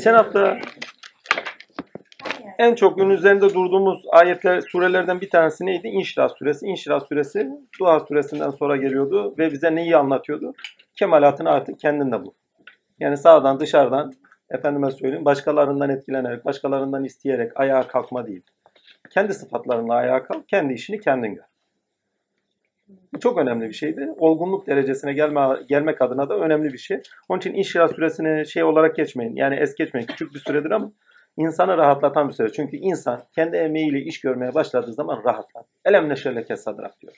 Geçen hafta en çok ön üzerinde durduğumuz ayetler, surelerden bir tanesi neydi? İnşirah suresi. İnşirah suresi Dua suresinden sonra geliyordu ve bize neyi anlatıyordu? Kemalatını artık kendinde bul. Yani sağdan dışarıdan efendime söyleyeyim başkalarından etkilenerek, başkalarından isteyerek ayağa kalkma değil. Kendi sıfatlarınla ayağa kalk, kendi işini kendin gör. Bu çok önemli bir şeydi. Olgunluk derecesine gelme, gelmek adına da önemli bir şey. Onun için İnşirah suresini şey olarak geçmeyin. Yani es geçmeyin. Küçük bir süredir ama insanı rahatlatan bir süre. Çünkü insan kendi emeğiyle iş görmeye başladığı zaman rahatlar. Elem neşerleke sadrak diyor.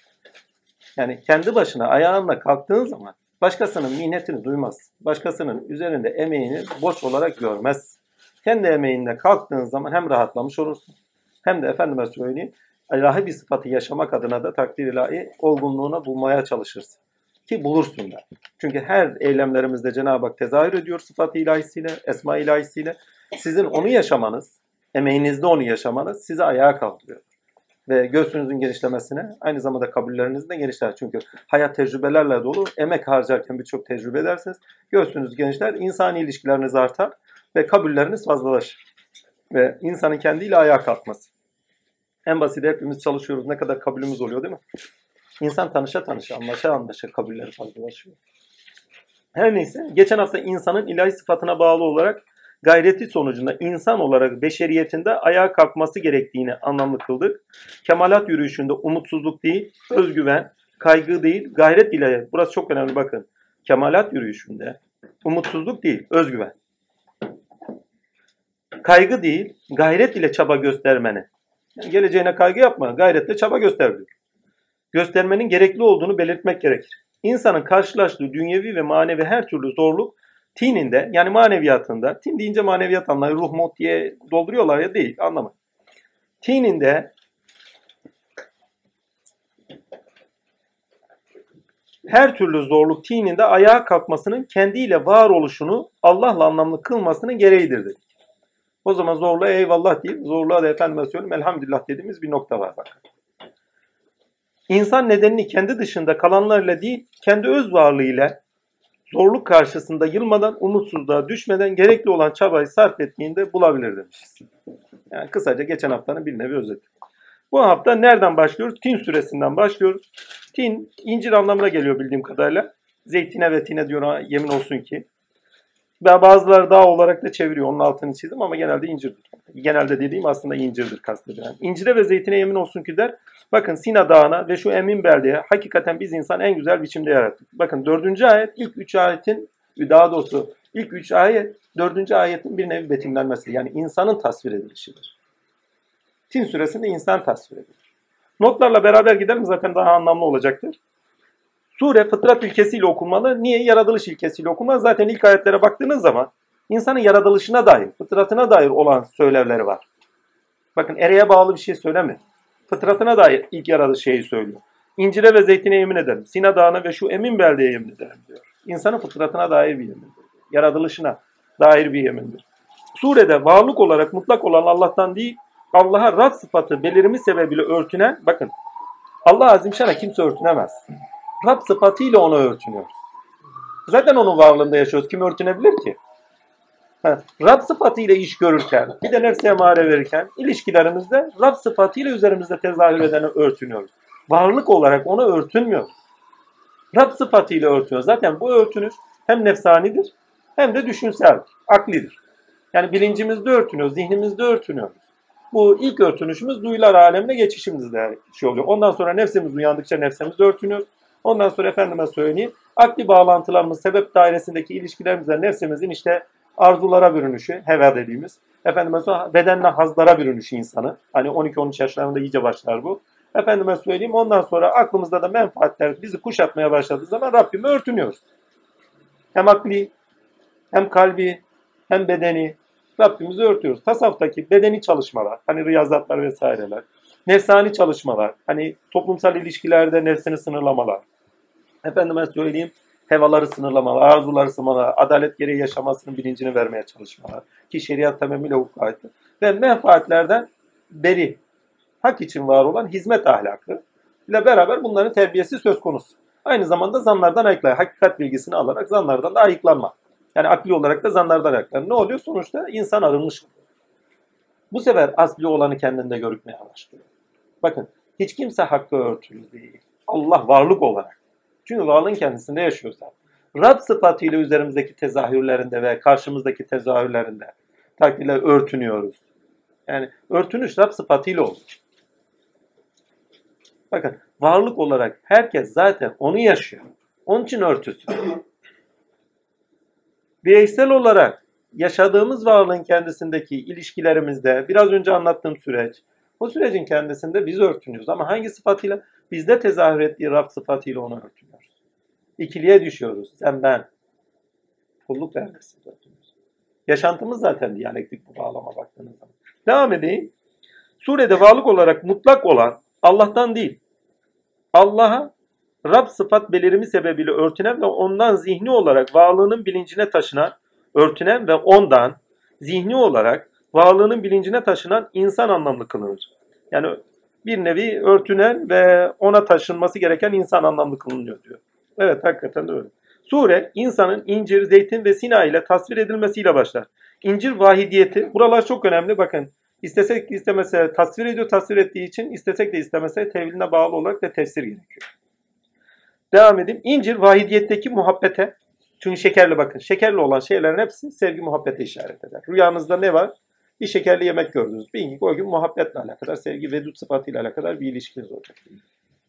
Yani kendi başına ayağınla kalktığın zaman başkasının minnetini duymaz. Başkasının üzerinde emeğini boş olarak görmez. Kendi emeğinde kalktığın zaman hem rahatlamış olursun hem de efendime söyleyeyim ilahi bir sıfatı yaşamak adına da takdir ilahi olgunluğuna bulmaya çalışırsın. Ki bulursun da. Çünkü her eylemlerimizde Cenab-ı Hak tezahür ediyor sıfatı ilahisiyle, esma ilahisiyle. Sizin onu yaşamanız, emeğinizde onu yaşamanız sizi ayağa kaldırıyor. Ve göğsünüzün genişlemesine aynı zamanda kabullerinizin de genişler. Çünkü hayat tecrübelerle dolu. Emek harcarken birçok tecrübe edersiniz. Göğsünüz genişler, insani ilişkileriniz artar ve kabulleriniz fazlalaşır. Ve insanın kendiyle ayağa kalkması. En basit hepimiz çalışıyoruz. Ne kadar kabulümüz oluyor değil mi? İnsan tanışa tanışa, anlaşa anlaşa kabulleri fazlalaşıyor. Her neyse, geçen hafta insanın ilahi sıfatına bağlı olarak gayreti sonucunda insan olarak beşeriyetinde ayağa kalkması gerektiğini anlamlı kıldık. Kemalat yürüyüşünde umutsuzluk değil, özgüven, kaygı değil, gayret ile, burası çok önemli bakın. Kemalat yürüyüşünde umutsuzluk değil, özgüven. Kaygı değil, gayret ile çaba göstermeni. Geleceğine kaygı yapma, gayretle çaba göster diyor. Göstermenin gerekli olduğunu belirtmek gerekir. İnsanın karşılaştığı dünyevi ve manevi her türlü zorluk tininde yani maneviyatında, tin deyince maneviyat anlayı, ruh mod diye dolduruyorlar ya değil anlamayın. Tininde her türlü zorluk tininde ayağa kalkmasının kendiyle varoluşunu Allah'la anlamlı kılmasının gereğidir dedik. O zaman zorluğa eyvallah deyip zorluğa da efendime söyleyeyim elhamdülillah dediğimiz bir nokta var bak. İnsan nedenini kendi dışında kalanlarla değil, kendi öz varlığıyla zorluk karşısında yılmadan, umutsuzluğa düşmeden gerekli olan çabayı sarf ettiğinde bulabilir demişiz. Yani kısaca geçen haftanın bir nevi özeti. Bu hafta nereden başlıyoruz? Tin süresinden başlıyoruz. Tin, incir anlamına geliyor bildiğim kadarıyla. Zeytine ve tine diyor yemin olsun ki. Ve bazıları dağ olarak da çeviriyor. Onun altını çizdim ama genelde incirdir. Genelde dediğim aslında incirdir kastedilen. İncire ve zeytine yemin olsun ki der. Bakın Sina Dağı'na ve şu Emin beldeye hakikaten biz insan en güzel biçimde yarattık. Bakın dördüncü ayet ilk üç ayetin daha doğrusu ilk üç ayet dördüncü ayetin bir nevi betimlenmesi. Yani insanın tasvir edilişidir. Tin suresinde insan tasvir edilir. Notlarla beraber gidelim zaten daha anlamlı olacaktır. Sure fıtrat ilkesiyle okunmalı. Niye? Yaratılış ilkesiyle okunmalı. Zaten ilk ayetlere baktığınız zaman insanın yaratılışına dair, fıtratına dair olan söylemleri var. Bakın ereğe bağlı bir şey söylemiyor. Fıtratına dair ilk yaratılış şeyi söylüyor. İncire ve zeytine yemin ederim. Sina Dağı'na ve şu emin beldeye yemin ederim diyor. İnsanın fıtratına dair bir yemindir. Yaratılışına dair bir yemindir. Surede varlık olarak mutlak olan Allah'tan değil, Allah'a Rab sıfatı belirimi sebebiyle örtünen, bakın Allah Azimşan'a kimse örtünemez. Rab sıfatıyla ona örtünüyoruz. Zaten onun varlığında yaşıyoruz. Kim örtünebilir ki? Ha, Rab sıfatıyla iş görürken, bir de nefse emare verirken ilişkilerimizde Rab sıfatıyla üzerimizde tezahür edene örtünüyoruz. Varlık olarak ona örtünmüyoruz. Rab sıfatıyla örtüyoruz. Zaten bu örtünüş hem nefsanidir hem de düşünseldir, aklidir. Yani bilincimizde örtünüyoruz, zihnimizde örtünüyoruz. Bu ilk örtünüşümüz duyular alemine geçişimizde şey oluyor. Ondan sonra nefsimiz uyandıkça nefsimizde örtünüyoruz. Ondan sonra efendime söyleyeyim, akli bağlantılarımız, sebep dairesindeki ilişkilerimizle nefsimizin işte arzulara bürünüşü, heva dediğimiz. Efendime söyleyeyim, bedenle hazlara bürünüşü insanı. Hani 12-13 yaşlarında iyice başlar bu. Efendime söyleyeyim, ondan sonra aklımızda da menfaatler bizi kuşatmaya başladığı zaman Rabbime örtünüyoruz. Hem akli, hem kalbi, hem bedeni Rabbimizi örtüyoruz. Tasavvuftaki bedeni çalışmalar, hani riyazatlar vesaireler, nefsani çalışmalar, hani toplumsal ilişkilerde nefsini sınırlamalar, efendime söyleyeyim hevaları sınırlamalar, arzuları sınırlamalar, adalet gereği yaşamasının bilincini vermeye çalışmalar ki şeriat tamamıyla hukuka aittir. Ve menfaatlerden beri, hak için var olan hizmet ahlakı ile beraber bunların terbiyesi söz konusu. Aynı zamanda zanlardan ayıklar, hakikat bilgisini alarak zanlardan da ayıklanma. Yani akli olarak da zanlarda ayaklar. Ne oluyor? Sonuçta insan arınmış. Bu sefer asli olanı kendinde görükmeye başlıyor. Bakın hiç kimse hakkı örtülü değil. Allah varlık olarak. Çünkü varlığın kendisinde yaşıyor zaten. Rab sıfatıyla üzerimizdeki tezahürlerinde ve karşımızdaki tezahürlerinde takdirle örtünüyoruz. Yani örtünüş Rab sıfatıyla olur. Bakın varlık olarak herkes zaten onu yaşıyor. Onun için örtüsü. Bireysel olarak yaşadığımız varlığın kendisindeki ilişkilerimizde biraz önce anlattığım süreç o sürecin kendisinde biz örtünüyoruz. Ama hangi sıfatıyla? Bizde tezahür ettiği Rab sıfatıyla onu örtünüyoruz. İkiliye düşüyoruz. Sen ben. Kulluk vermesinde örtünüyoruz. Yaşantımız zaten diyalektik bu bağlama baktığınız zaman. Devam edeyim. Surede varlık olarak mutlak olan Allah'tan değil. Allah'a Rab sıfat belirimi sebebiyle örtünen ve ondan zihni olarak varlığının bilincine taşınan, örtünen ve ondan zihni olarak varlığının bilincine taşınan insan anlamlı kılınır. Yani bir nevi örtünen ve ona taşınması gereken insan anlamlı kılınıyor diyor. Evet hakikaten de öyle. Sure insanın incir, zeytin ve sina ile tasvir edilmesiyle başlar. İncir vahidiyeti. Buralar çok önemli. Bakın istesek istemese tasvir ediyor. Tasvir ettiği için istesek de istemese teviline bağlı olarak da tefsir gerekiyor. Devam edeyim. İncir vahidiyetteki muhabbete. Çünkü şekerli bakın. Şekerli olan şeylerin hepsi sevgi muhabbete işaret eder. Rüyanızda ne var? Bir şekerli yemek gördünüz. Bilin ki o gün muhabbetle alakadar, sevgi vedut sıfatıyla alakadar bir ilişkiniz olacak.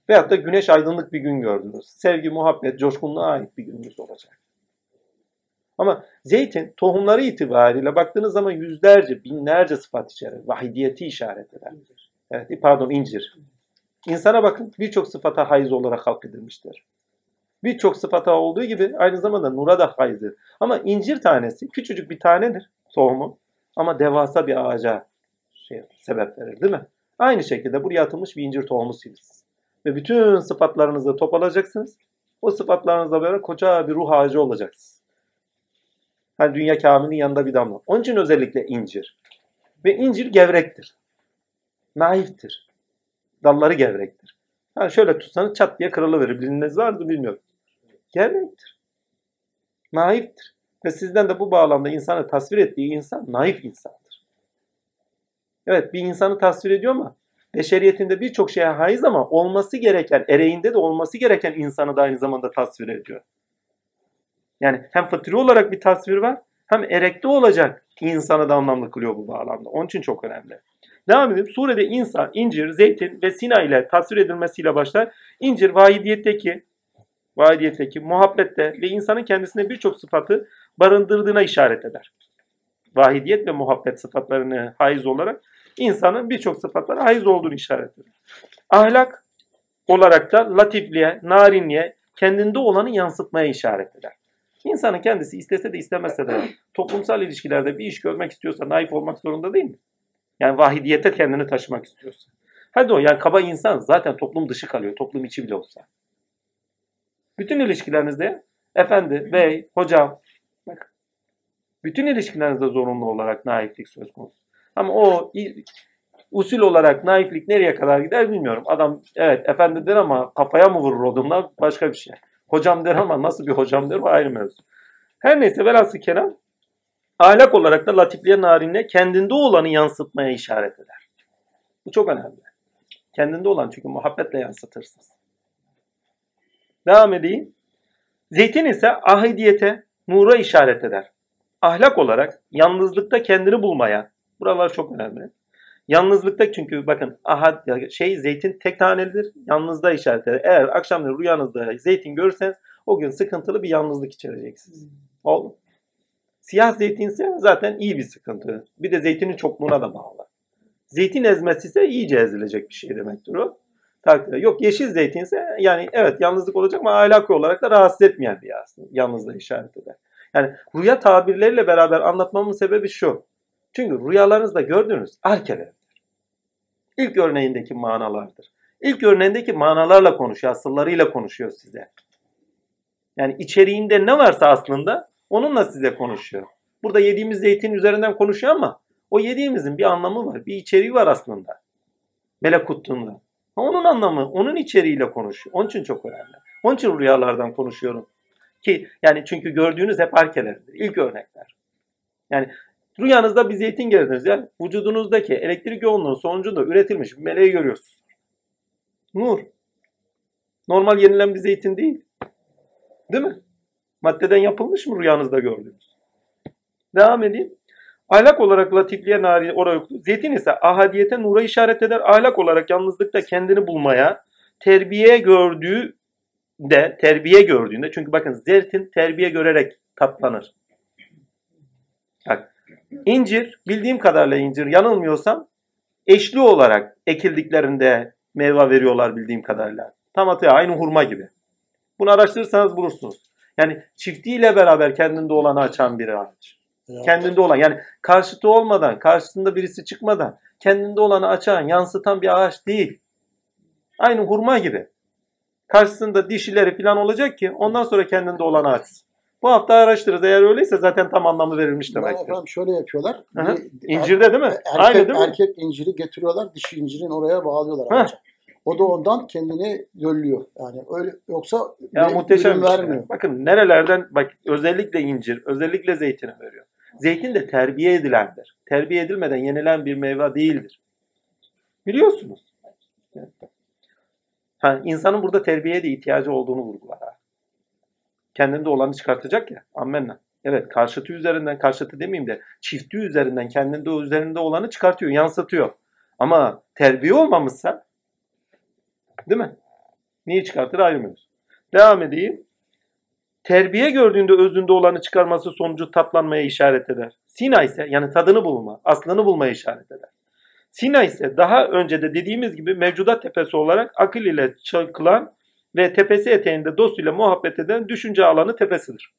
Veyahut da güneş aydınlık bir gün gördünüz. Sevgi, muhabbet, coşkunluğa ait bir gününüz olacak. Ama zeytin tohumları itibariyle baktığınız zaman yüzlerce, binlerce sıfat içerir. Vahidiyeti işaret eder. Evet, pardon incir. İnsana bakın birçok sıfata haiz olarak halk edilmiştir. Birçok sıfata olduğu gibi aynı zamanda nura da haizdir. Ama incir tanesi küçücük bir tanedir tohumu. Ama devasa bir ağaca şey, sebep verir değil mi? Aynı şekilde buraya atılmış bir incir tohumusuyuz. Ve bütün sıfatlarınızı topalacaksınız. O sıfatlarınızla böyle koca bir ruh ağacı olacaksınız. Hani dünya kamilinin yanında bir damla. Onun için özellikle incir. Ve incir gevrektir. Naiftir. Dalları gevrektir. Yani şöyle tutsanız çat diye kırılıverir. Biliniz vardı bilmiyorum. Gevrektir. Naiftir. Ve sizden de bu bağlamda insanı tasvir ettiği insan naif insandır. Evet bir insanı tasvir ediyor ama beşeriyetinde birçok şeye haiz ama olması gereken, ereğinde de olması gereken insanı da aynı zamanda tasvir ediyor. Yani hem fıtri olarak bir tasvir var hem erekte olacak insanı da anlamlı kılıyor bu bağlamda. Onun için çok önemli. Devam edelim. Surede insan, incir, zeytin ve sina ile tasvir edilmesiyle başlar. İncir vahidiyetteki vaidiyetteki muhabbette ve insanın kendisinde birçok sıfatı barındırdığına işaret eder. Vahidiyet ve muhabbet sıfatlarını haiz olarak insanın birçok sıfatlara haiz olduğunu işaret eder. Ahlak olarak da latifliğe, narinliğe, kendinde olanı yansıtmaya işaret eder. İnsanın kendisi istese de istemese de toplumsal ilişkilerde bir iş görmek istiyorsa naif olmak zorunda değil mi? Yani vahidiyete kendini taşımak istiyorsa. Hadi o yani kaba insan zaten toplum dışı kalıyor. Toplum içi bile olsa. Bütün ilişkilerinizde efendi, bey, hocam bak, bütün ilişkilerinizde zorunlu olarak naiflik söz konusu. Ama o usul olarak naiflik nereye kadar gider bilmiyorum. Adam evet efendi der ama kafaya mı vurur odunla başka bir şey. Hocam der ama nasıl bir hocam der o ayrı mevzu. Her neyse velhasıl kelam ahlak olarak da latifliğe narinle kendinde olanı yansıtmaya işaret eder. Bu çok önemli. Kendinde olan çünkü muhabbetle yansıtırsınız. Devam edeyim. Zeytin ise ahidiyete, nura işaret eder. Ahlak olarak yalnızlıkta kendini bulmaya, buralar çok önemli. Yalnızlıkta çünkü bakın ahad şey zeytin tek tanelidir. Yalnızda işaret eder. Eğer akşamları rüyanızda zeytin görürseniz o gün sıkıntılı bir yalnızlık içereceksiniz. Oldu. Siyah zeytinse zaten iyi bir sıkıntı. Bir de zeytinin çokluğuna da bağlı. Zeytin ezmesi ise iyice ezilecek bir şey demektir o takdirde. Yok yeşil zeytinse yani evet yalnızlık olacak ama ahlaki olarak da rahatsız etmeyen bir aslında yalnızlığı işaret eder. Yani rüya tabirleriyle beraber anlatmamın sebebi şu. Çünkü rüyalarınızda gördüğünüz arkelerdir. İlk örneğindeki manalardır. İlk örneğindeki manalarla konuşuyor, asıllarıyla konuşuyor size. Yani içeriğinde ne varsa aslında onunla size konuşuyor. Burada yediğimiz zeytin üzerinden konuşuyor ama o yediğimizin bir anlamı var, bir içeriği var aslında. Melekuttuğunda. Onun anlamı, onun içeriğiyle konuşuyor. Onun için çok önemli. Onun için rüyalardan konuşuyorum. Ki yani çünkü gördüğünüz hep arkeleridir. İlk örnekler. Yani rüyanızda bir zeytin gördünüz ya. Vücudunuzdaki elektrik yoğunluğun sonucunda üretilmiş bir meleği görüyorsunuz. Nur. Normal yenilen bir zeytin değil. Değil mi? Maddeden yapılmış mı rüyanızda gördüğünüz? Devam edeyim. Ahlak olarak latifliğe nari oraya Zeytin ise ahadiyete nura işaret eder. Ahlak olarak yalnızlıkta kendini bulmaya, terbiye gördüğü de terbiye gördüğünde çünkü bakın zeytin terbiye görerek tatlanır. Bak incir bildiğim kadarıyla incir yanılmıyorsam eşli olarak ekildiklerinde meyve veriyorlar bildiğim kadarıyla. Tam atıyor aynı hurma gibi. Bunu araştırırsanız bulursunuz. Yani çiftiyle beraber kendinde olanı açan bir ağaç. Kendinde olan yani karşıtı olmadan, karşısında birisi çıkmadan kendinde olanı açan, yansıtan bir ağaç değil. Aynı hurma gibi. Karşısında dişileri falan olacak ki ondan sonra kendinde olanı açsın. Bu hafta araştırırız. Eğer öyleyse zaten tam anlamı verilmiş demektir. efendim şöyle yapıyorlar. Hı hı. Bir- İncirde değil mi? Erkek, Aynı değil mi? erkek inciri getiriyorlar, dişi incirin oraya bağlıyorlar. O da ondan kendini döllüyor. Yani öyle yoksa Ya bir muhteşem ürün şey. vermiyor. Bakın nerelerden bak özellikle incir, özellikle zeytini veriyor. Zeytin de terbiye edilendir. Terbiye edilmeden yenilen bir meyve değildir. Biliyorsunuz. Ha, insanın burada terbiyeye de ihtiyacı olduğunu vurgular. Kendinde olanı çıkartacak ya. Ammenna. Evet karşıtı üzerinden, karşıtı demeyeyim de çifti üzerinden kendinde o üzerinde olanı çıkartıyor, yansıtıyor. Ama terbiye olmamışsa değil mi? Niye çıkartır ayrılmıyoruz. Devam edeyim. Terbiye gördüğünde özünde olanı çıkarması sonucu tatlanmaya işaret eder. Sina ise yani tadını bulma, aslını bulmaya işaret eder. Sina ise daha önce de dediğimiz gibi mevcudat tepesi olarak akıl ile çakılan ve tepesi eteğinde dost ile muhabbet eden düşünce alanı tepesidir.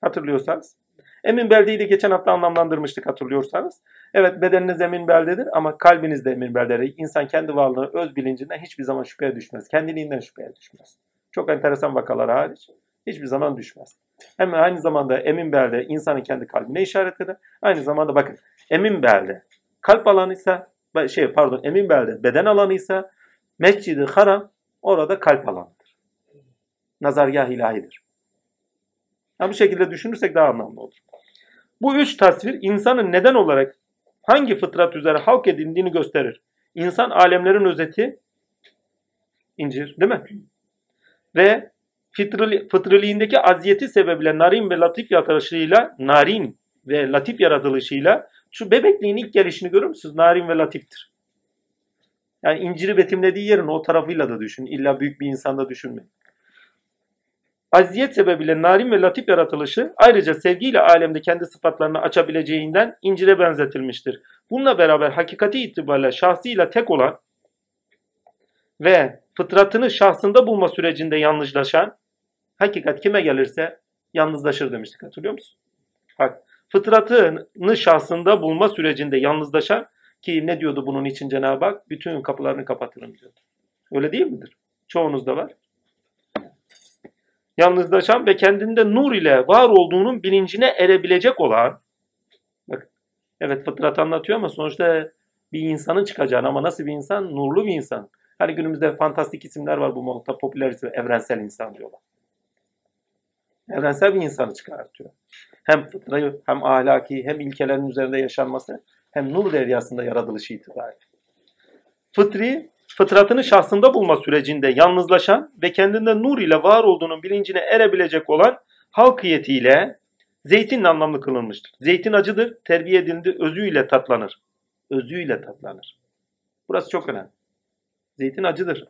Hatırlıyorsanız. Emin beldeyi de geçen hafta anlamlandırmıştık hatırlıyorsanız. Evet bedeniniz emin beldedir ama kalbiniz de emin beldedir. İnsan kendi varlığı, öz bilincinden hiçbir zaman şüpheye düşmez. Kendiliğinden şüpheye düşmez. Çok enteresan vakalar hariç hiçbir zaman düşmez. Hem aynı zamanda emin belde insanın kendi kalbine işaret eder. Aynı zamanda bakın emin belde kalp alanıysa şey pardon emin belde beden alanıysa mescidi haram orada kalp alanıdır. Nazargah ilahidir. Ha, bu şekilde düşünürsek daha anlamlı olur. Bu üç tasvir insanın neden olarak hangi fıtrat üzere halk edildiğini gösterir. İnsan alemlerin özeti incir değil mi? Ve fitrili, fıtriliğindeki aziyeti sebebiyle narin ve latif yaratılışıyla narin ve latif yaratılışıyla şu bebekliğin ilk gelişini görür müsünüz? Narin ve latiftir. Yani inciri betimlediği yerin o tarafıyla da düşün. İlla büyük bir insanda düşünmeyin. Aziyet sebebiyle narin ve latif yaratılışı ayrıca sevgiyle alemde kendi sıfatlarını açabileceğinden incire benzetilmiştir. Bununla beraber hakikati itibariyle şahsıyla tek olan ve fıtratını şahsında bulma sürecinde yalnızlaşan hakikat kime gelirse yalnızlaşır demiştik hatırlıyor musun? Bak fıtratını şahsında bulma sürecinde yalnızlaşan ki ne diyordu bunun için Cenab-ı Hak? Bütün kapılarını kapatırım diyordu. Öyle değil midir? Çoğunuzda var. Yalnızlaşan ve kendinde nur ile var olduğunun bilincine erebilecek olan bak evet fıtrat anlatıyor ama sonuçta bir insanın çıkacağını ama nasıl bir insan? Nurlu bir insan. Hani günümüzde fantastik isimler var bu modda popüler isim evrensel insan diyorlar. Evrensel bir insanı çıkartıyor. Hem fıtrayı hem ahlaki hem ilkelerin üzerinde yaşanması hem nur deryasında yaratılışı itibariyle. Fıtri, fıtratını şahsında bulma sürecinde yalnızlaşan ve kendinde nur ile var olduğunun bilincine erebilecek olan halkiyetiyle zeytin anlamlı kılınmıştır. Zeytin acıdır, terbiye edildi, özüyle tatlanır. Özüyle tatlanır. Burası çok önemli. Zeytin acıdır.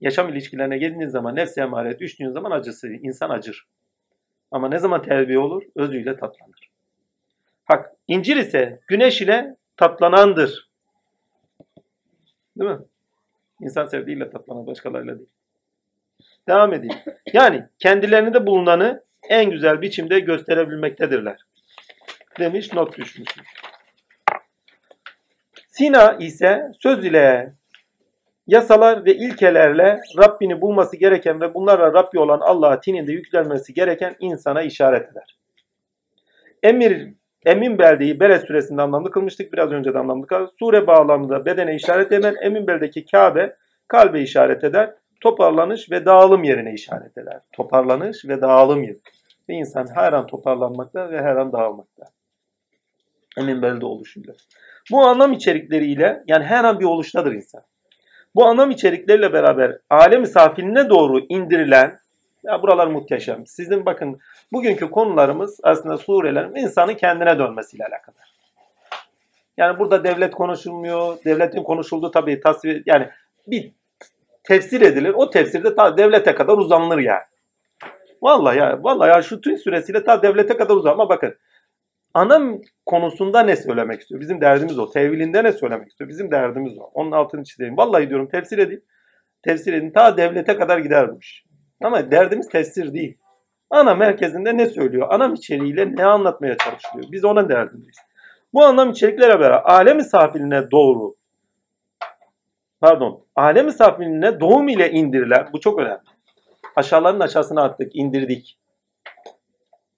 Yaşam ilişkilerine geldiğiniz zaman, nefse emare düştüğün zaman acısı, insan acır. Ama ne zaman terbiye olur? Özüyle tatlanır. Hak, incir ise güneş ile tatlanandır. Değil mi? İnsan sevdiğiyle tatlanan başkalarıyla değil. Devam edeyim. Yani kendilerinde bulunanı en güzel biçimde gösterebilmektedirler. Demiş not düşmüş. Sina ise söz ile yasalar ve ilkelerle Rabbini bulması gereken ve bunlarla Rabbi olan Allah'a tininde yüklenmesi gereken insana işaret eder. Emir Emin beldeyi Beled suresinde anlamlı kılmıştık. Biraz önce de anlamlı kıldık. Sure bağlamında bedene işaret eden Emin beldeki Kabe kalbe işaret eder. toparlanış ve dağılım yerine işaret eder. Toparlanış ve dağılım yeri. Ve insan her an toparlanmakta ve her an dağılmakta. Emin belde oluşuyla. Bu anlam içerikleriyle yani her an bir oluştadır insan. Bu anlam içerikleriyle beraber alem-i safiline doğru indirilen ya buralar muhteşem. Sizin bakın bugünkü konularımız aslında surelerin insanın kendine dönmesiyle alakalı. Yani burada devlet konuşulmuyor. Devletin konuşulduğu tabii tasvir yani bir tefsir edilir. O tefsirde ta devlete kadar uzanılır yani. Vallahi ya, vallahi ya şu tüm süresiyle ta devlete kadar uzan. Ama bakın ana konusunda ne söylemek istiyor? Bizim derdimiz o. Tevilinde ne söylemek istiyor? Bizim derdimiz o. Onun altını çizeyim. Vallahi diyorum tefsir edin. Tefsir edin. Ta devlete kadar gider bu iş. Ama derdimiz tefsir değil. Ana merkezinde ne söylüyor? Anam içeriğiyle ne anlatmaya çalışılıyor? Biz ona derdindeyiz. Bu anlam içeriklere beraber alem-i safiline doğru pardon alem-i safiline doğum ile indirilen bu çok önemli. Aşağıların aşağısına attık, indirdik.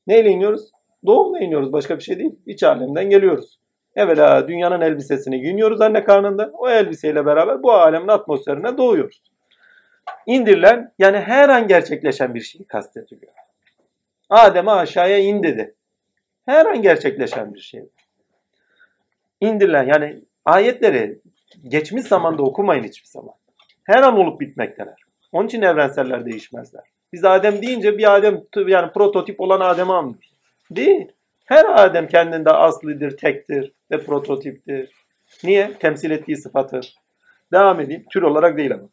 Neyle iniyoruz? Doğumla iniyoruz. Başka bir şey değil. İç alemden geliyoruz. Evvela dünyanın elbisesini giyiniyoruz anne karnında. O elbiseyle beraber bu alemin atmosferine doğuyoruz. İndirilen yani her an gerçekleşen bir şeyi kastediliyor. Adem'e aşağıya in dedi. Her an gerçekleşen bir şey. İndirilen yani ayetleri geçmiş zamanda okumayın hiçbir zaman. Her an olup bitmekteler. Onun için evrenseller değişmezler. Biz Adem deyince bir Adem yani prototip olan Adem'i anlıyoruz. Değil. Her Adem kendinde aslidir, tektir ve prototiptir. Niye? Temsil ettiği sıfatı. Devam edeyim. Tür olarak değil ama.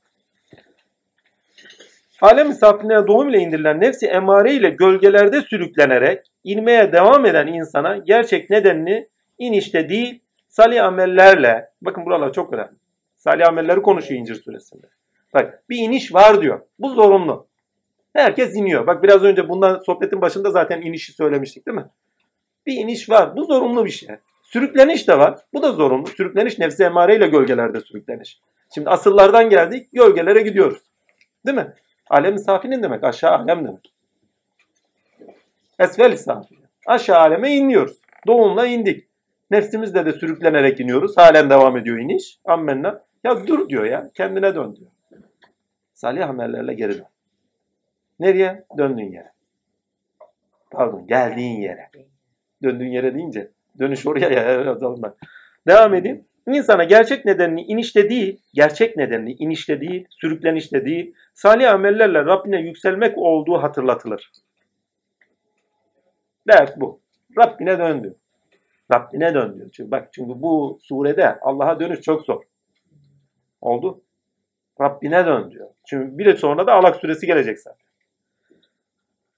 Alem misafirliğine doğum ile indirilen nefsi emare ile gölgelerde sürüklenerek inmeye devam eden insana gerçek nedenini inişte değil salih amellerle bakın buralar çok önemli. Salih amelleri konuşuyor İncir suresinde. Bak bir iniş var diyor. Bu zorunlu. Herkes iniyor. Bak biraz önce bundan sohbetin başında zaten inişi söylemiştik değil mi? Bir iniş var. Bu zorunlu bir şey. Sürükleniş de var. Bu da zorunlu. Sürükleniş nefsi emareyle gölgelerde sürükleniş. Şimdi asırlardan geldik gölgelere gidiyoruz. Değil mi? Alem safinin demek. Aşağı alem demek. Esfel safin. Aşağı aleme iniyoruz. Doğumla indik. Nefsimizle de sürüklenerek iniyoruz. Halen devam ediyor iniş. Ammenna. Ya dur diyor ya. Kendine dön diyor. Salih amellerle geri dön. Nereye? Döndüğün yere. Pardon geldiğin yere. Döndüğün yere deyince dönüş oraya ya. Devam edeyim. İnsana gerçek nedenini inişte değil, gerçek nedenini inişte değil, sürüklenişte değil, salih amellerle Rabbine yükselmek olduğu hatırlatılır. Dert bu. Rabbine döndü. Rabbine dön diyor. Çünkü bak çünkü bu surede Allah'a dönüş çok zor. Oldu. Rabbine dön diyor. Çünkü bir de sonra da Alak suresi gelecek zaten.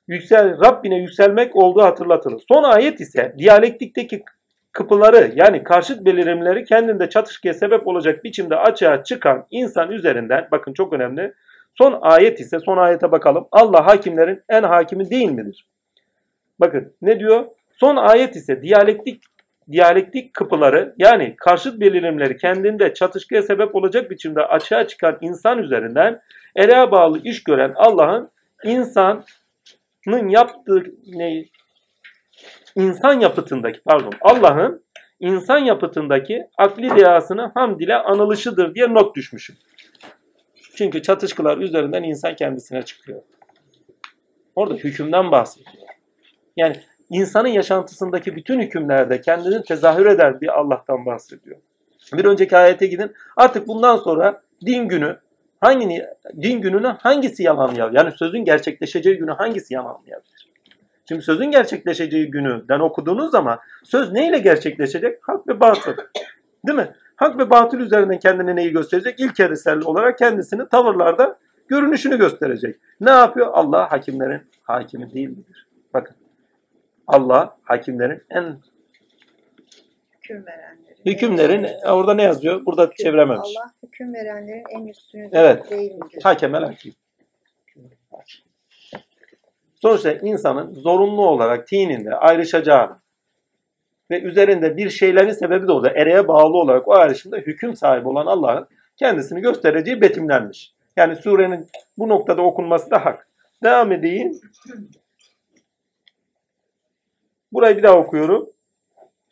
Yüksel, Rabbine yükselmek olduğu hatırlatılır. Son ayet ise diyalektikteki kıpıları yani karşıt belirimleri kendinde çatışkıya sebep olacak biçimde açığa çıkan insan üzerinden bakın çok önemli. Son ayet ise son ayete bakalım. Allah hakimlerin en hakimi değil midir? Bakın ne diyor? Son ayet ise diyalektik diyalektik kıpıları yani karşıt belirimleri kendinde çatışkıya sebep olacak biçimde açığa çıkan insan üzerinden ereğe bağlı iş gören Allah'ın insanın yaptığı ne insan yapıtındaki pardon Allah'ın insan yapıtındaki akli deyasını hamd ile anılışıdır diye not düşmüşüm. Çünkü çatışkılar üzerinden insan kendisine çıkıyor. Orada hükümden bahsediyor. Yani insanın yaşantısındaki bütün hükümlerde kendini tezahür eden bir Allah'tan bahsediyor. Bir önceki ayete gidin. Artık bundan sonra din günü hangi din gününü hangisi yalanlayabilir? Yani sözün gerçekleşeceği günü hangisi yalanlayabilir? Şimdi sözün gerçekleşeceği günüden okuduğunuz zaman söz neyle gerçekleşecek? Hak ve batıl. Değil mi? Hak ve batıl üzerinden kendine neyi gösterecek? İlk eserli olarak kendisini tavırlarda görünüşünü gösterecek. Ne yapıyor? Allah hakimlerin hakimi değil midir? Bakın. Allah hakimlerin en hüküm verenlerin. Hükümlerin orada ne yazıyor? Burada hüküm- çevirememiş. Allah hüküm verenlerin en üstünü Evet. değil midir? Hakemel hakim. Sonuçta insanın zorunlu olarak tininde ayrışacağı ve üzerinde bir şeylerin sebebi de oldu. Ereğe bağlı olarak o ayrışımda hüküm sahibi olan Allah'ın kendisini göstereceği betimlenmiş. Yani surenin bu noktada okunması da hak. Devam edeyim. Burayı bir daha okuyorum.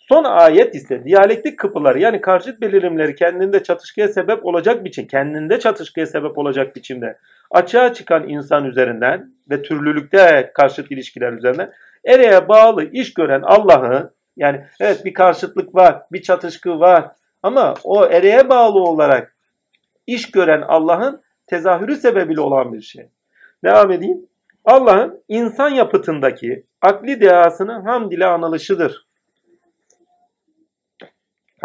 Son ayet ise diyalektik kıpıları yani karşıt belirimleri kendinde çatışkıya sebep olacak biçim, kendinde çatışkıya sebep olacak biçimde açığa çıkan insan üzerinden ve türlülükte karşıt ilişkiler üzerinden ereğe bağlı iş gören Allah'ı yani evet bir karşıtlık var, bir çatışkı var ama o ereğe bağlı olarak iş gören Allah'ın tezahürü sebebiyle olan bir şey. Devam edeyim. Allah'ın insan yapıtındaki akli dehasının hamd ile anılışıdır.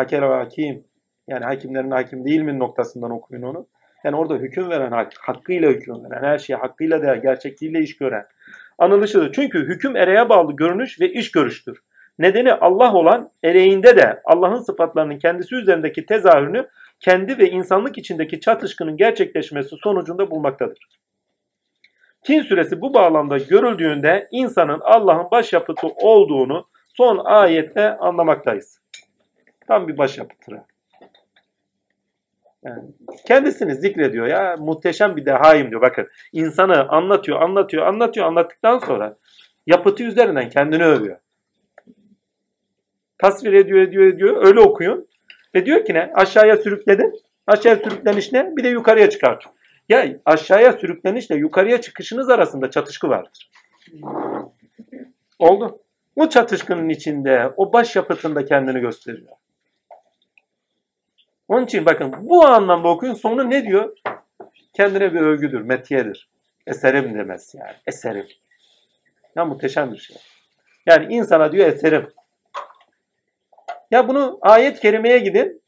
Hakel hakim. Yani hakimlerin hakim değil mi noktasından okuyun onu. Yani orada hüküm veren, hak, hakkıyla hüküm veren, her şeye hakkıyla değer, gerçekliğiyle iş gören. Anılışıdır. Çünkü hüküm ereğe bağlı görünüş ve iş görüştür. Nedeni Allah olan ereğinde de Allah'ın sıfatlarının kendisi üzerindeki tezahürünü kendi ve insanlık içindeki çatışkının gerçekleşmesi sonucunda bulmaktadır. Tin suresi bu bağlamda görüldüğünde insanın Allah'ın başyapıtı olduğunu son ayette anlamaktayız. Tam bir başyapıtı. Yani kendisini zikrediyor ya muhteşem bir dehayım diyor. Bakın insanı anlatıyor, anlatıyor, anlatıyor, anlattıktan sonra yapıtı üzerinden kendini övüyor. Tasvir ediyor, ediyor, ediyor. Öyle okuyun. Ve diyor ki ne? Aşağıya sürükledin. Aşağıya sürükleniş ne? Bir de yukarıya çıkartıyor. Ya aşağıya sürüklenişle yukarıya çıkışınız arasında çatışkı vardır. Oldu. Bu çatışkının içinde o baş yapıtında kendini gösteriyor. Onun için bakın bu anlamda okuyun sonu ne diyor? Kendine bir övgüdür, metiyedir. Eserim demez yani. Eserim. Ya muhteşem bir şey. Yani insana diyor eserim. Ya bunu ayet kerimeye gidin.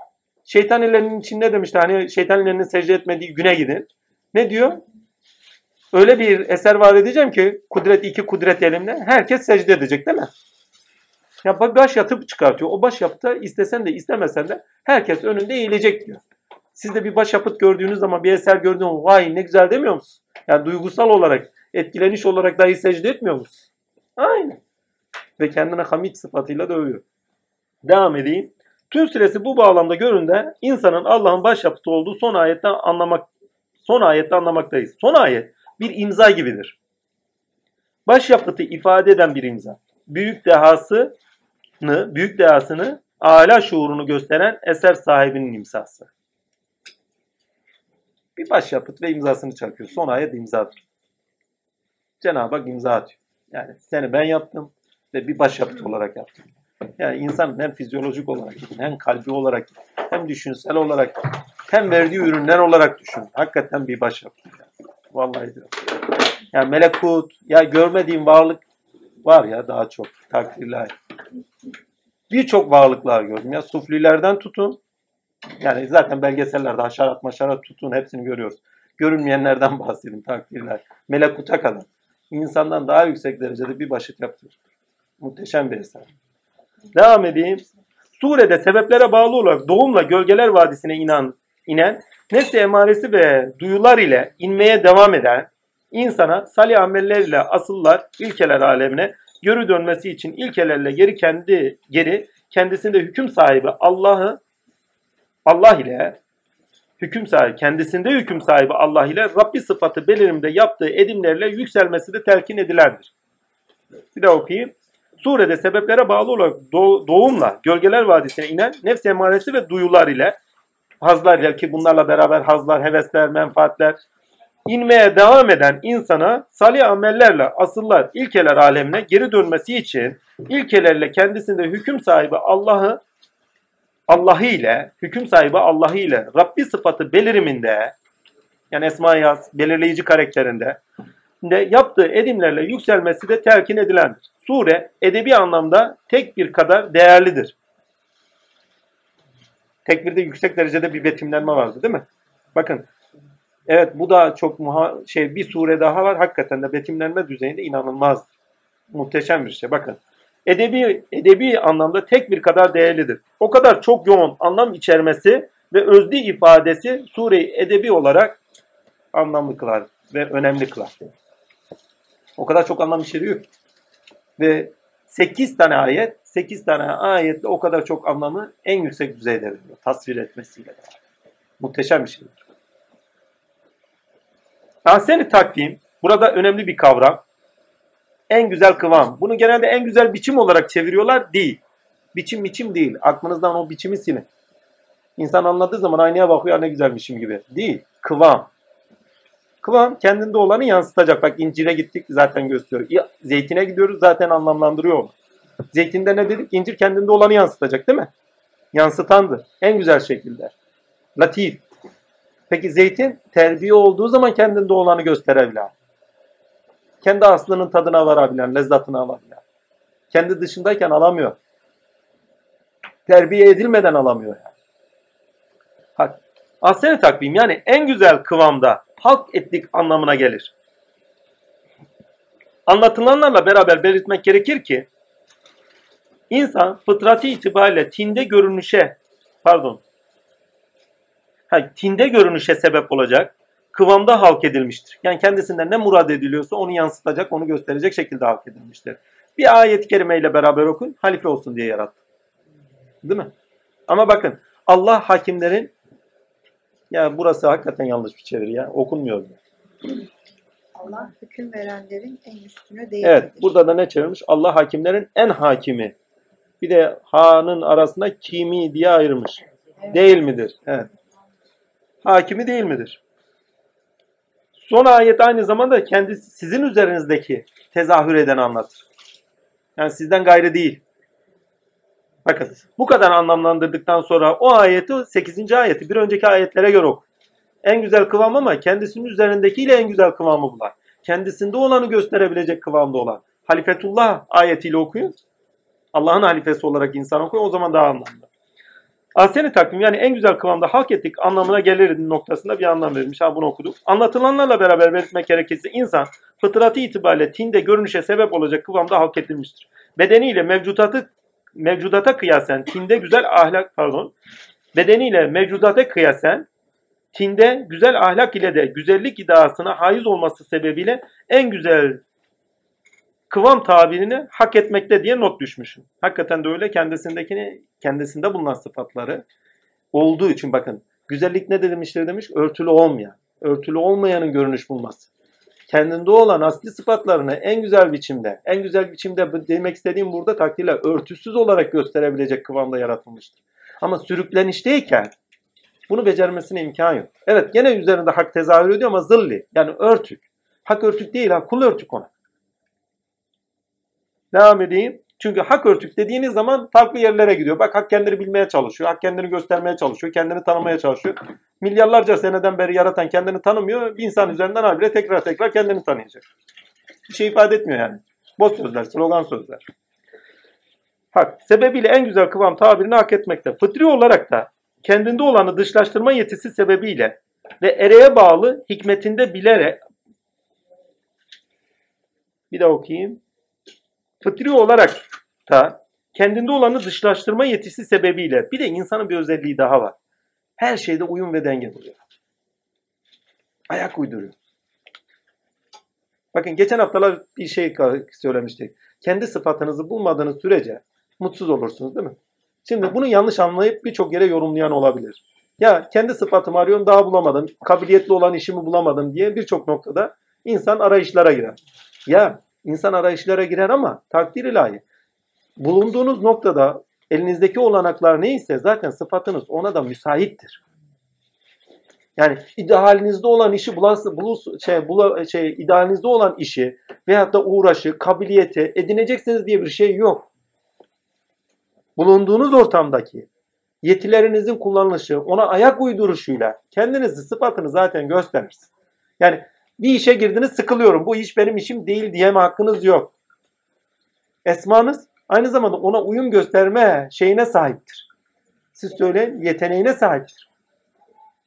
Şeytan ellerinin içinde demişti. Hani şeytan ellerinin secde etmediği güne gidin. Ne diyor? Öyle bir eser var edeceğim ki kudret iki kudret elimle herkes secde edecek değil mi? Ya baş yatıp çıkartıyor. O baş yapıta istesen de istemesen de herkes önünde eğilecek diyor. Siz de bir baş yapıt gördüğünüz zaman bir eser gördüğünüz zaman vay ne güzel demiyor musun? Yani duygusal olarak, etkileniş olarak dahi secde etmiyor musun? Aynen. Ve kendine hamid sıfatıyla dövüyor. Devam edeyim. Tüm süresi bu bağlamda göründe insanın Allah'ın başyapıtı olduğu son ayette anlamak son ayette anlamaktayız. Son ayet bir imza gibidir. Başyapıtı ifade eden bir imza. Büyük dehasını, büyük dehasını, âlâ şuurunu gösteren eser sahibinin imzası. Bir başyapıt ve imzasını çakıyor. Son ayet imzadır. Cenab-ı Hak imza atıyor. Yani seni ben yaptım ve bir başyapıt olarak yaptım. Yani insan hem fizyolojik olarak hem kalbi olarak hem düşünsel olarak hem verdiği ürünler olarak düşün. Hakikaten bir başyapıt. Yani. Vallahi diyorum. Yani melekut, ya görmediğim varlık var ya daha çok takdirler. Birçok varlıklar gördüm ya suflilerden tutun. Yani zaten belgesellerde haşerat maşarat tutun hepsini görüyoruz. Görünmeyenlerden bahsedin takdirler. Melekuta kadar. İnsandan daha yüksek derecede bir başıt yaptır. Muhteşem bir eser. Devam edeyim. Surede sebeplere bağlı olarak doğumla gölgeler vadisine inan, inen, nefsi emaresi ve duyular ile inmeye devam eden insana salih ameller asıllar ilkeler alemine geri dönmesi için ilkelerle geri kendi geri kendisinde hüküm sahibi Allah'ı Allah ile hüküm sahibi kendisinde hüküm sahibi Allah ile Rabbi sıfatı belirimde yaptığı edimlerle yükselmesi de telkin edilendir. Bir daha okuyayım. Surede sebeplere bağlı olarak doğumla gölgeler vadisine inen nefs emaresi ve duyular ile hazlar ile ki bunlarla beraber hazlar, hevesler, menfaatler inmeye devam eden insana salih amellerle asıllar ilkeler alemine geri dönmesi için ilkelerle kendisinde hüküm sahibi Allah'ı Allah'ı ile hüküm sahibi Allah'ı ile Rabbi sıfatı beliriminde yani Esma Yaz belirleyici karakterinde de yaptığı edimlerle yükselmesi de telkin edilendir. Sure edebi anlamda tek bir kadar değerlidir. Tekbirde yüksek derecede bir betimlenme vardı değil mi? Bakın evet bu da çok muha şey bir sure daha var. Hakikaten de betimlenme düzeyinde inanılmaz. Muhteşem bir şey. Bakın edebi edebi anlamda tek bir kadar değerlidir. O kadar çok yoğun anlam içermesi ve özlü ifadesi sureyi edebi olarak anlamlı kılar ve önemli kılar. O kadar çok anlam içeriyor. Ve 8 tane ayet, 8 tane ayetle o kadar çok anlamı en yüksek düzeyde veriyor. Tasvir etmesiyle. Muhteşem bir şeydir. Ahsen-i takvim burada önemli bir kavram. En güzel kıvam. Bunu genelde en güzel biçim olarak çeviriyorlar değil. Biçim biçim değil. Aklınızdan o biçimi silin. İnsan anladığı zaman aynaya bakıyor ne güzelmişim gibi. Değil. Kıvam. Kıvam kendinde olanı yansıtacak. Bak incire gittik zaten gösteriyor. Zeytine gidiyoruz zaten anlamlandırıyor onu. Zeytinde ne dedik? İncir kendinde olanı yansıtacak değil mi? Yansıtandır. En güzel şekilde. Latif. Peki zeytin terbiye olduğu zaman kendinde olanı gösterebilen. Kendi aslının tadına varabilen, lezzetine alabilen. Kendi dışındayken alamıyor. Terbiye edilmeden alamıyor yani. Bak, ahsen takvim yani en güzel kıvamda halk ettik anlamına gelir. Anlatılanlarla beraber belirtmek gerekir ki insan fıtratı itibariyle tinde görünüşe pardon ha, tinde görünüşe sebep olacak kıvamda halk edilmiştir. Yani kendisinden ne murad ediliyorsa onu yansıtacak, onu gösterecek şekilde halk edilmiştir. Bir ayet-i kerimeyle beraber okun, halife olsun diye yarattı. Değil mi? Ama bakın Allah hakimlerin ya burası hakikaten yanlış bir çeviri ya. Okunmuyor. Allah hüküm verenlerin en üstünü değildir. Evet, burada da ne çevirmiş? Allah hakimlerin en hakimi. Bir de ha'nın arasında kimi diye ayırmış. Değil midir? Evet. Hakimi değil midir? Son ayet aynı zamanda kendi sizin üzerinizdeki tezahür eden anlatır. Yani sizden gayrı değil. Bakın bu kadar anlamlandırdıktan sonra o ayeti 8. ayeti bir önceki ayetlere göre oku. En güzel kıvam ama kendisinin üzerindekiyle en güzel kıvamı bular. Kendisinde olanı gösterebilecek kıvamda olan. Halifetullah ayetiyle okuyun. Allah'ın halifesi olarak insan okuyun o zaman daha anlamlı. Ahseni takvim yani en güzel kıvamda hak ettik anlamına gelir noktasında bir anlam verilmiş. Ha bunu okuduk. Anlatılanlarla beraber belirtmek gerekirse insan fıtratı itibariyle tinde görünüşe sebep olacak kıvamda hak edilmiştir. Bedeniyle mevcudatı mevcudata kıyasen tinde güzel ahlak pardon bedeniyle mevcudata kıyasen tinde güzel ahlak ile de güzellik iddiasına haiz olması sebebiyle en güzel kıvam tabirini hak etmekte diye not düşmüşüm. Hakikaten de öyle kendisindekini kendisinde bulunan sıfatları olduğu için bakın güzellik ne demiştir demiş örtülü olmayan. Örtülü olmayanın görünüş bulması. Kendinde olan asli sıfatlarını en güzel biçimde, en güzel biçimde demek istediğim burada takdirle örtüsüz olarak gösterebilecek kıvamda yaratılmıştır. Ama sürüklenişteyken bunu becermesine imkan yok. Evet gene üzerinde hak tezahür ediyor ama zilli yani örtük. Hak örtük değil ha kul örtük ona. Devam edeyim. Çünkü hak örtük dediğiniz zaman farklı yerlere gidiyor. Bak hak kendini bilmeye çalışıyor. Hak kendini göstermeye çalışıyor. Kendini tanımaya çalışıyor. Milyarlarca seneden beri yaratan kendini tanımıyor. Bir insan üzerinden habire tekrar tekrar kendini tanıyacak. Bir şey ifade etmiyor yani. Boş sözler, slogan sözler. Hak sebebiyle en güzel kıvam tabirini hak etmekte. Fıtri olarak da kendinde olanı dışlaştırma yetisi sebebiyle ve ereğe bağlı hikmetinde bilerek bir daha okuyayım. Fıtri olarak da kendinde olanı dışlaştırma yetisi sebebiyle bir de insanın bir özelliği daha var. Her şeyde uyum ve denge buluyor. Ayak uyduruyor. Bakın geçen haftalar bir şey söylemiştik. Kendi sıfatınızı bulmadığınız sürece mutsuz olursunuz değil mi? Şimdi bunu yanlış anlayıp birçok yere yorumlayan olabilir. Ya kendi sıfatımı arıyorum daha bulamadım. Kabiliyetli olan işimi bulamadım diye birçok noktada insan arayışlara girer. Ya insan arayışlara girer ama takdir ilahi. Bulunduğunuz noktada elinizdeki olanaklar neyse zaten sıfatınız ona da müsaittir. Yani idealinizde olan işi bulası, bulus, şey, bula, şey, idealinizde olan işi veyahut da uğraşı, kabiliyeti edineceksiniz diye bir şey yok. Bulunduğunuz ortamdaki yetilerinizin kullanılışı, ona ayak uyduruşuyla kendinizi, sıfatını zaten gösterirsiniz. Yani bir işe girdiniz sıkılıyorum. Bu iş benim işim değil diyeme hakkınız yok. Esmanız aynı zamanda ona uyum gösterme şeyine sahiptir. Siz söyleyin yeteneğine sahiptir.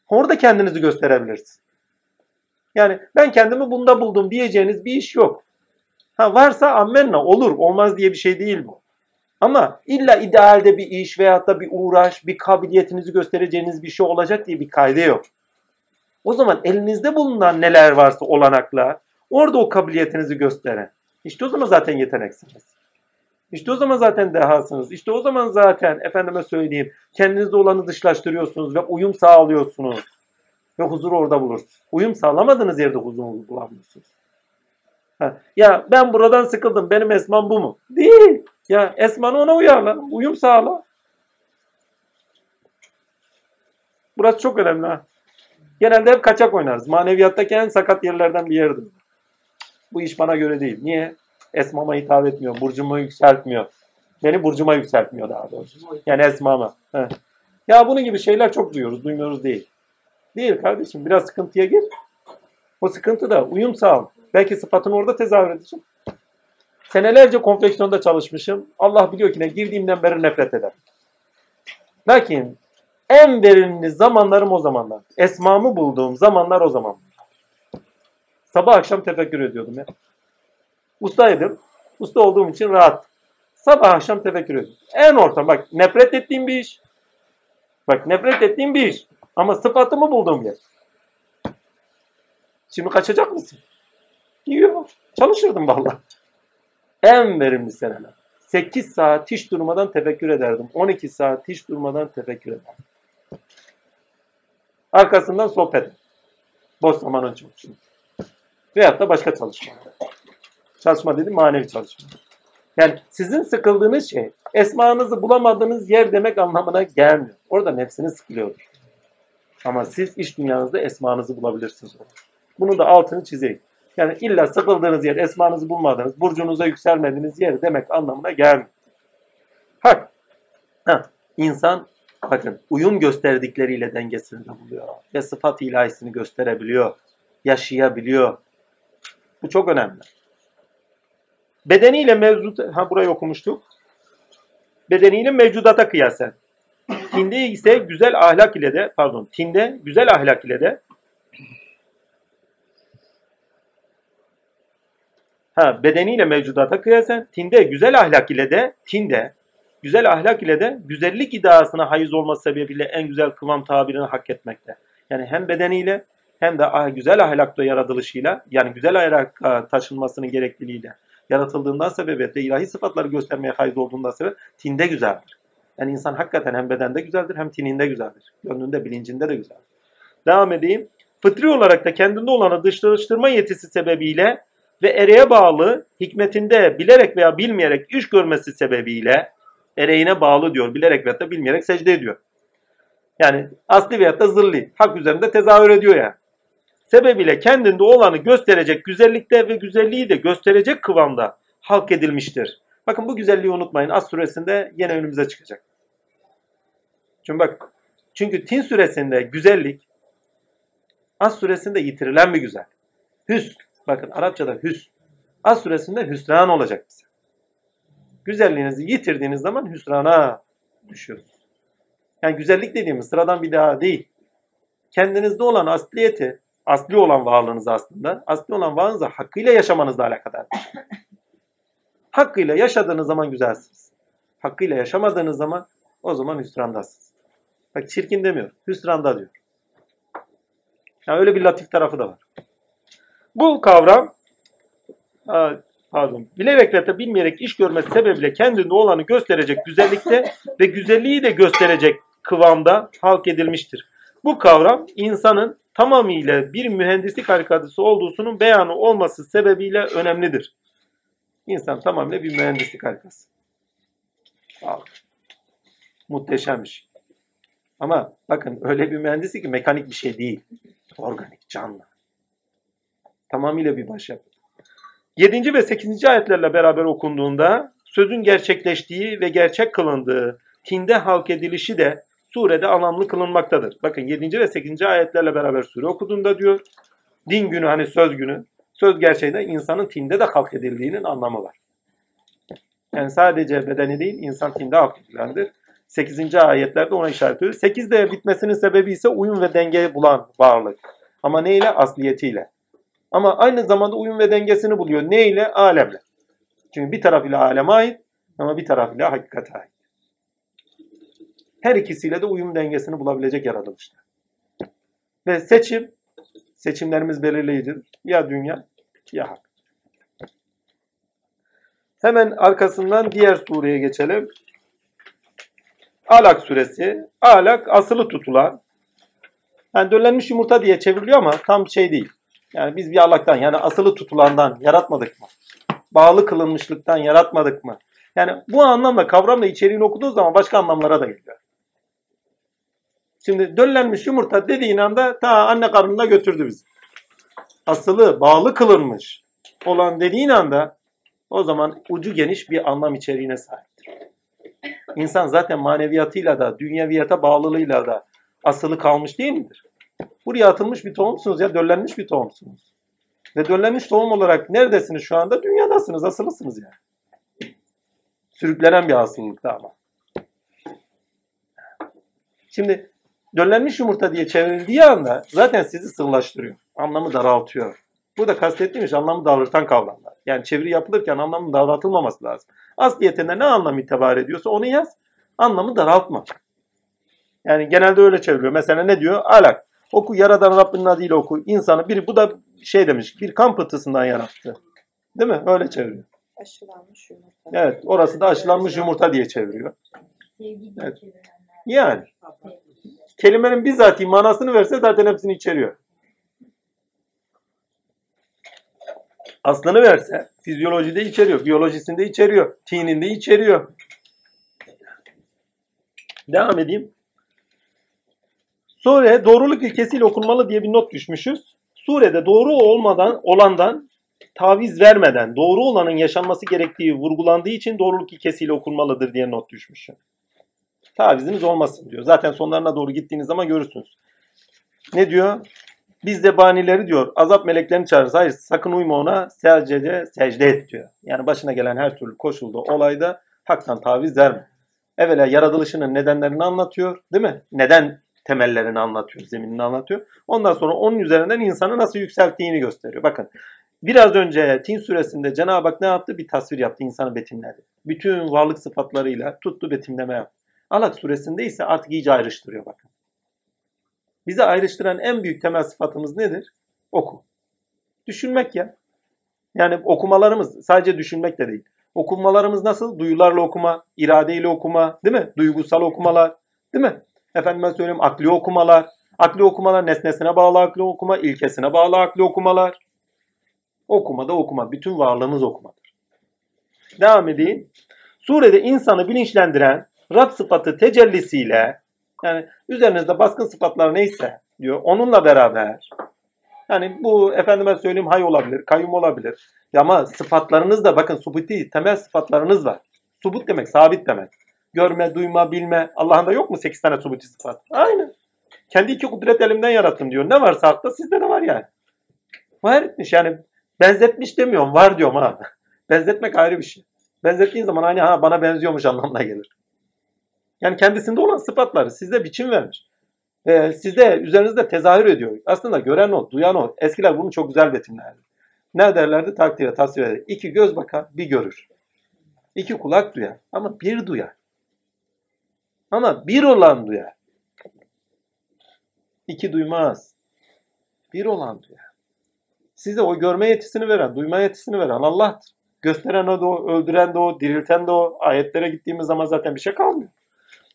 Orada kendinizi gösterebilirsiniz. Yani ben kendimi bunda buldum diyeceğiniz bir iş yok. Ha varsa ammenna olur. Olmaz diye bir şey değil bu. Ama illa idealde bir iş veyahut da bir uğraş, bir kabiliyetinizi göstereceğiniz bir şey olacak diye bir kaydı yok. O zaman elinizde bulunan neler varsa olanakla orada o kabiliyetinizi gösteren. İşte o zaman zaten yeteneksiniz. İşte o zaman zaten dehasınız. İşte o zaman zaten efendime söyleyeyim kendinizde olanı dışlaştırıyorsunuz ve uyum sağlıyorsunuz. Ve huzuru orada bulursunuz. Uyum sağlamadığınız yerde huzur bulamıyorsunuz. Ha, ya ben buradan sıkıldım. Benim esmam bu mu? Değil. Ya esmanı ona uyarla. Uyum sağla. Burası çok önemli ha. Genelde hep kaçak oynarız. Maneviyattaki en sakat yerlerden bir yerdir. Bu iş bana göre değil. Niye? Esmama hitap etmiyor. Burcumu yükseltmiyor. Beni burcuma yükseltmiyor daha doğrusu. Yani esmama. Heh. Ya bunun gibi şeyler çok duyuyoruz. Duymuyoruz değil. Değil kardeşim. Biraz sıkıntıya gir. O sıkıntı da uyum sağ Belki sıfatını orada tezahür edecek. Senelerce konfeksiyonda çalışmışım. Allah biliyor ki ne girdiğimden beri nefret eder. Lakin en verimli zamanlarım o zamanlar. Esmamı bulduğum zamanlar o zaman. Sabah akşam tefekkür ediyordum ya. Ustaydım. Usta olduğum için rahat. Sabah akşam tefekkür ediyordum. En orta bak nefret ettiğim bir iş. Bak nefret ettiğim bir iş. Ama sıfatımı bulduğum yer. Şimdi kaçacak mısın? Yok. Çalışırdım vallahi. En verimli seneler. 8 saat hiç durmadan tefekkür ederdim. 12 saat hiç durmadan tefekkür ederdim. Arkasından sohbet. Boş zamanın çalışma. Veyahut da başka çalışma. Çalışma dedim manevi çalışma. Yani sizin sıkıldığınız şey esmanızı bulamadığınız yer demek anlamına gelmiyor. Orada nefsiniz sıkılıyordur. Ama siz iş dünyanızda esmanızı bulabilirsiniz. Bunu da altını çizeyim. Yani illa sıkıldığınız yer, esmanızı bulmadığınız, burcunuza yükselmediğiniz yer demek anlamına gelmiyor. Hak. Ha, insan bakın uyum gösterdikleriyle dengesini de buluyor. Ve sıfat ilahisini gösterebiliyor. Yaşayabiliyor. Bu çok önemli. Bedeniyle mevcut, ha burayı okumuştuk. Bedeniyle mevcudata kıyasen. Tinde ise güzel ahlak ile de, pardon, tinde güzel ahlak ile de Ha, bedeniyle mevcudata kıyasen tinde güzel ahlak ile de tinde güzel ahlak ile de güzellik iddiasına hayız olması sebebiyle en güzel kıvam tabirini hak etmekte. Yani hem bedeniyle hem de ah- güzel ahlakla yaratılışıyla yani güzel ahlak ah, taşınmasının gerekliliğiyle yaratıldığından sebebiyle ilahi sıfatları göstermeye hayız olduğundan sebep tinde güzeldir. Yani insan hakikaten hem bedende güzeldir hem tininde güzeldir. Gönlünde bilincinde de güzeldir. Devam edeyim. Fıtri olarak da kendinde olanı dışlaştırma yetisi sebebiyle ve ereğe bağlı hikmetinde bilerek veya bilmeyerek iş görmesi sebebiyle ereğine bağlı diyor. Bilerek veya da bilmeyerek secde ediyor. Yani asli veyahut da zırli. Hak üzerinde tezahür ediyor yani. Sebebiyle kendinde olanı gösterecek güzellikte ve güzelliği de gösterecek kıvamda halk edilmiştir. Bakın bu güzelliği unutmayın. Az suresinde yine önümüze çıkacak. Çünkü bak çünkü Tin suresinde güzellik Az suresinde yitirilen bir güzel. Hüsn. Bakın Arapçada hüsn. Az suresinde hüsran olacak bize. Güzelliğinizi yitirdiğiniz zaman hüsrana düşüyorsunuz. Yani güzellik dediğimiz sıradan bir daha değil. Kendinizde olan asliyeti, asli olan varlığınız aslında, asli olan varlığınızı hakkıyla yaşamanızla alakadar. hakkıyla yaşadığınız zaman güzelsiniz. Hakkıyla yaşamadığınız zaman o zaman hüsrandasınız. Bak çirkin demiyor, hüsranda diyor. Yani öyle bir latif tarafı da var. Bu kavram pardon bilerek ve de bilmeyerek iş görmesi sebebiyle kendinde olanı gösterecek güzellikte ve güzelliği de gösterecek kıvamda halk edilmiştir. Bu kavram insanın tamamıyla bir mühendislik harikası olduğunun beyanı olması sebebiyle önemlidir. İnsan tamamıyla bir mühendislik harikası. Al. Muhteşem bir şey. Ama bakın öyle bir mühendislik ki mekanik bir şey değil. Organik, canlı. Tamamıyla bir başyapıt. 7. ve 8. ayetlerle beraber okunduğunda sözün gerçekleştiği ve gerçek kılındığı tinde halk edilişi de surede anlamlı kılınmaktadır. Bakın 7. ve 8. ayetlerle beraber sure okuduğunda diyor din günü hani söz günü söz gerçeğinde insanın tinde de halk edildiğinin anlamı var. Yani sadece bedeni değil insan tinde halk edilendir. 8. ayetlerde ona işaret ediyor. 8'de bitmesinin sebebi ise uyum ve denge bulan varlık. Ama neyle? Asliyetiyle. Ama aynı zamanda uyum ve dengesini buluyor. Neyle? Alemle. Çünkü bir tarafıyla aleme ait ama bir tarafıyla hakikate ait. Her ikisiyle de uyum dengesini bulabilecek yaratılmışlar. Ve seçim, seçimlerimiz belirleyicidir. Ya dünya ya hak. Hemen arkasından diğer sureye geçelim. Alak suresi. Alak asılı tutulan. Yani döllenmiş yumurta diye çevriliyor ama tam şey değil. Yani biz bir alaktan yani asılı tutulandan yaratmadık mı? Bağlı kılınmışlıktan yaratmadık mı? Yani bu anlamda kavramla içeriğini okuduğu zaman başka anlamlara da geliyor. Şimdi döllenmiş yumurta dediğin anda ta anne karnına götürdü bizi. Asılı bağlı kılınmış olan dediğin anda o zaman ucu geniş bir anlam içeriğine sahiptir. İnsan zaten maneviyatıyla da dünyeviyata bağlılığıyla da asılı kalmış değil midir? Buraya atılmış bir tohumsunuz ya döllenmiş bir tohumsunuz. Ve döllenmiş tohum olarak neredesiniz şu anda? Dünyadasınız, asılısınız yani. Sürüklenen bir asılılıkta ama. Şimdi döllenmiş yumurta diye çevrildiği anda zaten sizi sığlaştırıyor. Anlamı daraltıyor. Burada kastettiğim şey anlamı daraltan kavramlar. Yani çeviri yapılırken anlamın daraltılmaması lazım. Asliyetinde ne anlam itibar ediyorsa onu yaz. Anlamı daraltma. Yani genelde öyle çeviriyor. Mesela ne diyor? Alak. Oku yaradan Rabbinin adıyla oku. İnsanı biri bu da şey demiş. Bir kan pıhtısından yarattı. Değil mi? Öyle çeviriyor. Aşılanmış yumurta. Evet. Orası da aşılanmış yumurta diye çeviriyor. Evet. Yani kelimenin bizzati manasını verse zaten hepsini içeriyor. Aslını verse fizyolojide içeriyor, biyolojisinde içeriyor, tininde içeriyor. Devam edeyim. Sure doğruluk ilkesiyle okunmalı diye bir not düşmüşüz. Surede doğru olmadan olandan taviz vermeden doğru olanın yaşanması gerektiği vurgulandığı için doğruluk ilkesiyle okunmalıdır diye not düşmüşüm. Taviziniz olmasın diyor. Zaten sonlarına doğru gittiğiniz zaman görürsünüz. Ne diyor? Biz de banileri diyor azap meleklerini çağırırız. Hayır sakın uyma ona secdede secde et diyor. Yani başına gelen her türlü koşulda olayda haktan taviz verme. Evvela yaratılışının nedenlerini anlatıyor değil mi? Neden temellerini anlatıyor, zeminini anlatıyor. Ondan sonra onun üzerinden insanı nasıl yükselttiğini gösteriyor. Bakın biraz önce Tin suresinde Cenab-ı Hak ne yaptı? Bir tasvir yaptı, insanı betimledi. Bütün varlık sıfatlarıyla tuttu betimleme yaptı. Alak suresinde ise artık iyice ayrıştırıyor bakın. Bizi ayrıştıran en büyük temel sıfatımız nedir? Oku. Düşünmek ya. Yani okumalarımız sadece düşünmek de değil. Okumalarımız nasıl? Duyularla okuma, iradeyle okuma, değil mi? Duygusal okumalar, değil mi? Efendime söyleyeyim akli okumalar. Akli okumalar nesnesine bağlı akli okuma, ilkesine bağlı akli okumalar. Okuma da okuma. Bütün varlığımız okumadır. Devam edeyim. Surede insanı bilinçlendiren Rab sıfatı tecellisiyle yani üzerinizde baskın sıfatlar neyse diyor onunla beraber yani bu efendime söyleyeyim hay olabilir, kayyum olabilir. Ama sıfatlarınız da bakın subuti temel sıfatlarınız var. Subut demek sabit demek. Görme, duyma, bilme. Allah'ın da yok mu 8 tane subuti sıfat? Aynen. Kendi iki kudret elimden yarattım diyor. Ne varsa hakta sizde de var yani. Var etmiş yani benzetmiş demiyorum var diyorum ha. Benzetmek ayrı bir şey. Benzettiğin zaman hani ha bana benziyormuş anlamına gelir. Yani kendisinde olan sıfatları size biçim vermiş. Ee, sizde üzerinizde tezahür ediyor. Aslında gören o, duyan o. Eskiler bunu çok güzel betimlerdi. Ne derlerdi? Takdire, tasvir eder. İki göz bakar, bir görür. İki kulak duyar ama bir duyar. Ama bir olan duyar. İki duymaz. Bir olan duyar. Size o görme yetisini veren, duyma yetisini veren Allah'tır. Gösteren o da o, öldüren de o, dirilten de o. Ayetlere gittiğimiz zaman zaten bir şey kalmıyor.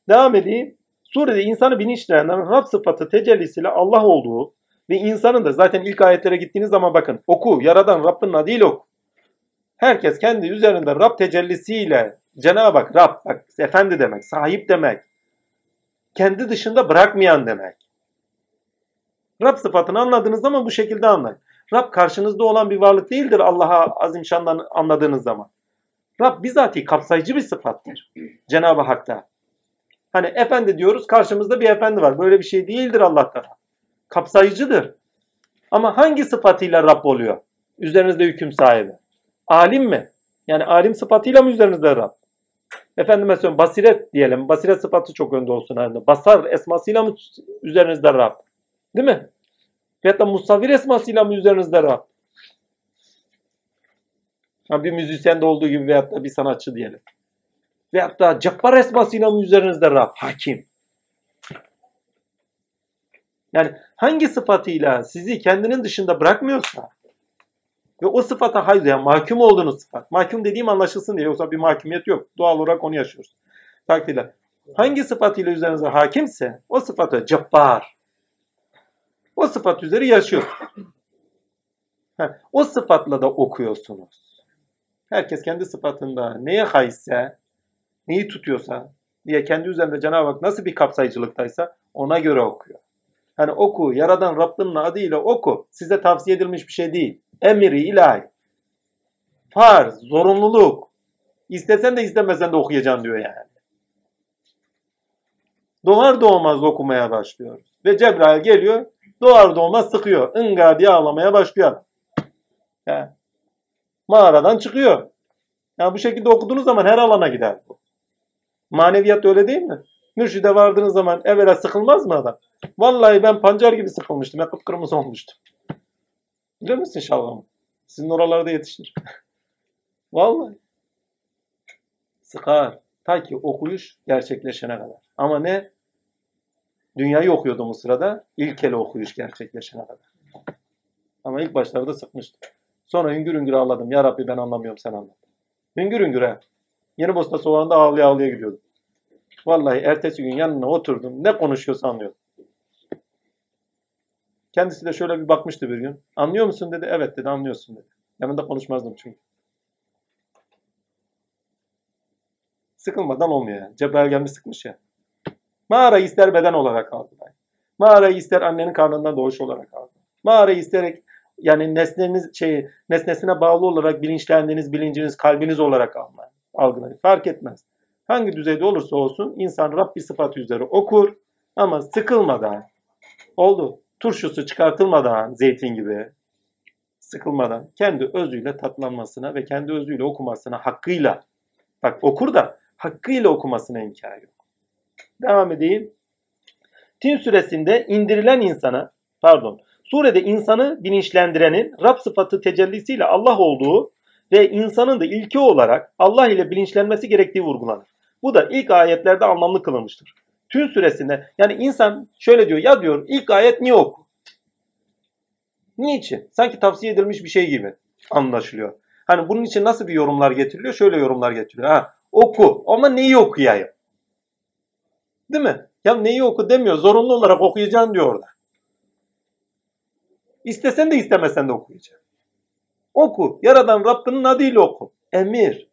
Devam edeyim. Surede insanı bilinçlendiren Rab sıfatı tecellisiyle Allah olduğu ve insanın da zaten ilk ayetlere gittiğiniz zaman bakın oku, yaradan Rabbin adıyla oku. Herkes kendi üzerinde Rab tecellisiyle Cenab-ı Hak Rab, bak, efendi demek, sahip demek. Kendi dışında bırakmayan demek. Rab sıfatını anladığınız zaman bu şekilde anlayın. Rab karşınızda olan bir varlık değildir Allah'a azimşandan anladığınız zaman. Rab bizatihi kapsayıcı bir sıfattır Cenab-ı Hak'ta. Hani efendi diyoruz karşımızda bir efendi var. Böyle bir şey değildir Allah'ta. Kapsayıcıdır. Ama hangi sıfatıyla Rab oluyor? Üzerinizde hüküm sahibi. Alim mi? Yani alim sıfatıyla mı üzerinizde Rab? Efendime söyleyeyim basiret diyelim. Basiret sıfatı çok önde olsun halinde. Basar esmasıyla mı üzerinizde Rab? Değil mi? Veyahut da musavvir esmasıyla mı üzerinizde Rab? Ha, bir müzisyende olduğu gibi veyahut da bir sanatçı diyelim. Veyahut da cabbar esmasıyla mı üzerinizde Rab? Hakim. Yani hangi sıfatıyla sizi kendinin dışında bırakmıyorsa ve o sıfata hayır yani mahkum olduğunuz sıfat. Mahkum dediğim anlaşılsın diye yoksa bir mahkumiyet yok. Doğal olarak onu yaşıyoruz. Takdirle. Hangi sıfatıyla üzerinize hakimse o sıfatı cabbar. O sıfat üzeri yaşıyorsunuz. O sıfatla da okuyorsunuz. Herkes kendi sıfatında neye haisse, neyi tutuyorsa diye kendi üzerinde Cenab-ı Hak nasıl bir kapsayıcılıktaysa ona göre okuyor. Hani oku, Yaradan Rabbinin adıyla oku. Size tavsiye edilmiş bir şey değil. Emri ilahi. Farz, zorunluluk. İstesen de istemesen de okuyacaksın diyor yani. Doğar doğmaz okumaya başlıyoruz. Ve Cebrail geliyor, doğar doğmaz sıkıyor. Inga diye ağlamaya başlıyor. Yani mağaradan çıkıyor. Yani bu şekilde okuduğunuz zaman her alana gider bu. Maneviyat öyle değil mi? Mürşide vardığınız zaman evvela sıkılmaz mı adam? Vallahi ben pancar gibi sıkılmıştım. Ya kıpkırmızı olmuştum. Biliyor musun şalgamı? Sizin oralarda yetişir. Vallahi. Sıkar. Ta ki okuyuş gerçekleşene kadar. Ama ne? Dünyayı okuyordum o sırada. İlkeli okuyuş gerçekleşene kadar. Ama ilk başlarda sıkmıştı. Sonra hüngür hüngür ağladım. Ya Rabbi ben anlamıyorum sen anlat. Hüngür hüngür ha. Yeni Bosna Sokağı'nda ağlaya ağlaya gidiyordum. Vallahi ertesi gün yanına oturdum. Ne konuşuyorsa anlıyordum. Kendisi de şöyle bir bakmıştı bir gün. Anlıyor musun dedi. Evet dedi anlıyorsun dedi. Yanında konuşmazdım çünkü. Sıkılmadan olmuyor yani. Cebrail gelmiş sıkmış ya. Mağarayı ister beden olarak aldı. Mağarayı ister annenin karnından doğuş olarak aldı. Mağarayı isterek yani nesneniz şey nesnesine bağlı olarak bilinçlendiğiniz bilinciniz kalbiniz olarak almayın. Algılayın. Fark etmez. Hangi düzeyde olursa olsun insan Rabbi sıfatı üzere okur ama sıkılmadan oldu. Turşusu çıkartılmadan zeytin gibi sıkılmadan kendi özüyle tatlanmasına ve kendi özüyle okumasına hakkıyla bak okur da hakkıyla okumasına imkan yok. Devam edeyim. Tin suresinde indirilen insana pardon surede insanı bilinçlendirenin Rab sıfatı tecellisiyle Allah olduğu ve insanın da ilki olarak Allah ile bilinçlenmesi gerektiği vurgulanır. Bu da ilk ayetlerde anlamlı kılınmıştır. Tüm süresinde yani insan şöyle diyor ya diyor ilk ayet niye oku? Niçin? Sanki tavsiye edilmiş bir şey gibi anlaşılıyor. Hani bunun için nasıl bir yorumlar getiriliyor? Şöyle yorumlar getiriliyor. Ha, oku ama neyi okuyayım? Değil mi? Ya neyi oku demiyor. Zorunlu olarak okuyacaksın diyor orada. İstesen de istemesen de okuyacaksın. Oku. Yaradan Rabbinin adıyla oku. Emir.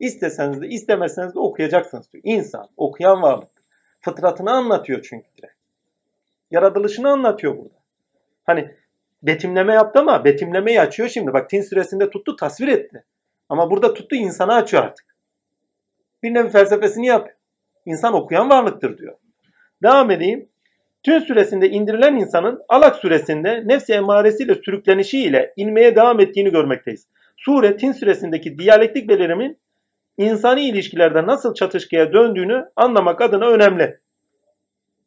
İsteseniz de istemeseniz de okuyacaksınız diyor. İnsan, okuyan varlık. Fıtratını anlatıyor çünkü direkt. Yaratılışını anlatıyor burada. Hani betimleme yaptı ama betimlemeyi açıyor şimdi. Bak Tin süresinde tuttu tasvir etti. Ama burada tuttu insanı açıyor artık. Bir nevi felsefesini yap. İnsan okuyan varlıktır diyor. Devam edeyim. Tün süresinde indirilen insanın Alak suresinde nefsi emaresiyle sürüklenişiyle inmeye devam ettiğini görmekteyiz. Sure Tin süresindeki diyalektik belirimin insani ilişkilerde nasıl çatışkıya döndüğünü anlamak adına önemli.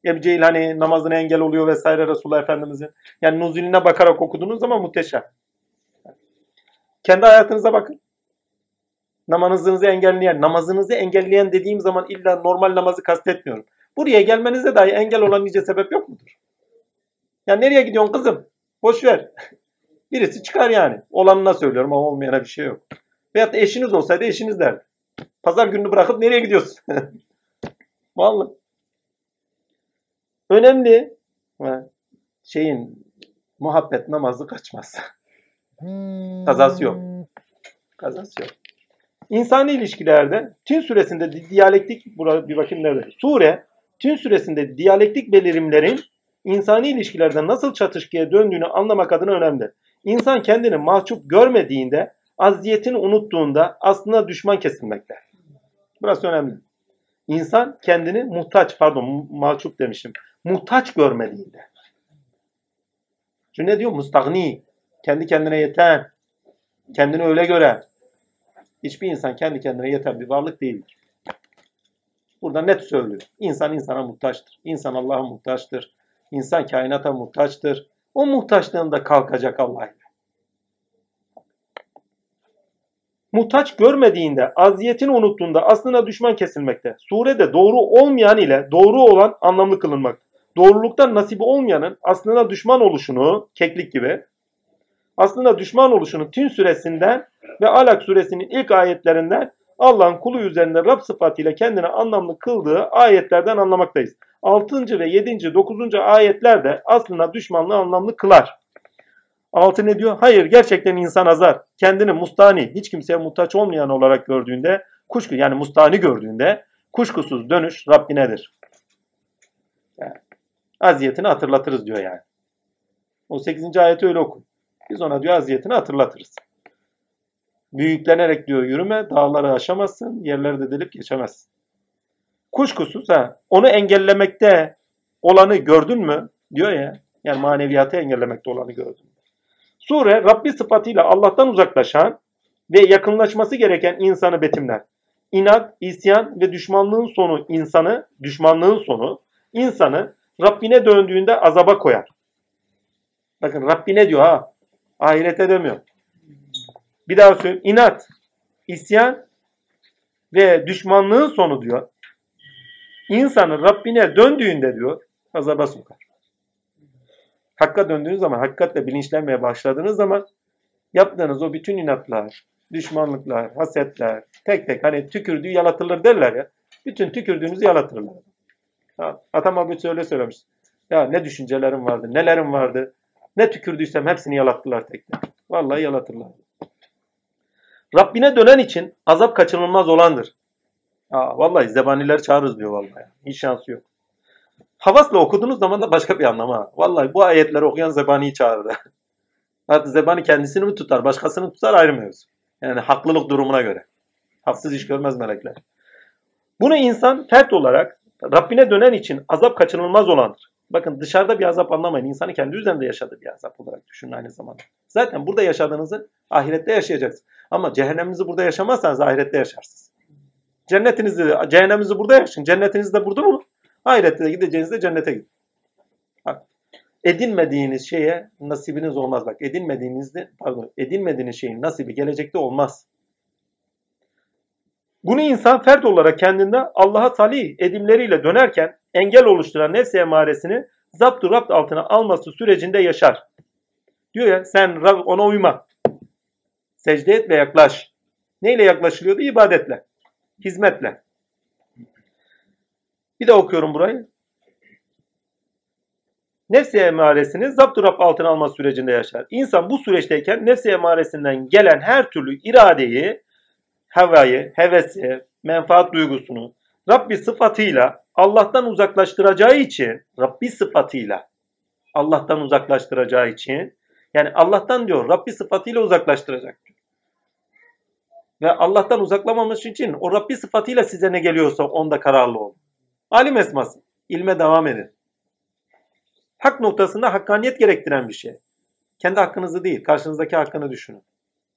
Ebu Cehil hani namazına engel oluyor vesaire Resulullah Efendimizin. Yani nuzulüne bakarak okuduğunuz zaman muhteşem. Kendi hayatınıza bakın. Namazınızı engelleyen, namazınızı engelleyen dediğim zaman illa normal namazı kastetmiyorum. Buraya gelmenize dahi engel olan nice sebep yok mudur? Ya nereye gidiyorsun kızım? Boş ver. Birisi çıkar yani. Olanına söylüyorum ama olmayana bir şey yok. Veyahut da eşiniz olsaydı eşiniz derdi. Pazar gününü bırakıp nereye gidiyorsun? Vallahi. Önemli. Şeyin muhabbet namazı kaçmaz. Kazası yok. Kazası yok. İnsani ilişkilerde Tün suresinde di- diyalektik burada bir bakayım nerede? Sure Tün suresinde diyalektik belirimlerin insani ilişkilerde nasıl çatışkıya döndüğünü anlamak adına önemli. İnsan kendini mahcup görmediğinde, aziyetini unuttuğunda aslında düşman kesilmekte. Burası önemli. İnsan kendini muhtaç, pardon mahcup demişim, muhtaç görmediğinde. Çünkü ne diyor? Mustagni. Kendi kendine yeten. Kendini öyle gören. Hiçbir insan kendi kendine yeten bir varlık değildir. Burada net söylüyor. İnsan insana muhtaçtır. İnsan Allah'a muhtaçtır. İnsan kainata muhtaçtır. O muhtaçlığında kalkacak Allah ile. Muhtaç görmediğinde, aziyetini unuttuğunda aslına düşman kesilmekte. Surede doğru olmayan ile doğru olan anlamlı kılınmak. Doğruluktan nasibi olmayanın aslına düşman oluşunu, keklik gibi, aslında düşman oluşunu Tün suresinden ve Alak suresinin ilk ayetlerinden Allah'ın kulu üzerinde Rab sıfatıyla kendine anlamlı kıldığı ayetlerden anlamaktayız. 6. ve 7. 9. ayetler de aslında düşmanlığı anlamlı kılar. Altı ne diyor? Hayır gerçekten insan azar. Kendini mustani, hiç kimseye muhtaç olmayan olarak gördüğünde, kuşku yani mustani gördüğünde kuşkusuz dönüş Rabbinedir. Yani, aziyetini hatırlatırız diyor yani. O 8. ayeti öyle oku. Biz ona diyor aziyetini hatırlatırız. Büyüklenerek diyor yürüme, dağları aşamazsın, yerleri de delip geçemezsin. Kuşkusuz ha, onu engellemekte olanı gördün mü? Diyor ya. Yani maneviyatı engellemekte olanı gördün mü? Sure Rabbi sıfatıyla Allah'tan uzaklaşan ve yakınlaşması gereken insanı betimler. İnat, isyan ve düşmanlığın sonu insanı, düşmanlığın sonu insanı Rabbine döndüğünde azaba koyar. Bakın Rabbine diyor ha. Ahirete demiyor. Bir daha söyleyeyim. İnat, isyan ve düşmanlığın sonu diyor. İnsanı Rabbine döndüğünde diyor azaba sokar. Hakka döndüğünüz zaman, hakikatle bilinçlenmeye başladığınız zaman yaptığınız o bütün inatlar, düşmanlıklar, hasetler, tek tek hani tükürdüğü yalatılır derler ya. Bütün tükürdüğünüzü yalatırlar. Ha, Atam abi öyle söylemiş. Ya ne düşüncelerim vardı, nelerim vardı. Ne tükürdüysem hepsini yalattılar tek tek. Vallahi yalatırlar. Rabbine dönen için azap kaçınılmaz olandır. Aa, vallahi zebaniler çağırırız diyor vallahi. Hiç şansı yok. Havasla okuduğunuz zaman da başka bir anlam ha. Vallahi bu ayetleri okuyan zebaniyi çağırır. Artık zebani kendisini mi tutar, başkasını mı tutar ayrı mevzu. Yani haklılık durumuna göre. Haksız iş görmez melekler. Bunu insan fert olarak Rabbine dönen için azap kaçınılmaz olandır. Bakın dışarıda bir azap anlamayın. İnsanı kendi üzerinde yaşadığı bir azap olarak düşünün aynı zamanda. Zaten burada yaşadığınızı ahirette yaşayacaksınız. Ama cehenneminizi burada yaşamazsanız ahirette yaşarsınız. Cennetinizi, cehenneminizi burada yaşayın. Cennetiniz de burada mı? Ahirette de gideceğinizde cennete gidin. Bak, edinmediğiniz şeye nasibiniz olmaz. Bak edinmediğinizde, pardon, edinmediğiniz şeyin nasibi gelecekte olmaz. Bunu insan fert olarak kendinde Allah'a talih edimleriyle dönerken engel oluşturan nefsi emaresini zapt rapt altına alması sürecinde yaşar. Diyor ya sen ona uyma. Secde et ve yaklaş. Neyle yaklaşılıyordu? İbadetle. Hizmetle. Bir de okuyorum burayı. Nefsi emaresini zapt rapt altına alma sürecinde yaşar. İnsan bu süreçteyken nefsi emaresinden gelen her türlü iradeyi, havayı, hevesi, menfaat duygusunu Rabbi sıfatıyla Allah'tan uzaklaştıracağı için, Rabbi sıfatıyla Allah'tan uzaklaştıracağı için, yani Allah'tan diyor Rabbi sıfatıyla uzaklaştıracak diyor. Ve Allah'tan uzaklamamış için o Rabbi sıfatıyla size ne geliyorsa onda kararlı olun. Alim esması. ilme devam edin. Hak noktasında hakkaniyet gerektiren bir şey. Kendi hakkınızı değil, karşınızdaki hakkını düşünün.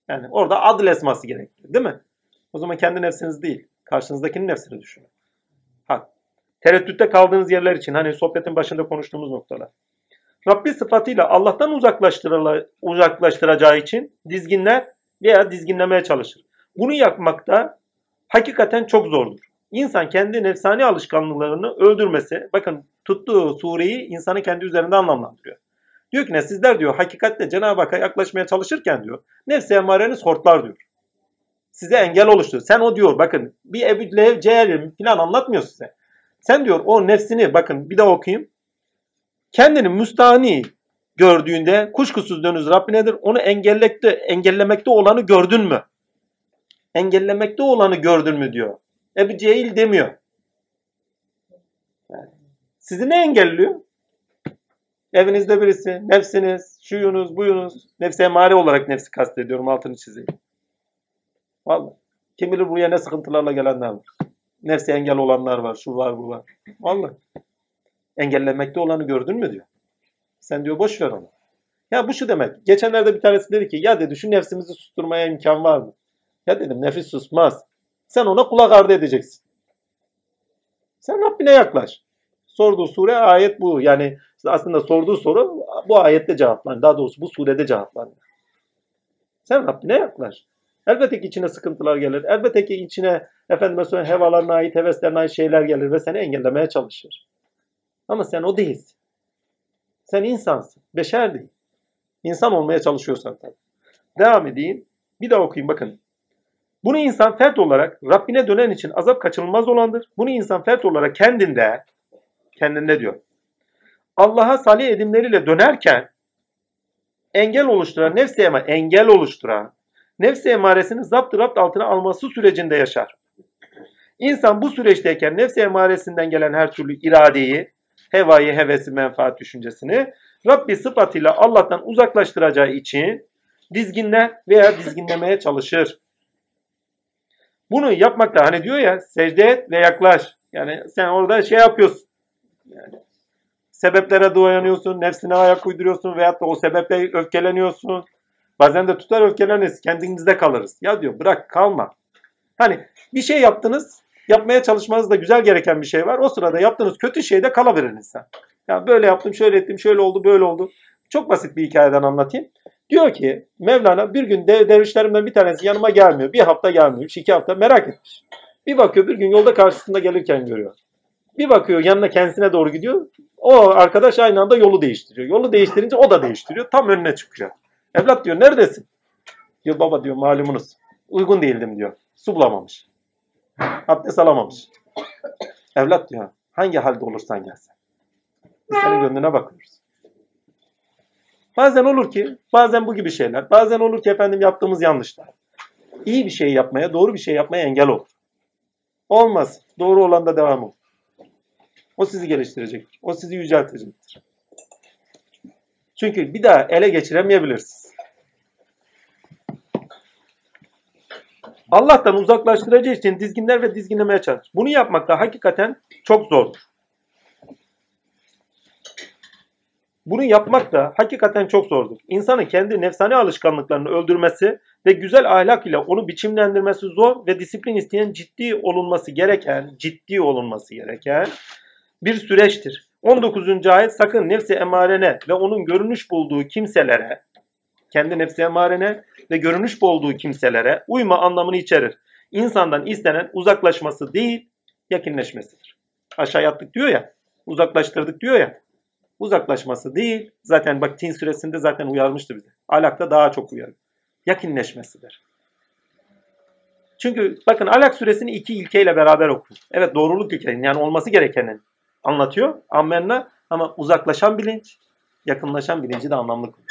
Yani orada adil esması gerekli, değil mi? O zaman kendi nefsiniz değil, karşınızdakinin nefsini düşünün. Hak. Tereddütte kaldığınız yerler için, hani sohbetin başında konuştuğumuz noktalar. Rabbi sıfatıyla Allah'tan uzaklaştıracağı için dizginler veya dizginlemeye çalışır. Bunu yapmakta hakikaten çok zordur. İnsan kendi nefsani alışkanlıklarını öldürmesi, bakın tuttuğu sureyi insanı kendi üzerinde anlamlandırıyor. Diyor ki ne sizler diyor hakikatle Cenab-ı Hakk'a yaklaşmaya çalışırken diyor nefsi emareniz hortlar diyor. Size engel oluştu. Sen o diyor bakın bir Ebu Leheb Cehil falan anlatmıyor size. Sen diyor o nefsini bakın bir daha okuyayım. Kendini müstahni gördüğünde kuşkusuz dönüz Rabbinedir. Onu engellemekte, engellemekte olanı gördün mü? Engellemekte olanı gördün mü diyor. Ebu Cehil demiyor. Yani sizi ne engelliyor? Evinizde birisi, nefsiniz, şuyunuz, buyunuz. Nefsi emare olarak nefsi kastediyorum altını çizeyim. Vallahi. Kim bilir buraya ne sıkıntılarla gelenler var. Nefsi engel olanlar var, şu var, bu var. Vallahi. Engellemekte olanı gördün mü diyor. Sen diyor boş ver onu. Ya bu şu demek. Geçenlerde bir tanesi dedi ki ya dedi şu nefsimizi susturmaya imkan var mı? Ya dedim nefis susmaz. Sen ona kulak ardı edeceksin. Sen Rabbine yaklaş. Sorduğu sure ayet bu. Yani aslında sorduğu soru bu ayette cevaplanıyor. Daha doğrusu bu surede cevaplanıyor. Sen Rabbine yaklaş. Elbette ki içine sıkıntılar gelir. Elbette ki içine efendime söyleyeyim hevalarına ait, heveslerine ait şeyler gelir ve seni engellemeye çalışır. Ama sen o değilsin. Sen insansın. Beşer değil. İnsan olmaya çalışıyorsan tabii. Devam edeyim. Bir daha okuyayım bakın. Bunu insan fert olarak Rabbine dönen için azap kaçınılmaz olandır. Bunu insan fert olarak kendinde, kendinde diyor. Allah'a salih edimleriyle dönerken engel oluşturan, nefsi ema engel oluşturan, nefsi emaresini zapt rapt altına alması sürecinde yaşar. İnsan bu süreçteyken nefsi emaresinden gelen her türlü iradeyi, hevayı, hevesi, menfaat düşüncesini Rabbi sıfatıyla Allah'tan uzaklaştıracağı için dizginler veya dizginlemeye çalışır. Bunu yapmakta hani diyor ya secde et ve yaklaş. Yani sen orada şey yapıyorsun. Yani sebeplere dayanıyorsun, nefsine ayak uyduruyorsun veyahut da o sebeple öfkeleniyorsun. Bazen de tutar öfkeleniriz, kendimizde kalırız. Ya diyor bırak kalma. Hani bir şey yaptınız, yapmaya çalışmanız da güzel gereken bir şey var. O sırada yaptığınız kötü şeyde kalaverir insan. Ya böyle yaptım, şöyle ettim, şöyle oldu, böyle oldu. Çok basit bir hikayeden anlatayım. Diyor ki Mevlana bir gün dev, dervişlerimden bir tanesi yanıma gelmiyor. Bir hafta gelmiyor, iki hafta merak etmiş. Bir bakıyor bir gün yolda karşısında gelirken görüyor. Bir bakıyor yanına kendisine doğru gidiyor. O arkadaş aynı anda yolu değiştiriyor. Yolu değiştirince o da değiştiriyor. Tam önüne çıkıyor. Evlat diyor neredesin? Diyor baba diyor malumunuz. Uygun değildim diyor. Su bulamamış. Abdest alamamış. Evlat diyor hangi halde olursan gelsen. Biz senin gönlüne bakıyoruz. Bazen olur ki, bazen bu gibi şeyler, bazen olur ki efendim yaptığımız yanlışlar. İyi bir şey yapmaya, doğru bir şey yapmaya engel olur. Olmaz. Doğru olan da devam olur. O sizi geliştirecektir. O sizi yüceltecektir. Çünkü bir daha ele geçiremeyebilirsiniz. Allah'tan uzaklaştıracağı için dizginler ve dizginlemeye çalışır. Bunu yapmak da hakikaten çok zordur. Bunu yapmak da hakikaten çok zordur. İnsanın kendi nefsani alışkanlıklarını öldürmesi ve güzel ahlak ile onu biçimlendirmesi zor ve disiplin isteyen ciddi olunması gereken, ciddi olunması gereken bir süreçtir. 19. ayet sakın nefsi emarene ve onun görünüş bulduğu kimselere, kendi nefsi emarene ve görünüş bulduğu kimselere uyma anlamını içerir. İnsandan istenen uzaklaşması değil, yakınlaşmasıdır. Aşağı attık diyor ya, uzaklaştırdık diyor ya, uzaklaşması değil, zaten bak Tin süresinde zaten uyarmıştı bize. Alakta daha çok uyarır. Yakınleşmesidir. Çünkü bakın Alak suresini iki ilkeyle beraber okuyun. Evet doğruluk ilkenin yani olması gerekenin anlatıyor. Ammenna ama uzaklaşan bilinç, yakınlaşan bilinci de anlamlı kılıyor.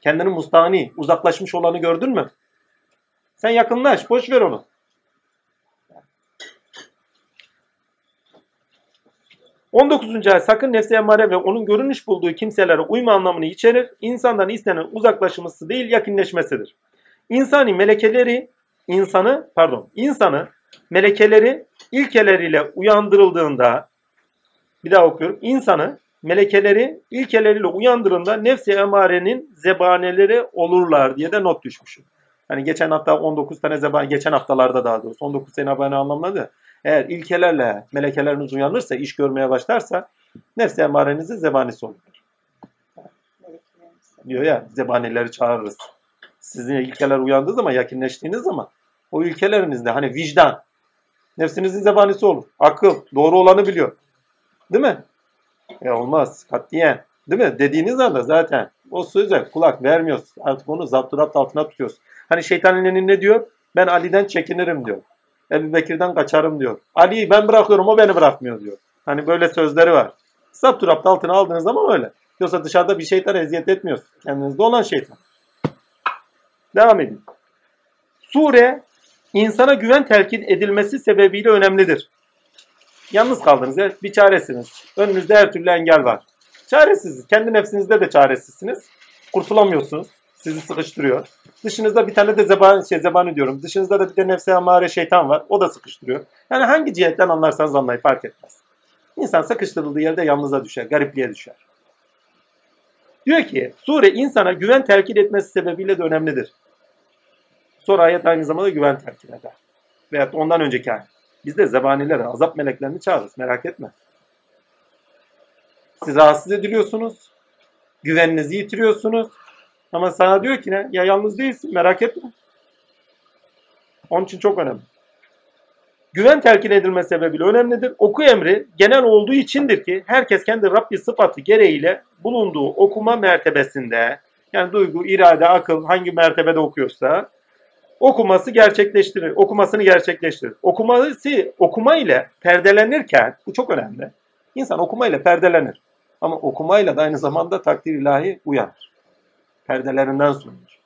Kendini mustani, uzaklaşmış olanı gördün mü? Sen yakınlaş, boş ver onu. 19. ayet sakın nefse emmare ve onun görünüş bulduğu kimselere uyma anlamını içerir. İnsandan istenen uzaklaşması değil yakınleşmesidir. İnsani melekeleri insanı pardon insanı melekeleri ilkeleriyle uyandırıldığında bir daha okuyorum. İnsanı melekeleri ilkeleriyle uyandırında nefsi emarenin zebaneleri olurlar diye de not düşmüşüm. Hani geçen hafta 19 tane zebani, geçen haftalarda daha doğrusu 19 tane zebani anlamladı. Eğer ilkelerle melekeleriniz uyanırsa, iş görmeye başlarsa nefsi emarenizin zebanisi olur. Diyor ya zebanileri çağırırız. Sizin ilkeler uyandığı zaman, yakınleştiğiniz zaman o ilkelerinizde hani vicdan, nefsinizin zebanisi olur. Akıl, doğru olanı biliyor. Değil mi? E olmaz. Katiyen. Değil mi? Dediğiniz anda zaten o söze kulak vermiyoruz. Artık onu zapturapt altına tutuyoruz. Hani şeytanın ne diyor? Ben Ali'den çekinirim diyor. Ebu Bekir'den kaçarım diyor. Ali'yi ben bırakıyorum o beni bırakmıyor diyor. Hani böyle sözleri var. Zapturapt altına aldığınız zaman öyle. Yoksa dışarıda bir şeytan eziyet etmiyorsun. Kendinizde olan şeytan. Devam edin. Sure insana güven telkin edilmesi sebebiyle önemlidir. Yalnız kaldınız ya bir çaresiniz. Önünüzde her türlü engel var. Çaresiz. Kendi nefsinizde de çaresizsiniz. Kurtulamıyorsunuz. Sizi sıkıştırıyor. Dışınızda bir tane de zebani, şey, zebani diyorum. Dışınızda da bir de nefse amare şeytan var. O da sıkıştırıyor. Yani hangi cihetten anlarsanız anlayın fark etmez. İnsan sıkıştırıldığı yerde yalnızlığa düşer, garipliğe düşer. Diyor ki sure insana güven telkin etmesi sebebiyle de önemlidir. Sonra ayet aynı zamanda güven telkin eder. Veyahut ondan önceki ayet. Biz de zebanileri, azap meleklerini çağırırız. Merak etme. Siz rahatsız ediliyorsunuz. Güveninizi yitiriyorsunuz. Ama sana diyor ki ne? Ya yalnız değilsin merak etme. Onun için çok önemli. Güven telkin edilme sebebiyle önemlidir. Oku emri genel olduğu içindir ki herkes kendi Rabbi sıfatı gereğiyle bulunduğu okuma mertebesinde yani duygu, irade, akıl hangi mertebede okuyorsa okuması gerçekleştirir. Okumasını gerçekleştirir. Okuması okuma ile perdelenirken bu çok önemli. İnsan okuma ile perdelenir. Ama okumayla da aynı zamanda takdir ilahi uyanır. Perdelerinden soyunur.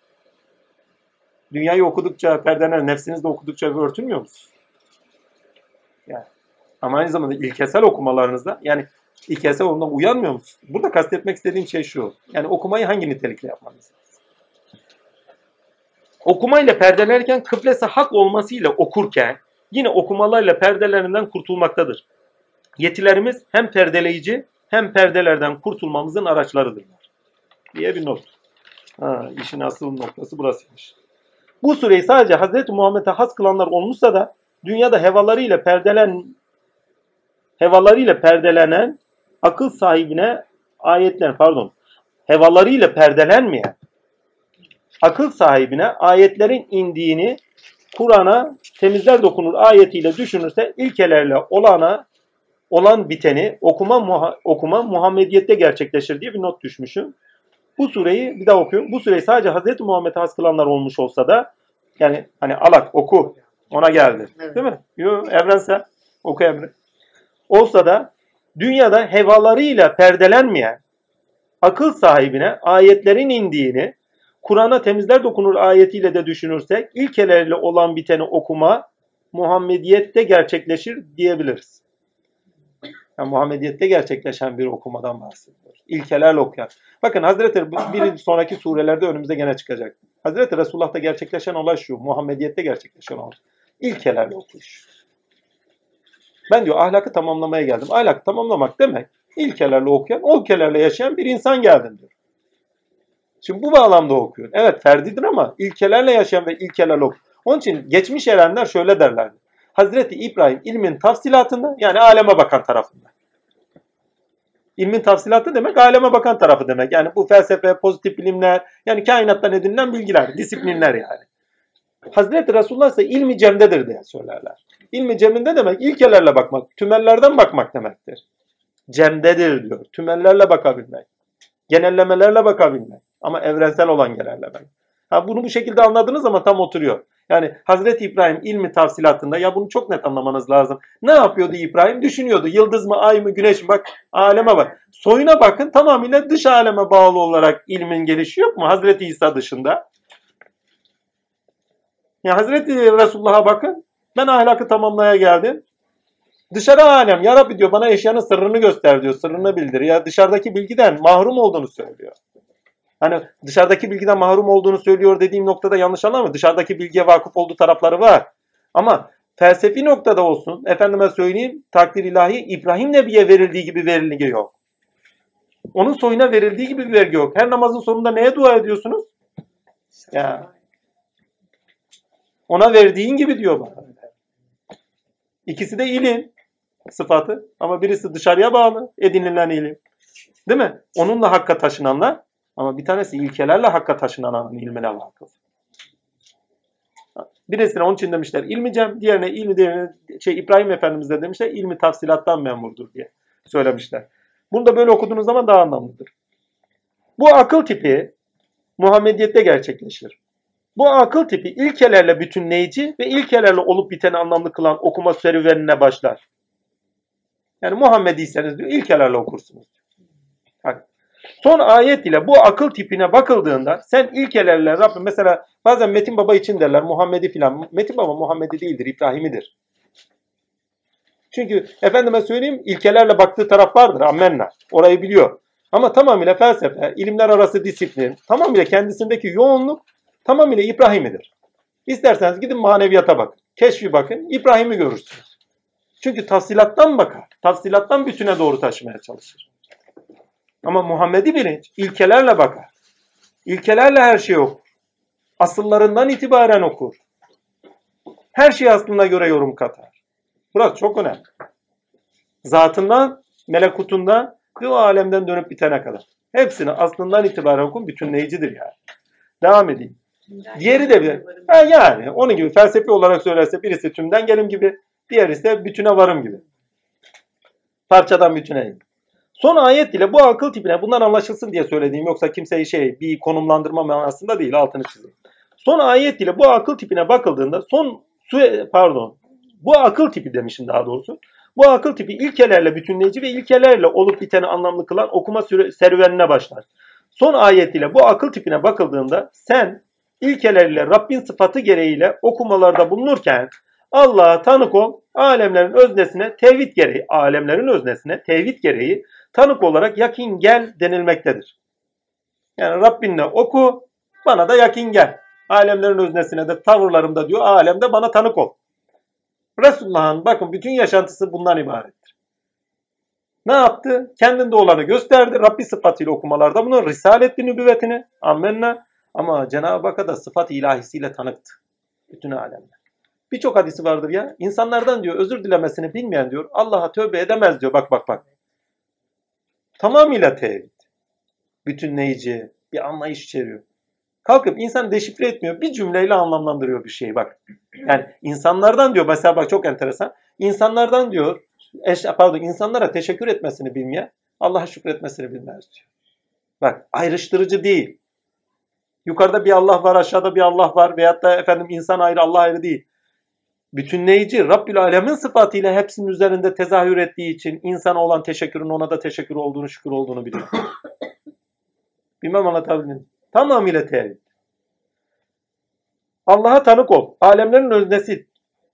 Dünyayı okudukça, perdeler nefsinizde okudukça örtünmüyor musunuz? Yani. Ama aynı zamanda ilkesel okumalarınızda yani ilkesel ondan uyanmıyor musunuz? Burada kastetmek istediğim şey şu. Yani okumayı hangi nitelikle yapmanız? Okumayla perdelerken kıblesi hak olmasıyla okurken yine okumalarla perdelerinden kurtulmaktadır. Yetilerimiz hem perdeleyici hem perdelerden kurtulmamızın araçlarıdırlar. Diye bir not. Ha, işin asıl noktası burasıymış. Bu sureyi sadece Hz. Muhammed'e has kılanlar olmuşsa da dünyada hevalarıyla perdelen hevalarıyla perdelenen akıl sahibine ayetler pardon hevalarıyla perdelenmeyen akıl sahibine ayetlerin indiğini Kur'an'a temizler dokunur ayetiyle düşünürse ilkelerle olana olan biteni okuma muha- okuma Muhammediyette gerçekleşir diye bir not düşmüşüm. Bu sureyi bir daha okuyorum. Bu sureyi sadece Hz. Muhammed'e has kılanlar olmuş olsa da yani hani alak oku ona geldi. Evet. Değil mi? Yo, evrensel. Oku emri. Olsa da dünyada hevalarıyla perdelenmeyen akıl sahibine ayetlerin indiğini Kur'an'a temizler dokunur ayetiyle de düşünürsek ilkelerle olan biteni okuma Muhammediyette gerçekleşir diyebiliriz. Yani Muhammediyette gerçekleşen bir okumadan bahsediyoruz. İlkelerle okuyan. Bakın Hazreti bir sonraki surelerde önümüze gene çıkacak. Hazreti Resulullah'ta gerçekleşen olay şu. Muhammediyette gerçekleşen olay. İlkelerle okuş. Ben diyor ahlakı tamamlamaya geldim. Ahlakı tamamlamak demek ilkelerle okuyan, o ilkelerle yaşayan bir insan geldin diyor. Şimdi bu bağlamda okuyor. Evet ferdidir ama ilkelerle yaşayan ve ilkelerle okuyor. Onun için geçmiş erenler şöyle derlerdi. Hazreti İbrahim ilmin tafsilatında yani aleme bakan tarafında. İlmin tafsilatı demek aleme bakan tarafı demek. Yani bu felsefe, pozitif bilimler, yani kainattan edinilen bilgiler, disiplinler yani. Hazreti Resulullah ise ilmi cemdedir diye söylerler. İlmi ceminde demek ilkelerle bakmak, tümellerden bakmak demektir. Cemdedir diyor. Tümellerle bakabilmek. Genellemelerle bakabilmek. Ama evrensel olan genellemek. Ha, bunu bu şekilde anladığınız zaman tam oturuyor. Yani Hazreti İbrahim ilmi tafsilatında ya bunu çok net anlamanız lazım. Ne yapıyordu İbrahim? Düşünüyordu. Yıldız mı, ay mı, güneş mi? Bak aleme bak. Soyuna bakın tamamıyla dış aleme bağlı olarak ilmin gelişi yok mu? Hazreti İsa dışında. Ya Hazreti Resulullah'a bakın. Ben ahlakı tamamlaya geldim. Dışarı alem ya Rabbi diyor bana eşyanın sırrını göster diyor. Sırrını bildir. Ya dışarıdaki bilgiden mahrum olduğunu söylüyor. Hani dışarıdaki bilgiden mahrum olduğunu söylüyor dediğim noktada yanlış anlama. Dışarıdaki bilgiye vakıf olduğu tarafları var. Ama felsefi noktada olsun. Efendime söyleyeyim takdir ilahi İbrahim Nebi'ye verildiği gibi verilgi yok. Onun soyuna verildiği gibi bir vergi yok. Her namazın sonunda neye dua ediyorsunuz? Ya. Ona verdiğin gibi diyor bana. İkisi de ilim sıfatı ama birisi dışarıya bağlı edinilen ilim. Değil mi? Onunla hakka taşınanlar ama bir tanesi ilkelerle hakka taşınan ilmine vakıf. Birisine onun için demişler ilmi cem, diğerine ilmi diğerine şey İbrahim Efendimiz de demişler ilmi tafsilattan memurdur diye söylemişler. Bunu da böyle okuduğunuz zaman daha anlamlıdır. Bu akıl tipi Muhammediyette gerçekleşir. Bu akıl tipi ilkelerle bütünleyici ve ilkelerle olup biteni anlamlı kılan okuma serüvenine başlar. Yani Muhammediyseniz diyor ilkelerle okursunuz. Son ayet ile bu akıl tipine bakıldığında sen ilkelerle Rabbim mesela bazen Metin Baba için derler Muhammedi filan. Metin Baba Muhammedi değildir, İbrahimidir. Çünkü efendime söyleyeyim ilkelerle baktığı taraf vardır. Ammenna. Orayı biliyor. Ama tamamıyla felsefe, ilimler arası disiplin, tamamıyla kendisindeki yoğunluk tamamıyla İbrahim'idir. İsterseniz gidin maneviyata bakın. Keşfi bakın. İbrahim'i görürsünüz. Çünkü tafsilattan bakar. Tafsilattan bütüne doğru taşımaya çalışır. Ama Muhammedi bilinç ilkelerle bakar. İlkelerle her şeyi okur. Asıllarından itibaren okur. Her şey aslına göre yorum katar. Burası çok önemli. Zatından, melekutundan ve o alemden dönüp bitene kadar. Hepsini aslından itibaren okun bütünleyicidir yani. Devam edeyim. Diğeri de bir. Ha yani onun gibi felsefi olarak söylerse birisi tümden gelim gibi, diğeri ise bütüne varım gibi. Parçadan bütüne in. Son ayet ile bu akıl tipine bundan anlaşılsın diye söylediğim yoksa kimseyi şey bir konumlandırma manasında değil altını çizeyim. Son ayet ile bu akıl tipine bakıldığında son pardon bu akıl tipi demişim daha doğrusu. Bu akıl tipi ilkelerle bütünleyici ve ilkelerle olup biteni anlamlı kılan okuma serüvenine başlar. son ayetiyle bu akıl tipine bakıldığında sen ilkeleriyle Rabbin sıfatı gereğiyle okumalarda bulunurken Allah'a tanık ol, alemlerin öznesine tevhid gereği, alemlerin öznesine tevhid gereği tanık olarak yakin gel denilmektedir. Yani Rabbinle oku, bana da yakin gel. Alemlerin öznesine de tavırlarımda diyor, alemde bana tanık ol. Resulullah'ın bakın bütün yaşantısı bundan ibarettir. Ne yaptı? Kendinde olanı gösterdi. Rabbi sıfatıyla okumalarda bunu risalet bir nübüvvetini. Ammenna. Ama Cenab-ı Hakk'a da sıfat ilahisiyle tanıktı. Bütün alemler. Birçok hadisi vardır ya. İnsanlardan diyor özür dilemesini bilmeyen diyor Allah'a tövbe edemez diyor. Bak bak bak. Tamamıyla tevhid. Bütünleyici bir anlayış içeriyor. Kalkıp insan deşifre etmiyor. Bir cümleyle anlamlandırıyor bir şeyi bak. Yani insanlardan diyor mesela bak çok enteresan. İnsanlardan diyor eş, pardon insanlara teşekkür etmesini bilmeyen Allah'a şükretmesini bilmez diyor. Bak ayrıştırıcı değil. Yukarıda bir Allah var, aşağıda bir Allah var veyahut da efendim insan ayrı, Allah ayrı değil. Bütünleyici, Rabbül Alemin sıfatıyla hepsinin üzerinde tezahür ettiği için insana olan teşekkürün ona da teşekkür olduğunu, şükür olduğunu biliyor. Bilmem anlatabildim. Tamamıyla tevhid. Allah'a tanık ol. Alemlerin öznesi,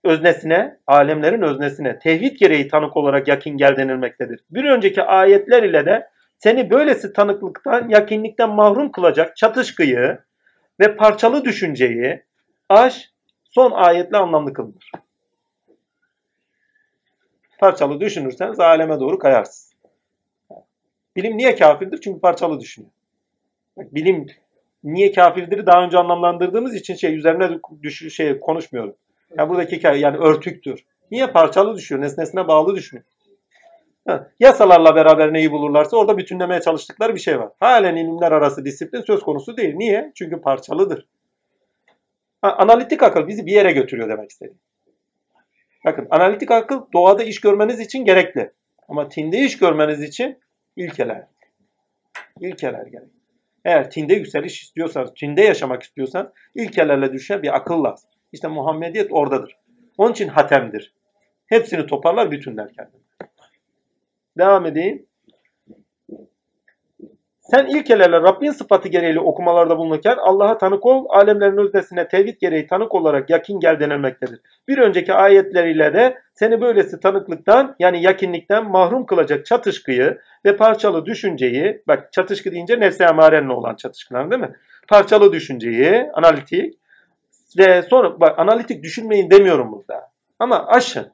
öznesine, alemlerin öznesine tevhid gereği tanık olarak yakin gel denilmektedir. Bir önceki ayetler ile de seni böylesi tanıklıktan, yakinlikten mahrum kılacak çatışkıyı ve parçalı düşünceyi aş son ayetle anlamlı kılınır. Parçalı düşünürsen aleme doğru kayarsın. Bilim niye kafirdir? Çünkü parçalı düşünüyor. Bilim niye kafirdir daha önce anlamlandırdığımız için şey üzerine düş şey konuşmuyorum. Yani buradaki hikaye yani örtüktür. Niye parçalı düşüyor? Nesnesine bağlı düşünüyor. Ha, yasalarla beraber neyi bulurlarsa orada bütünlemeye çalıştıkları bir şey var. Halen ilimler arası disiplin söz konusu değil. Niye? Çünkü parçalıdır. Analitik akıl bizi bir yere götürüyor demek istediğim. Bakın analitik akıl doğada iş görmeniz için gerekli. Ama tinde iş görmeniz için ilkeler. İlkeler gerekli. Eğer tinde yükseliş istiyorsanız, tinde yaşamak istiyorsan ilkelerle düşen bir akıl lazım. İşte Muhammediyet oradadır. Onun için hatemdir. Hepsini toparlar, bütünler kendini. Devam edeyim. Sen ilkelerle Rabbin sıfatı gereğiyle okumalarda bulunurken Allah'a tanık ol, alemlerin öznesine tevhid gereği tanık olarak yakin gel denilmektedir. Bir önceki ayetleriyle de seni böylesi tanıklıktan yani yakinlikten mahrum kılacak çatışkıyı ve parçalı düşünceyi, bak çatışkı deyince nefse emarenle olan çatışkılar değil mi? Parçalı düşünceyi, analitik ve sonra bak analitik düşünmeyin demiyorum burada. Ama aşın.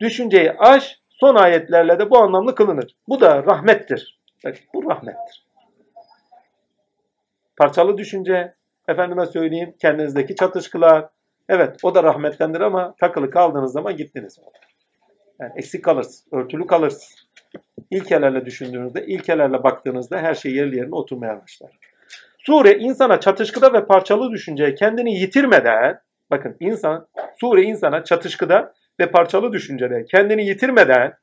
Düşünceyi aş, son ayetlerle de bu anlamlı kılınır. Bu da rahmettir. Bak, bu rahmettir. Parçalı düşünce, efendime söyleyeyim kendinizdeki çatışkılar. Evet o da rahmettendir ama takılı kaldığınız zaman gittiniz. Yani eksik kalırsınız, örtülü kalırsınız. İlkelerle düşündüğünüzde, ilkelerle baktığınızda her şey yerli yerine oturmaya başlar. Sure insana çatışkıda ve parçalı düşünceye kendini yitirmeden, bakın insan, sure insana çatışkıda ve parçalı düşüncede kendini yitirmeden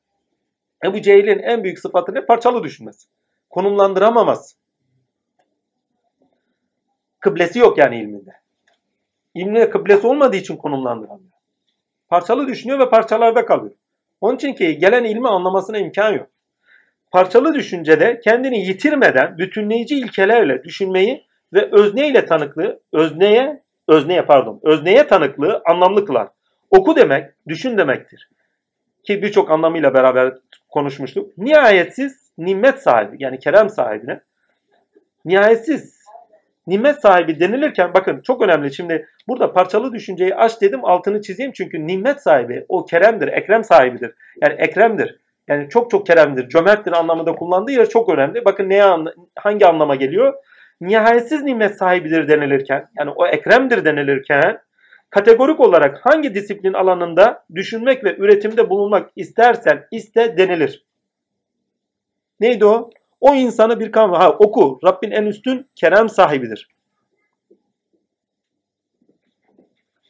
Ebu Cehil'in en büyük sıfatı ne? Parçalı düşünmesi. Konumlandıramaması. Kıblesi yok yani ilminde. İlminde kıblesi olmadığı için konumlandıramıyor. Parçalı düşünüyor ve parçalarda kalıyor. Onun için ki gelen ilmi anlamasına imkan yok. Parçalı düşüncede kendini yitirmeden bütünleyici ilkelerle düşünmeyi ve özneyle tanıklığı, özneye, özneye pardon, özneye tanıklığı anlamlı kılar. Oku demek, düşün demektir. Ki birçok anlamıyla beraber konuşmuştuk. Nihayetsiz nimet sahibi yani kerem sahibine nihayetsiz nimet sahibi denilirken bakın çok önemli. Şimdi burada parçalı düşünceyi aç dedim altını çizeyim çünkü nimet sahibi o keremdir, ekrem sahibidir. Yani ekremdir. Yani çok çok keremdir, cömerttir anlamında kullandığı yer çok önemli. Bakın neye hangi anlama geliyor? Nihayetsiz nimet sahibidir denilirken yani o ekremdir denilirken kategorik olarak hangi disiplin alanında düşünmek ve üretimde bulunmak istersen iste denilir. Neydi o? O insanı bir kavram. Ha oku. Rabbin en üstün kerem sahibidir.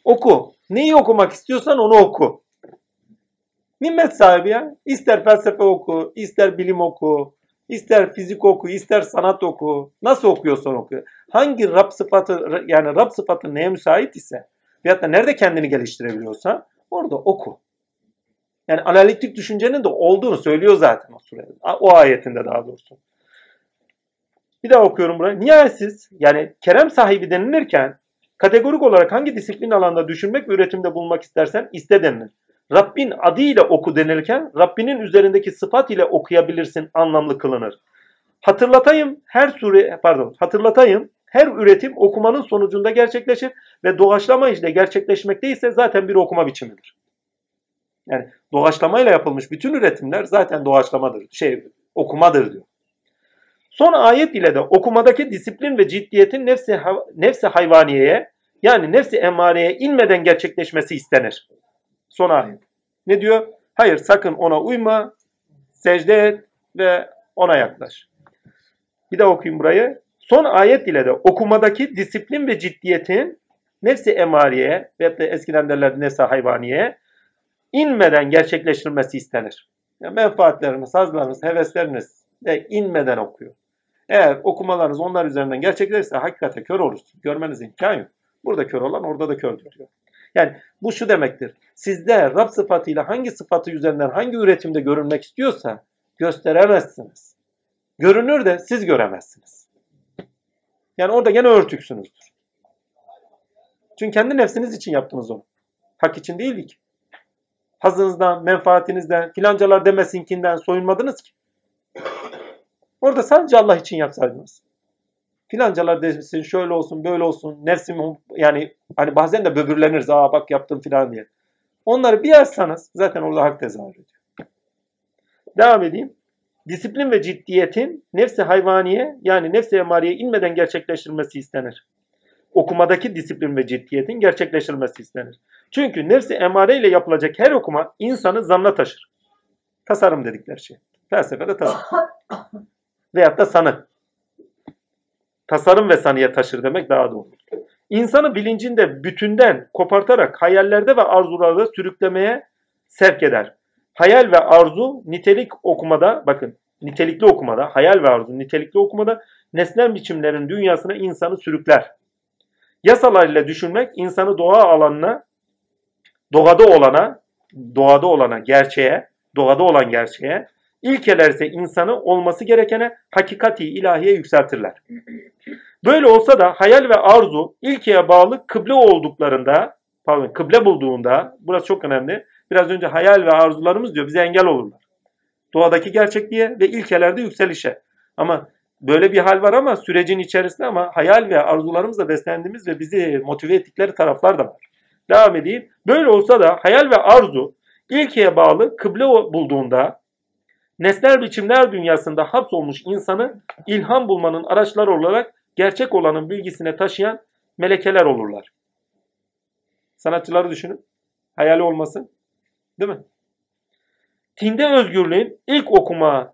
Oku. Neyi okumak istiyorsan onu oku. Nimet sahibi ya. İster felsefe oku, ister bilim oku, ister fizik oku, ister sanat oku. Nasıl okuyorsan oku. Hangi Rab sıfatı yani Rab sıfatı neye müsait ise veyahut da nerede kendini geliştirebiliyorsa orada oku. Yani analitik düşüncenin de olduğunu söylüyor zaten o surede. O ayetinde daha doğrusu. Bir daha okuyorum buraya. Nihayetsiz yani kerem sahibi denilirken kategorik olarak hangi disiplin alanında düşünmek ve üretimde bulunmak istersen iste denilir. Rabbin adıyla oku denilirken Rabbinin üzerindeki sıfat ile okuyabilirsin anlamlı kılınır. Hatırlatayım her sure pardon hatırlatayım her üretim okumanın sonucunda gerçekleşir ve doğaçlama ile gerçekleşmekteyse zaten bir okuma biçimidir. Yani doğaçlamayla yapılmış bütün üretimler zaten doğaçlamadır. Şey okumadır diyor. Son ayet ile de okumadaki disiplin ve ciddiyetin nefsi, nefsi hayvaniyeye yani nefsi emareye inmeden gerçekleşmesi istenir. Son ayet. Ne diyor? Hayır sakın ona uyma, secde et ve ona yaklaş. Bir daha okuyayım burayı. Son ayet ile de okumadaki disiplin ve ciddiyetin nefsi emariyeye ve da eskiden derler nefsi hayvaniye inmeden gerçekleştirilmesi istenir. Yani menfaatleriniz, hazlarınız, hevesleriniz de inmeden okuyor. Eğer okumalarınız onlar üzerinden gerçekleşirse hakikate kör olursun. Görmeniz imkan yok. Burada kör olan orada da kördür diyor. Yani bu şu demektir. Sizde Rab sıfatıyla hangi sıfatı üzerinden hangi üretimde görünmek istiyorsa gösteremezsiniz. Görünür de siz göremezsiniz. Yani orada gene örtüksünüzdür. Çünkü kendi nefsiniz için yaptınız onu. Hak için değil ki. Hazınızdan, menfaatinizden, filancalar demesinkinden soyunmadınız ki. Orada sadece Allah için yapsaydınız. Filancalar desin şöyle olsun böyle olsun nefsim yani hani bazen de böbürleniriz aa bak yaptım filan diye. Onları bir yazsanız zaten orada hak tezahür ediyor. Devam edeyim. Disiplin ve ciddiyetin nefsi hayvaniye yani nefsi emariye inmeden gerçekleştirilmesi istenir. Okumadaki disiplin ve ciddiyetin gerçekleştirilmesi istenir. Çünkü nefsi emare ile yapılacak her okuma insanı zanna taşır. Tasarım dedikleri şey. Felsefede tasarım. Veyahut da sanı. Tasarım ve sanıya taşır demek daha doğru. İnsanı bilincinde bütünden kopartarak hayallerde ve arzularda sürüklemeye sevk eder. Hayal ve arzu nitelik okumada, bakın nitelikli okumada, hayal ve arzu nitelikli okumada nesnel biçimlerin dünyasına insanı sürükler. Yasalarıyla düşünmek insanı doğa alanına, doğada olana, doğada olana, gerçeğe, doğada olan gerçeğe, ilkeler ise insanı olması gerekene hakikati ilahiye yükseltirler. Böyle olsa da hayal ve arzu ilkeye bağlı kıble olduklarında, pardon kıble bulduğunda, burası çok önemli. Biraz önce hayal ve arzularımız diyor bize engel olurlar. Doğadaki gerçekliğe ve ilkelerde yükselişe. Ama böyle bir hal var ama sürecin içerisinde ama hayal ve arzularımızla beslendiğimiz ve bizi motive ettikleri taraflar da var. Devam edeyim. Böyle olsa da hayal ve arzu ilkeye bağlı kıble bulduğunda nesnel biçimler dünyasında hapsolmuş insanı ilham bulmanın araçları olarak gerçek olanın bilgisine taşıyan melekeler olurlar. Sanatçıları düşünün. Hayali olmasın. Değil mi? Tinde özgürlüğün ilk okuma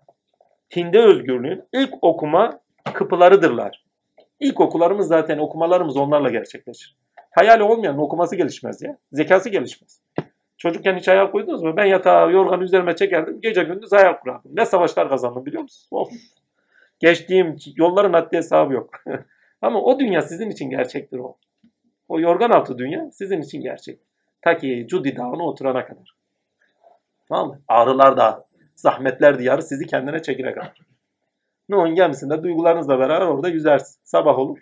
Tinde özgürlüğün ilk okuma kapılarıdırlar. İlk okularımız zaten okumalarımız onlarla gerçekleşir. Hayali olmayanın okuması gelişmez ya. Zekası gelişmez. Çocukken hiç hayal koydunuz mu? Ben yatağı yorganı üzerime çekerdim. Gece gündüz hayal kurardım. Ne savaşlar kazandım biliyor musunuz? Of. Geçtiğim yolların haddi hesabı yok. Ama o dünya sizin için gerçektir o. O yorgan altı dünya sizin için gerçek. Ta ki Cudi Dağı'na oturana kadar. Tamam mı? Ağrılar da, zahmetler diyarı sizi kendine çekine kadar. Nuh'un gemisinde duygularınızla beraber orada yüzersin. Sabah olur.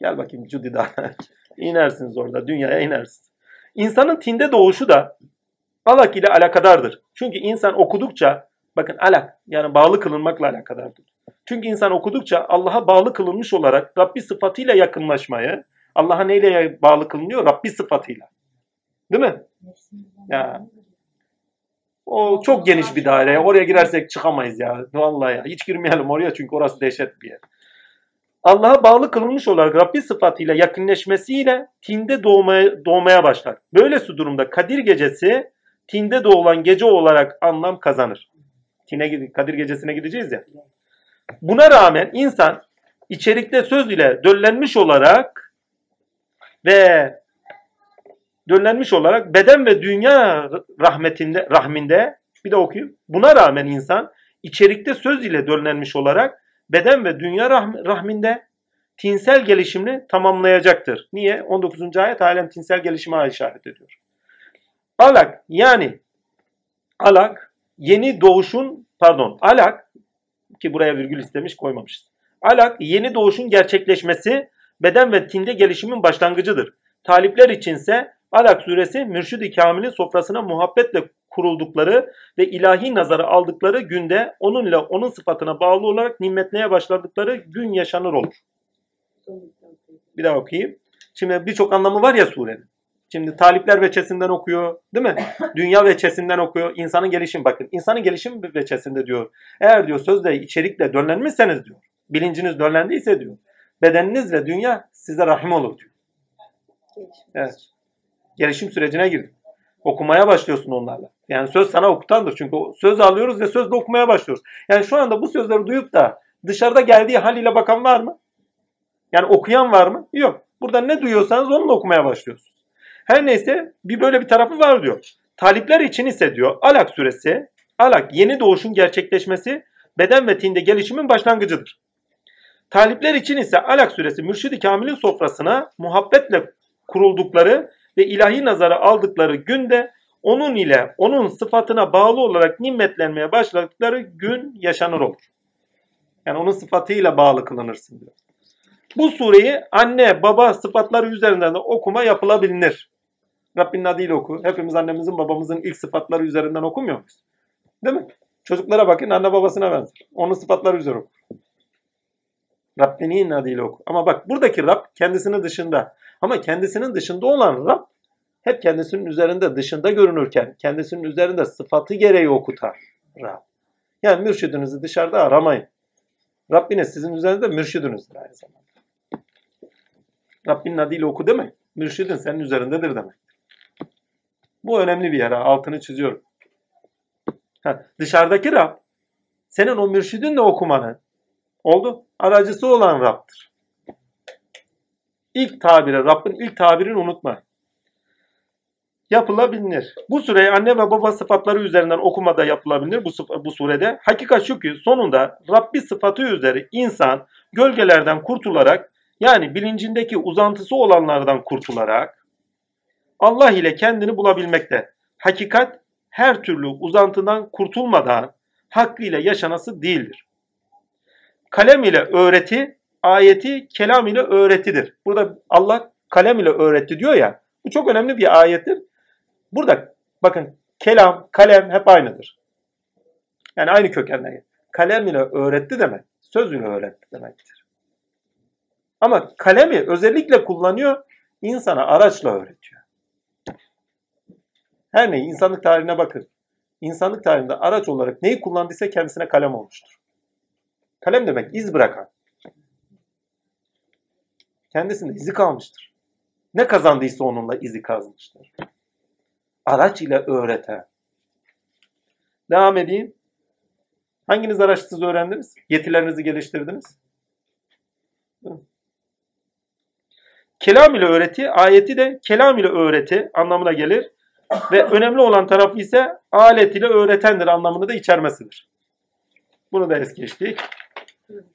Gel bakayım Cudi Dağı'na. İnersiniz orada. Dünyaya inersiniz. İnsanın tinde doğuşu da alak ile alakadardır. Çünkü insan okudukça bakın alak yani bağlı kılınmakla alakadardır. Çünkü insan okudukça Allah'a bağlı kılınmış olarak Rabbi sıfatıyla yakınlaşmayı, Allah'a neyle bağlı kılınıyor? Rabbi sıfatıyla. Değil mi? Ya. O çok geniş bir daire. Oraya girersek çıkamayız ya. Vallahi ya. Hiç girmeyelim oraya çünkü orası dehşet bir yer. Allah'a bağlı kılınmış olarak Rabbi sıfatıyla yakınleşmesiyle tinde doğmaya, doğmaya başlar. Böylesi durumda Kadir gecesi tinde doğulan gece olarak anlam kazanır. Tine, Kadir gecesine gideceğiz ya. Buna rağmen insan içerikte söz ile döllenmiş olarak ve döllenmiş olarak beden ve dünya rahmetinde rahminde bir de okuyayım. Buna rağmen insan içerikte söz ile döllenmiş olarak beden ve dünya rahminde tinsel gelişimini tamamlayacaktır. Niye? 19. ayet halen tinsel gelişime işaret ediyor. Alak yani alak yeni doğuşun pardon alak ki buraya virgül istemiş koymamışız. Alak yeni doğuşun gerçekleşmesi, beden ve tinde gelişimin başlangıcıdır. Talipler içinse Alak suresi Mürşid-i Kamil'in sofrasına muhabbetle kuruldukları ve ilahi nazara aldıkları günde onunla onun sıfatına bağlı olarak nimetlemeye başladıkları gün yaşanır olur. Bir daha okuyayım. Şimdi birçok anlamı var ya surenin. Şimdi talipler veçesinden okuyor değil mi? Dünya veçesinden okuyor. İnsanın gelişim bakın. insanın gelişim veçesinde diyor. Eğer diyor sözle içerikle dönlenmişseniz diyor. Bilinciniz dönlendiyse diyor. Bedeniniz ve dünya size rahim olur diyor. Evet. Gelişim sürecine girin. Okumaya başlıyorsun onlarla. Yani söz sana okutandır. Çünkü söz alıyoruz ve sözle okumaya başlıyoruz. Yani şu anda bu sözleri duyup da dışarıda geldiği haliyle bakan var mı? Yani okuyan var mı? Yok. Burada ne duyuyorsanız onunla okumaya başlıyorsunuz. Her neyse bir böyle bir tarafı var diyor. Talipler için ise diyor Alak suresi, Alak yeni doğuşun gerçekleşmesi, beden ve tinde gelişimin başlangıcıdır. Talipler için ise Alak suresi Mürşid-i Kamil'in sofrasına muhabbetle kuruldukları ve ilahi nazara aldıkları günde onun ile onun sıfatına bağlı olarak nimetlenmeye başladıkları gün yaşanır olur. Yani onun sıfatıyla bağlı kılınırsın diyor. Bu sureyi anne baba sıfatları üzerinden de okuma yapılabilir. Rabbinin adıyla oku. Hepimiz annemizin babamızın ilk sıfatları üzerinden okumuyor muyuz? Değil mi? Çocuklara bakın anne babasına benzer. Onun sıfatları üzerine oku. Rabbinin adıyla oku. Ama bak buradaki Rab kendisinin dışında. Ama kendisinin dışında olan Rab hep kendisinin üzerinde dışında görünürken kendisinin üzerinde sıfatı gereği okutar Rab. Yani mürşidinizi dışarıda aramayın. Rabbiniz sizin üzerinizde mürşidinizdir aynı zamanda. Rabbinin adıyla oku demek. Mürşidin senin üzerindedir demek. Bu önemli bir yer. ha, Altını çiziyorum. Ha, dışarıdaki Rab senin o mürşidinle okumanın oldu. Aracısı olan Rab'dır. İlk tabiri, Rabbin ilk tabirini unutma. Yapılabilir. Bu süreyi anne ve baba sıfatları üzerinden okumada yapılabilir bu, bu surede. Hakikat şu ki sonunda Rabbi sıfatı üzeri insan gölgelerden kurtularak yani bilincindeki uzantısı olanlardan kurtularak Allah ile kendini bulabilmekte. Hakikat her türlü uzantıdan kurtulmadan hakkıyla yaşanası değildir. Kalem ile öğreti, ayeti kelam ile öğretidir. Burada Allah kalem ile öğretti diyor ya. Bu çok önemli bir ayettir. Burada bakın kelam, kalem hep aynıdır. Yani aynı kökenden. Kalem ile öğretti demek, söz ile öğretti demektir. Ama kalemi özellikle kullanıyor, insana araçla öğretiyor. Her neyi insanlık tarihine bakın. İnsanlık tarihinde araç olarak neyi kullandıysa kendisine kalem olmuştur. Kalem demek iz bırakan. Kendisinde izi kalmıştır. Ne kazandıysa onunla izi kazmıştır. Araç ile öğreten. Devam edeyim. Hanginiz araçsız öğrendiniz? Yetilerinizi geliştirdiniz? Kelam ile öğreti, ayeti de kelam ile öğreti anlamına gelir. Ve önemli olan tarafı ise alet ile öğretendir anlamını da içermesidir. Bunu da es geçtik.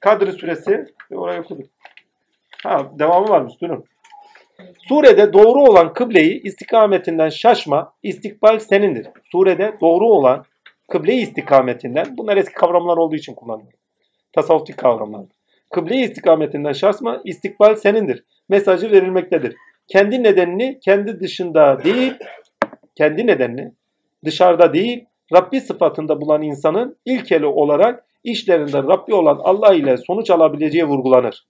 Kadri suresi ve orayı okuduk. Ha devamı varmış durun. Surede doğru olan kıbleyi istikametinden şaşma, istikbal senindir. Surede doğru olan kıble istikametinden, bunlar eski kavramlar olduğu için kullanıyorum. Tasavvufik kavramlar. Kıble istikametinden şaşma, istikbal senindir. Mesajı verilmektedir. Kendi nedenini kendi dışında değil, kendi nedenini dışarıda değil, Rabbi sıfatında bulan insanın ilkeli olarak işlerinde Rabbi olan Allah ile sonuç alabileceği vurgulanır.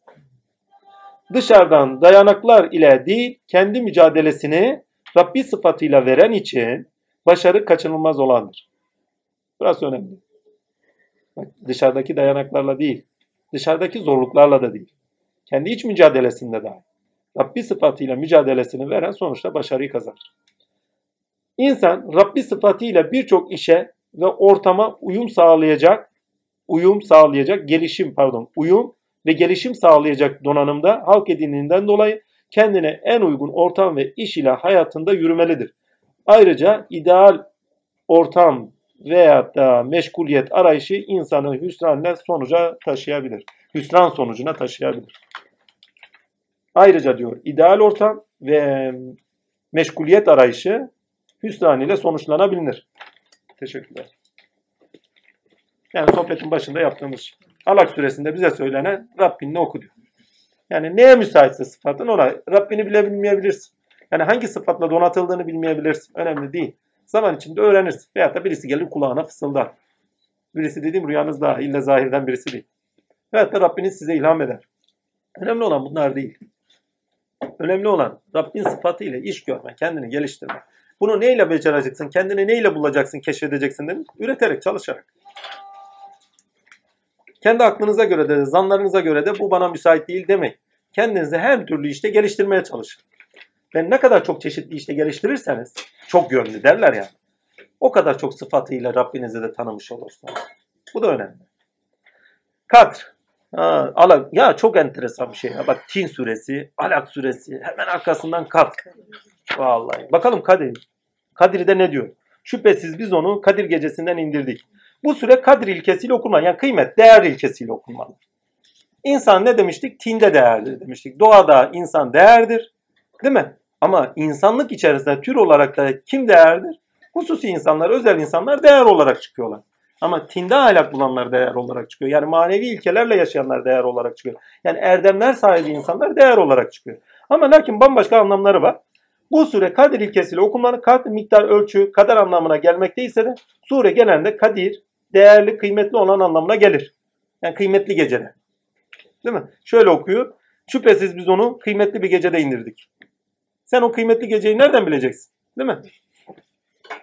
Dışarıdan dayanaklar ile değil, kendi mücadelesini Rabbi sıfatıyla veren için başarı kaçınılmaz olandır. Burası önemli. Bak, dışarıdaki dayanaklarla değil, dışarıdaki zorluklarla da değil. Kendi iç mücadelesinde dahi. Rabbi sıfatıyla mücadelesini veren sonuçta başarıyı kazanır. İnsan Rabbi sıfatıyla birçok işe ve ortama uyum sağlayacak, uyum sağlayacak, gelişim pardon, uyum ve gelişim sağlayacak donanımda halk edindiğinden dolayı kendine en uygun ortam ve iş ile hayatında yürümelidir. Ayrıca ideal ortam veya da meşguliyet arayışı insanı hüsranla sonuca taşıyabilir. Hüsran sonucuna taşıyabilir. Ayrıca diyor ideal ortam ve meşguliyet arayışı hüsran ile sonuçlanabilir. Teşekkürler. Yani sohbetin başında yaptığımız. Alak suresinde bize söylenen Rabbinle oku diyor. Yani neye müsaitse sıfatın ona Rabbini bile bilmeyebilirsin. Yani hangi sıfatla donatıldığını bilmeyebilirsin. Önemli değil. Zaman içinde öğrenirsin. Veyahut da birisi gelir kulağına fısıldar. Birisi dediğim rüyanızda illa zahirden birisi değil. Veyahut da Rabbiniz size ilham eder. Önemli olan bunlar değil. Önemli olan Rabbin sıfatıyla iş görme, kendini geliştirme. Bunu neyle becereceksin, kendini neyle bulacaksın, keşfedeceksin dedim. Üreterek, çalışarak. Kendi aklınıza göre de, zanlarınıza göre de bu bana müsait değil demeyin. Kendinizi her türlü işte geliştirmeye çalışın. Ve ne kadar çok çeşitli işte geliştirirseniz, çok yönlü derler ya, o kadar çok sıfatıyla Rabbinizi de tanımış olursunuz. Bu da önemli. Kadr. Ha. Ya çok enteresan bir şey. Ya. Bak Tin suresi, Alak suresi, hemen arkasından Kadr. Vallahi. Bakalım Kadir. Kadir'de ne diyor? Şüphesiz biz onu Kadir gecesinden indirdik. Bu süre Kadir ilkesiyle okunmalı. Yani kıymet, değer ilkesiyle okunmalı. İnsan ne demiştik? Tinde değerdir demiştik. Doğada insan değerdir. Değil mi? Ama insanlık içerisinde tür olarak da kim değerdir? Hususi insanlar, özel insanlar değer olarak çıkıyorlar. Ama tinde ahlak bulanlar değer olarak çıkıyor. Yani manevi ilkelerle yaşayanlar değer olarak çıkıyor. Yani erdemler sahibi insanlar değer olarak çıkıyor. Ama lakin bambaşka anlamları var. Bu sure kadir ilkesiyle okunmanın kadir miktar ölçü kadar anlamına gelmekteyse de sure genelde kadir değerli kıymetli olan anlamına gelir. Yani kıymetli gecede. Değil mi? Şöyle okuyor. Şüphesiz biz onu kıymetli bir gecede indirdik. Sen o kıymetli geceyi nereden bileceksin? Değil mi?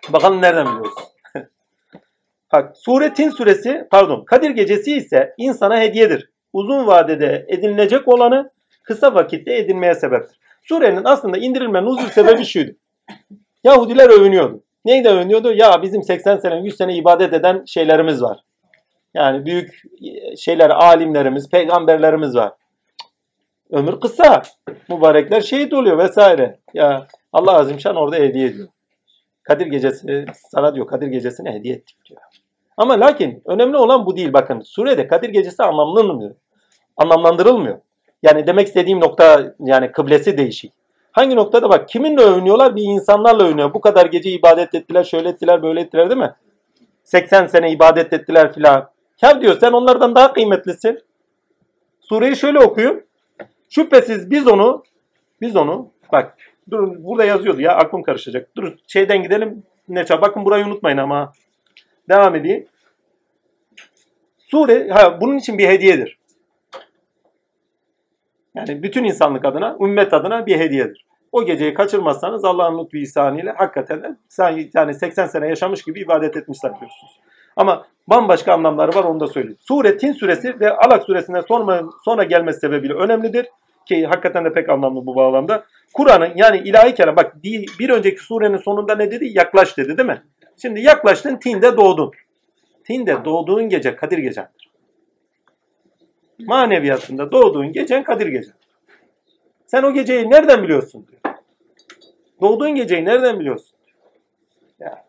Bakalım nereden biliyoruz? Bak suretin suresi pardon Kadir gecesi ise insana hediyedir. Uzun vadede edinilecek olanı kısa vakitte edinmeye sebeptir. Surenin aslında indirilme nuzul sebebi şuydu. Yahudiler övünüyordu. Neydi övünüyordu? Ya bizim 80 sene 100 sene ibadet eden şeylerimiz var. Yani büyük şeyler alimlerimiz, peygamberlerimiz var. Ömür kısa. Mübarekler şehit oluyor vesaire. Ya Allah Azimşan orada hediye ediyor. Kadir gecesi sana diyor Kadir gecesine hediye ettik diyor. Ama lakin önemli olan bu değil. Bakın surede Kadir gecesi anlamlanmıyor. Anlamlandırılmıyor. Yani demek istediğim nokta yani kıblesi değişik. Hangi noktada bak kiminle övünüyorlar? Bir insanlarla övünüyor. Bu kadar gece ibadet ettiler, şöyle ettiler, böyle ettiler değil mi? 80 sene ibadet ettiler filan. Ya diyor sen onlardan daha kıymetlisin. Sureyi şöyle okuyun. Şüphesiz biz onu biz onu bak durun burada yazıyordu ya aklım karışacak. Dur şeyden gidelim. Ne çabuk bakın burayı unutmayın ama. Devam edeyim. Sure ha, bunun için bir hediyedir. Yani bütün insanlık adına, ümmet adına bir hediyedir. O geceyi kaçırmazsanız Allah'ın lütfu ihsanıyla hakikaten de sen yani 80 sene yaşamış gibi ibadet etmiş sayıyorsunuz. Ama bambaşka anlamları var onu da söyleyeyim. Sure Tin suresi ve Alak suresinden sonra, sonra gelmesi sebebiyle önemlidir. Ki hakikaten de pek anlamlı bu bağlamda. Kur'an'ın yani ilahi kelam bak bir, bir önceki surenin sonunda ne dedi? Yaklaş dedi değil mi? Şimdi yaklaştın Tin'de doğdun. Tin'de doğduğun gece Kadir gecendir. Maneviyatında doğduğun gecen Kadir gecen. Sen o geceyi nereden biliyorsun diyor. Doğduğun geceyi nereden biliyorsun? Ya.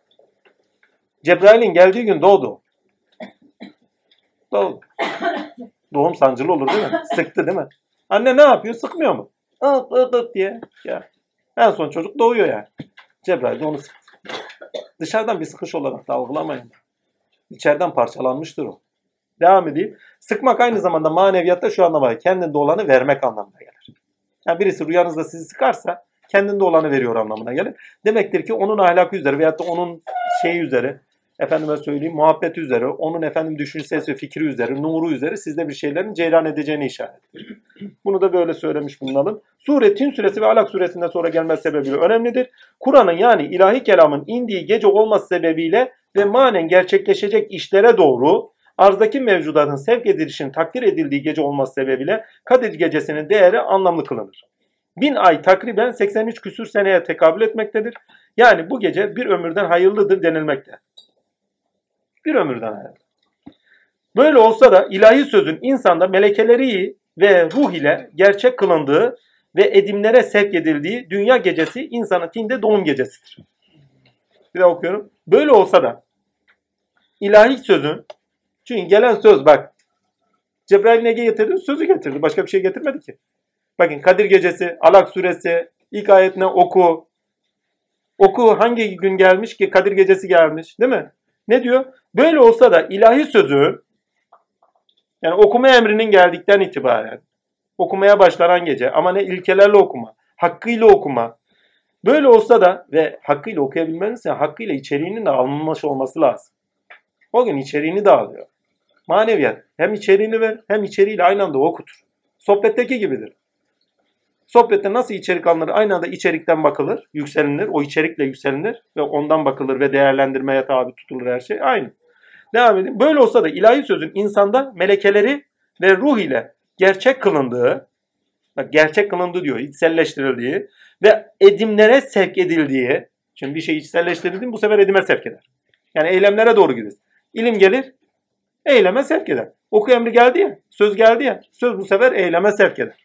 Cebrail'in geldiği gün doğdu. Doğdu. Doğum sancılı olur değil mi? Sıktı değil mi? Anne ne yapıyor? Sıkmıyor mu? Iıt ıt ıt diye. Ya. En son çocuk doğuyor yani. Cebrail de onu sıktı. Dışarıdan bir sıkış olarak da algılamayın. İçeriden parçalanmıştır o. Devam edeyim. Sıkmak aynı zamanda maneviyatta şu anlama gelir. Kendinde olanı vermek anlamına gelir. Yani birisi rüyanızda sizi sıkarsa kendinde olanı veriyor anlamına gelir. Demektir ki onun ahlakı üzere veyahut da onun şeyi üzere efendime söyleyeyim muhabbet üzere, onun efendim düşüncesi, fikri üzere, nuru üzere sizde bir şeylerin ceyran edeceğini işaret ediyor. Bunu da böyle söylemiş bulunalım. Sure Tin suresi ve Alak suresinden sonra gelmesi sebebiyle önemlidir. Kur'an'ın yani ilahi kelamın indiği gece olması sebebiyle ve manen gerçekleşecek işlere doğru arzdaki mevcudatın sevk edilişinin takdir edildiği gece olması sebebiyle Kadir gecesinin değeri anlamlı kılınır. Bin ay takriben 83 küsür seneye tekabül etmektedir. Yani bu gece bir ömürden hayırlıdır denilmekte. Bir ömürden hayırlı. Böyle olsa da ilahi sözün insanda melekeleri ve ruh ile gerçek kılındığı ve edimlere sevk edildiği dünya gecesi insanın tinde doğum gecesidir. Bir daha okuyorum. Böyle olsa da ilahi sözün çünkü gelen söz bak Cebrail ne getirdi? Sözü getirdi. Başka bir şey getirmedi ki. Bakın Kadir Gecesi, Alak Suresi, ilk ayetine oku. Oku hangi gün gelmiş ki? Kadir Gecesi gelmiş değil mi? Ne diyor? Böyle olsa da ilahi sözü Yani okuma emrinin geldikten itibaren okumaya başlanan gece ama ne ilkelerle okuma, hakkıyla okuma. Böyle olsa da ve hakkıyla okuyabilmeniz için hakkıyla içeriğinin de alınmış olması lazım. O gün içeriğini de alıyor. Maneviyat hem içeriğini ver hem içeriğiyle aynı anda okutur. Sohbetteki gibidir. Sohbette nasıl içerik alınır? Aynı anda içerikten bakılır, yükselilir. O içerikle yükselilir ve ondan bakılır ve değerlendirmeye tabi tutulur her şey. Aynı. Devam edin. Böyle olsa da ilahi sözün insanda melekeleri ve ruh ile gerçek kılındığı, bak gerçek kılındı diyor, içselleştirildiği ve edimlere sevk edildiği, şimdi bir şey içselleştirildi bu sefer edime sevk eder. Yani eylemlere doğru gider. İlim gelir, eyleme sevk eder. Oku emri geldi ya, söz geldi ya, söz bu sefer eyleme sevk eder.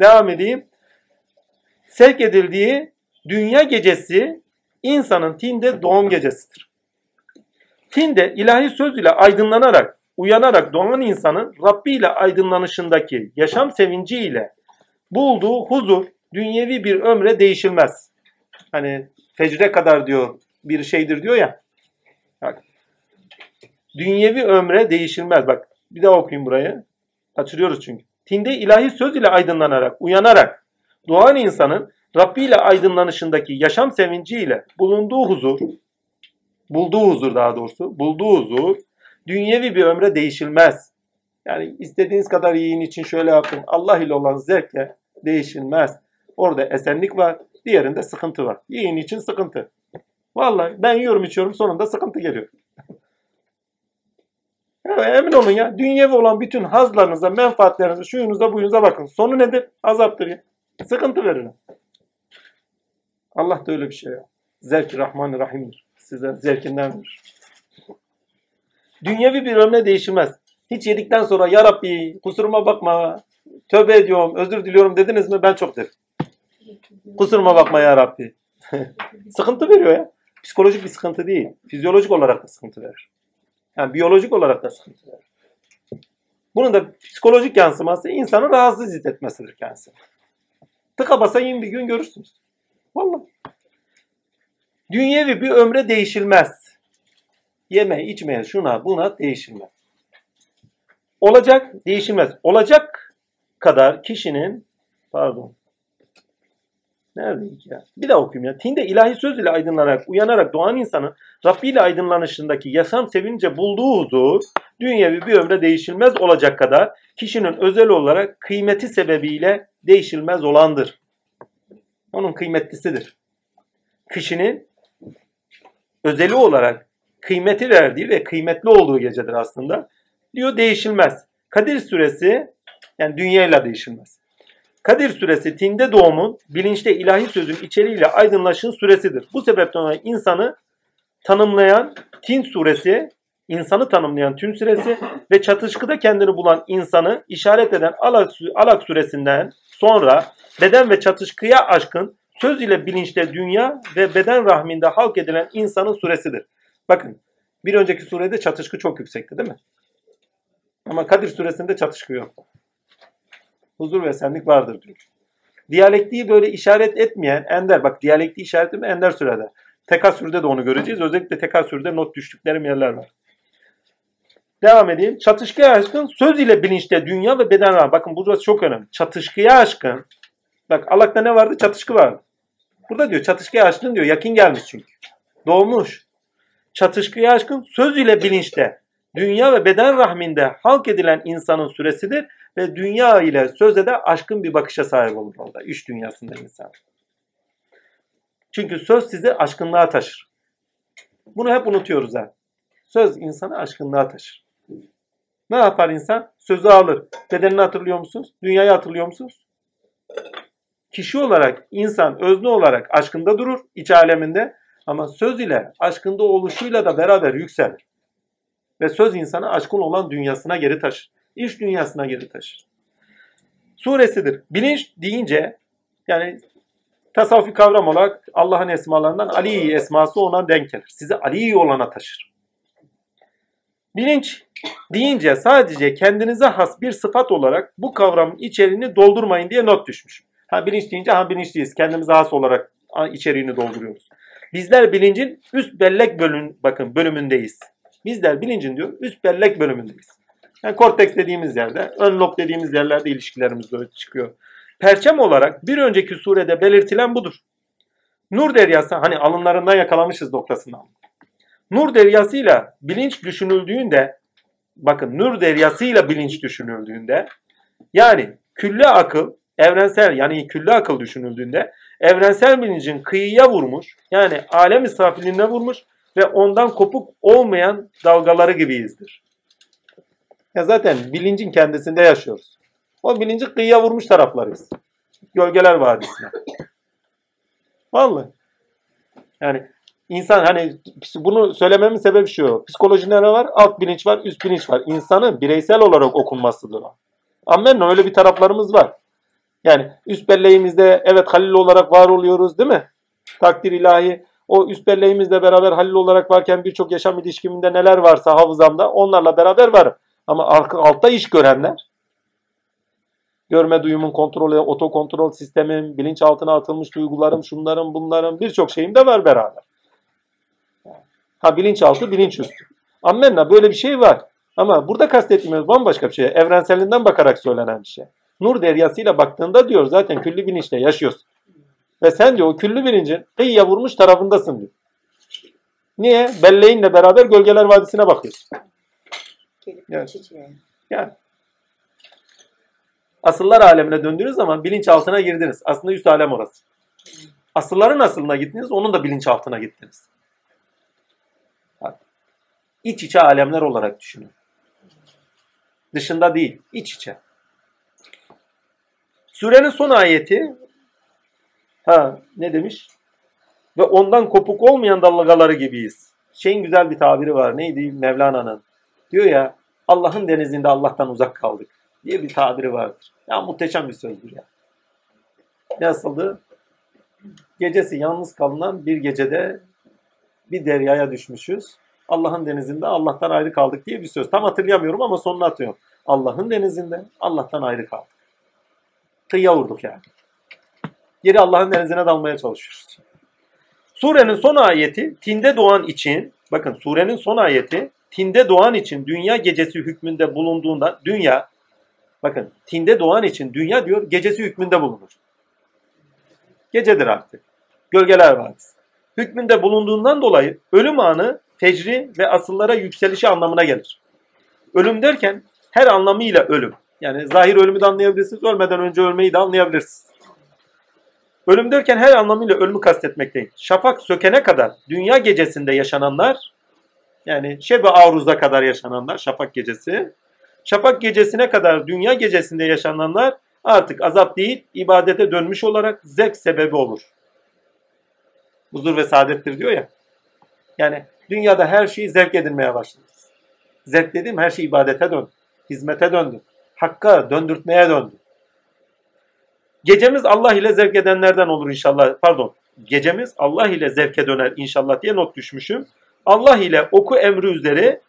Devam edeyim. Sevk edildiği dünya gecesi insanın tinde doğum gecesidir. Tinde ilahi söz ile aydınlanarak, uyanarak doğan insanın Rabbi ile aydınlanışındaki yaşam sevinci ile bulduğu huzur dünyevi bir ömre değişilmez. Hani fecre kadar diyor bir şeydir diyor ya. Dünyevi ömre değişilmez. Bak bir daha okuyayım burayı. Kaçırıyoruz çünkü. Tinde ilahi söz ile aydınlanarak, uyanarak doğan insanın Rabbi ile aydınlanışındaki yaşam sevinci ile bulunduğu huzur, bulduğu huzur daha doğrusu, bulduğu huzur dünyevi bir ömre değişilmez. Yani istediğiniz kadar yiyin için şöyle yapın. Allah ile olan zevkle değişilmez. Orada esenlik var, diğerinde sıkıntı var. Yiyin için sıkıntı. Vallahi ben yiyorum içiyorum sonunda sıkıntı geliyor. Evet, emin olun ya. Dünyevi olan bütün hazlarınıza, menfaatlerinize, şuyunuza, buyunuza bakın. Sonu nedir? Azaptır ya. Sıkıntı verir. Allah da öyle bir şey ya. Zevk-i Rahman-ı Rahim'dir. Size zevkinden verir. Dünyevi bir ömre değişmez. Hiç yedikten sonra ya Rabbi kusuruma bakma, tövbe ediyorum, özür diliyorum dediniz mi ben çok derim. Kusuruma bakma ya Rabbi. sıkıntı veriyor ya. Psikolojik bir sıkıntı değil. Fizyolojik olarak da sıkıntı verir. Yani biyolojik olarak da sıkıntı. Bunun da psikolojik yansıması insanı rahatsız hissetmesidir kendisi. Tıka basa yiyin bir gün görürsünüz. Vallahi. Dünyevi bir ömre değişilmez. Yeme, içmeye, şuna, buna değişilmez. Olacak, değişilmez. Olacak kadar kişinin, pardon, Neredeydik ya? Bir daha okuyayım ya. Tinde ilahi söz ile aydınlanarak, uyanarak doğan insanın Rabbi ile aydınlanışındaki yaşam sevince bulduğu huzur, dünyevi bir ömre değişilmez olacak kadar kişinin özel olarak kıymeti sebebiyle değişilmez olandır. Onun kıymetlisidir. Kişinin özeli olarak kıymeti verdiği ve kıymetli olduğu gecedir aslında. Diyor değişilmez. Kadir suresi yani dünyayla değişilmez. Kadir suresi tinde doğumun bilinçte ilahi sözün içeriğiyle aydınlaşın süresidir. Bu sebepten insanı tanımlayan Tin suresi, insanı tanımlayan Tün suresi ve çatışkıda kendini bulan insanı işaret eden Alak, Alak suresinden sonra beden ve çatışkıya aşkın söz ile bilinçte dünya ve beden rahminde halk edilen insanın suresidir. Bakın bir önceki surede çatışkı çok yüksekti değil mi? Ama Kadir suresinde çatışkı yok huzur ve esenlik vardır diyor. Diyalektiği böyle işaret etmeyen ender, bak diyalektiği işaret etmeyen ender sürede. Tekasürde de onu göreceğiz. Özellikle tekasürde not düştüklerim yerler var. Devam edeyim. Çatışkıya aşkın söz ile bilinçte dünya ve beden var. Bakın burası çok önemli. Çatışkıya aşkın. Bak Alak'ta ne vardı? Çatışkı vardı. Burada diyor çatışkıya aşkın diyor. Yakın gelmiş çünkü. Doğmuş. Çatışkıya aşkın söz ile bilinçte dünya ve beden rahminde halk edilen insanın süresidir ve dünya ile söze de aşkın bir bakışa sahip olur orada. Üç dünyasında insan. Çünkü söz sizi aşkınlığa taşır. Bunu hep unutuyoruz ha. Söz insanı aşkınlığa taşır. Ne yapar insan? Sözü alır. Bedenini hatırlıyor musunuz? Dünyayı hatırlıyor musunuz? Kişi olarak, insan özne olarak aşkında durur iç aleminde ama söz ile aşkında oluşuyla da beraber yükselir. Ve söz insanı aşkın olan dünyasına geri taşır. İş dünyasına geri taşır. Suresidir. Bilinç deyince yani tasavvufi kavram olarak Allah'ın esmalarından Ali esması ona denk gelir. Sizi Ali olana taşır. Bilinç deyince sadece kendinize has bir sıfat olarak bu kavramın içeriğini doldurmayın diye not düşmüş. Ha bilinç deyince ha bilinçliyiz. Kendimize has olarak içeriğini dolduruyoruz. Bizler bilincin üst bellek bölüm, bakın bölümündeyiz. Bizler bilincin diyor üst bellek bölümündeyiz. Yani korteks dediğimiz yerde, ön lob dediğimiz yerlerde ilişkilerimiz böyle çıkıyor. Perçem olarak bir önceki surede belirtilen budur. Nur deryası hani alınlarından yakalamışız noktasından. Nur deryasıyla bilinç düşünüldüğünde bakın nur deryasıyla bilinç düşünüldüğünde yani külle akıl evrensel yani külle akıl düşünüldüğünde evrensel bilincin kıyıya vurmuş yani alem israfiliğine vurmuş ve ondan kopuk olmayan dalgaları gibiyizdir. Ya zaten bilincin kendisinde yaşıyoruz. O bilinci kıyıya vurmuş taraflarıyız. Gölgeler Vadisi'ne. Vallahi. Yani insan hani bunu söylememin sebebi şu. Psikolojide ne var? Alt bilinç var, üst bilinç var. İnsanın bireysel olarak okunmasıdır o. Amenna öyle bir taraflarımız var. Yani üst belleğimizde evet Halil olarak var oluyoruz değil mi? Takdir ilahi. O üst belleğimizle beraber Halil olarak varken birçok yaşam ilişkiminde neler varsa hafızamda onlarla beraber varım. Ama arka, altta iş görenler görme duyumun kontrolü, otokontrol sistemim, bilinçaltına atılmış duygularım, şunların bunların birçok şeyim de var beraber. Ha bilinçaltı, bilinçüstü. Ammenna böyle bir şey var. Ama burada kastettiğimiz bambaşka bir şey. Evrenselinden bakarak söylenen bir şey. Nur deryasıyla baktığında diyor zaten külli bilinçle yaşıyorsun. Ve sen diyor o küllü bilincin kıyıya vurmuş tarafındasın diyor. Niye? Belleğinle beraber Gölgeler Vadisi'ne bakıyorsun. Gelip Evet. çiçeğe. Yani. Asıllar alemine döndüğünüz zaman bilinçaltına girdiniz. Aslında üst alem orası. Asılların asılına gittiniz, onun da bilinçaltına gittiniz. Bak. İç içe alemler olarak düşünün. Dışında değil, iç içe. Surenin son ayeti ha ne demiş? Ve ondan kopuk olmayan dalgaları gibiyiz. Şeyin güzel bir tabiri var. Neydi Mevlana'nın? Diyor ya Allah'ın denizinde Allah'tan uzak kaldık diye bir tabiri vardır. Ya muhteşem bir sözdür ya. Nasıldı? Gecesi yalnız kalınan bir gecede bir deryaya düşmüşüz. Allah'ın denizinde Allah'tan ayrı kaldık diye bir söz. Tam hatırlayamıyorum ama sonunu atıyorum. Allah'ın denizinde Allah'tan ayrı kaldık. Kıyıya vurduk yani. Geri Allah'ın denizine dalmaya çalışıyoruz. Surenin son ayeti tinde doğan için, bakın surenin son ayeti tinde doğan için dünya gecesi hükmünde bulunduğunda dünya bakın tinde doğan için dünya diyor gecesi hükmünde bulunur. Gecedir artık. Gölgeler vadisi. Hükmünde bulunduğundan dolayı ölüm anı fecri ve asıllara yükselişi anlamına gelir. Ölüm derken her anlamıyla ölüm. Yani zahir ölümü de anlayabilirsiniz. Ölmeden önce ölmeyi de anlayabilirsiniz. Ölüm derken her anlamıyla ölümü kastetmekteyim. Şafak sökene kadar dünya gecesinde yaşananlar yani Şebe Aruz'a kadar yaşananlar şafak gecesi. Şafak gecesine kadar dünya gecesinde yaşananlar artık azap değil ibadete dönmüş olarak zevk sebebi olur. Huzur ve saadettir diyor ya. Yani dünyada her şeyi zevk edilmeye başladınız. Zevk dediğim her şey ibadete döndü. Hizmete döndü. Hakka döndürtmeye döndü. Gecemiz Allah ile zevk edenlerden olur inşallah. Pardon. Gecemiz Allah ile zevke döner inşallah diye not düşmüşüm. Allah ile oku emri üzere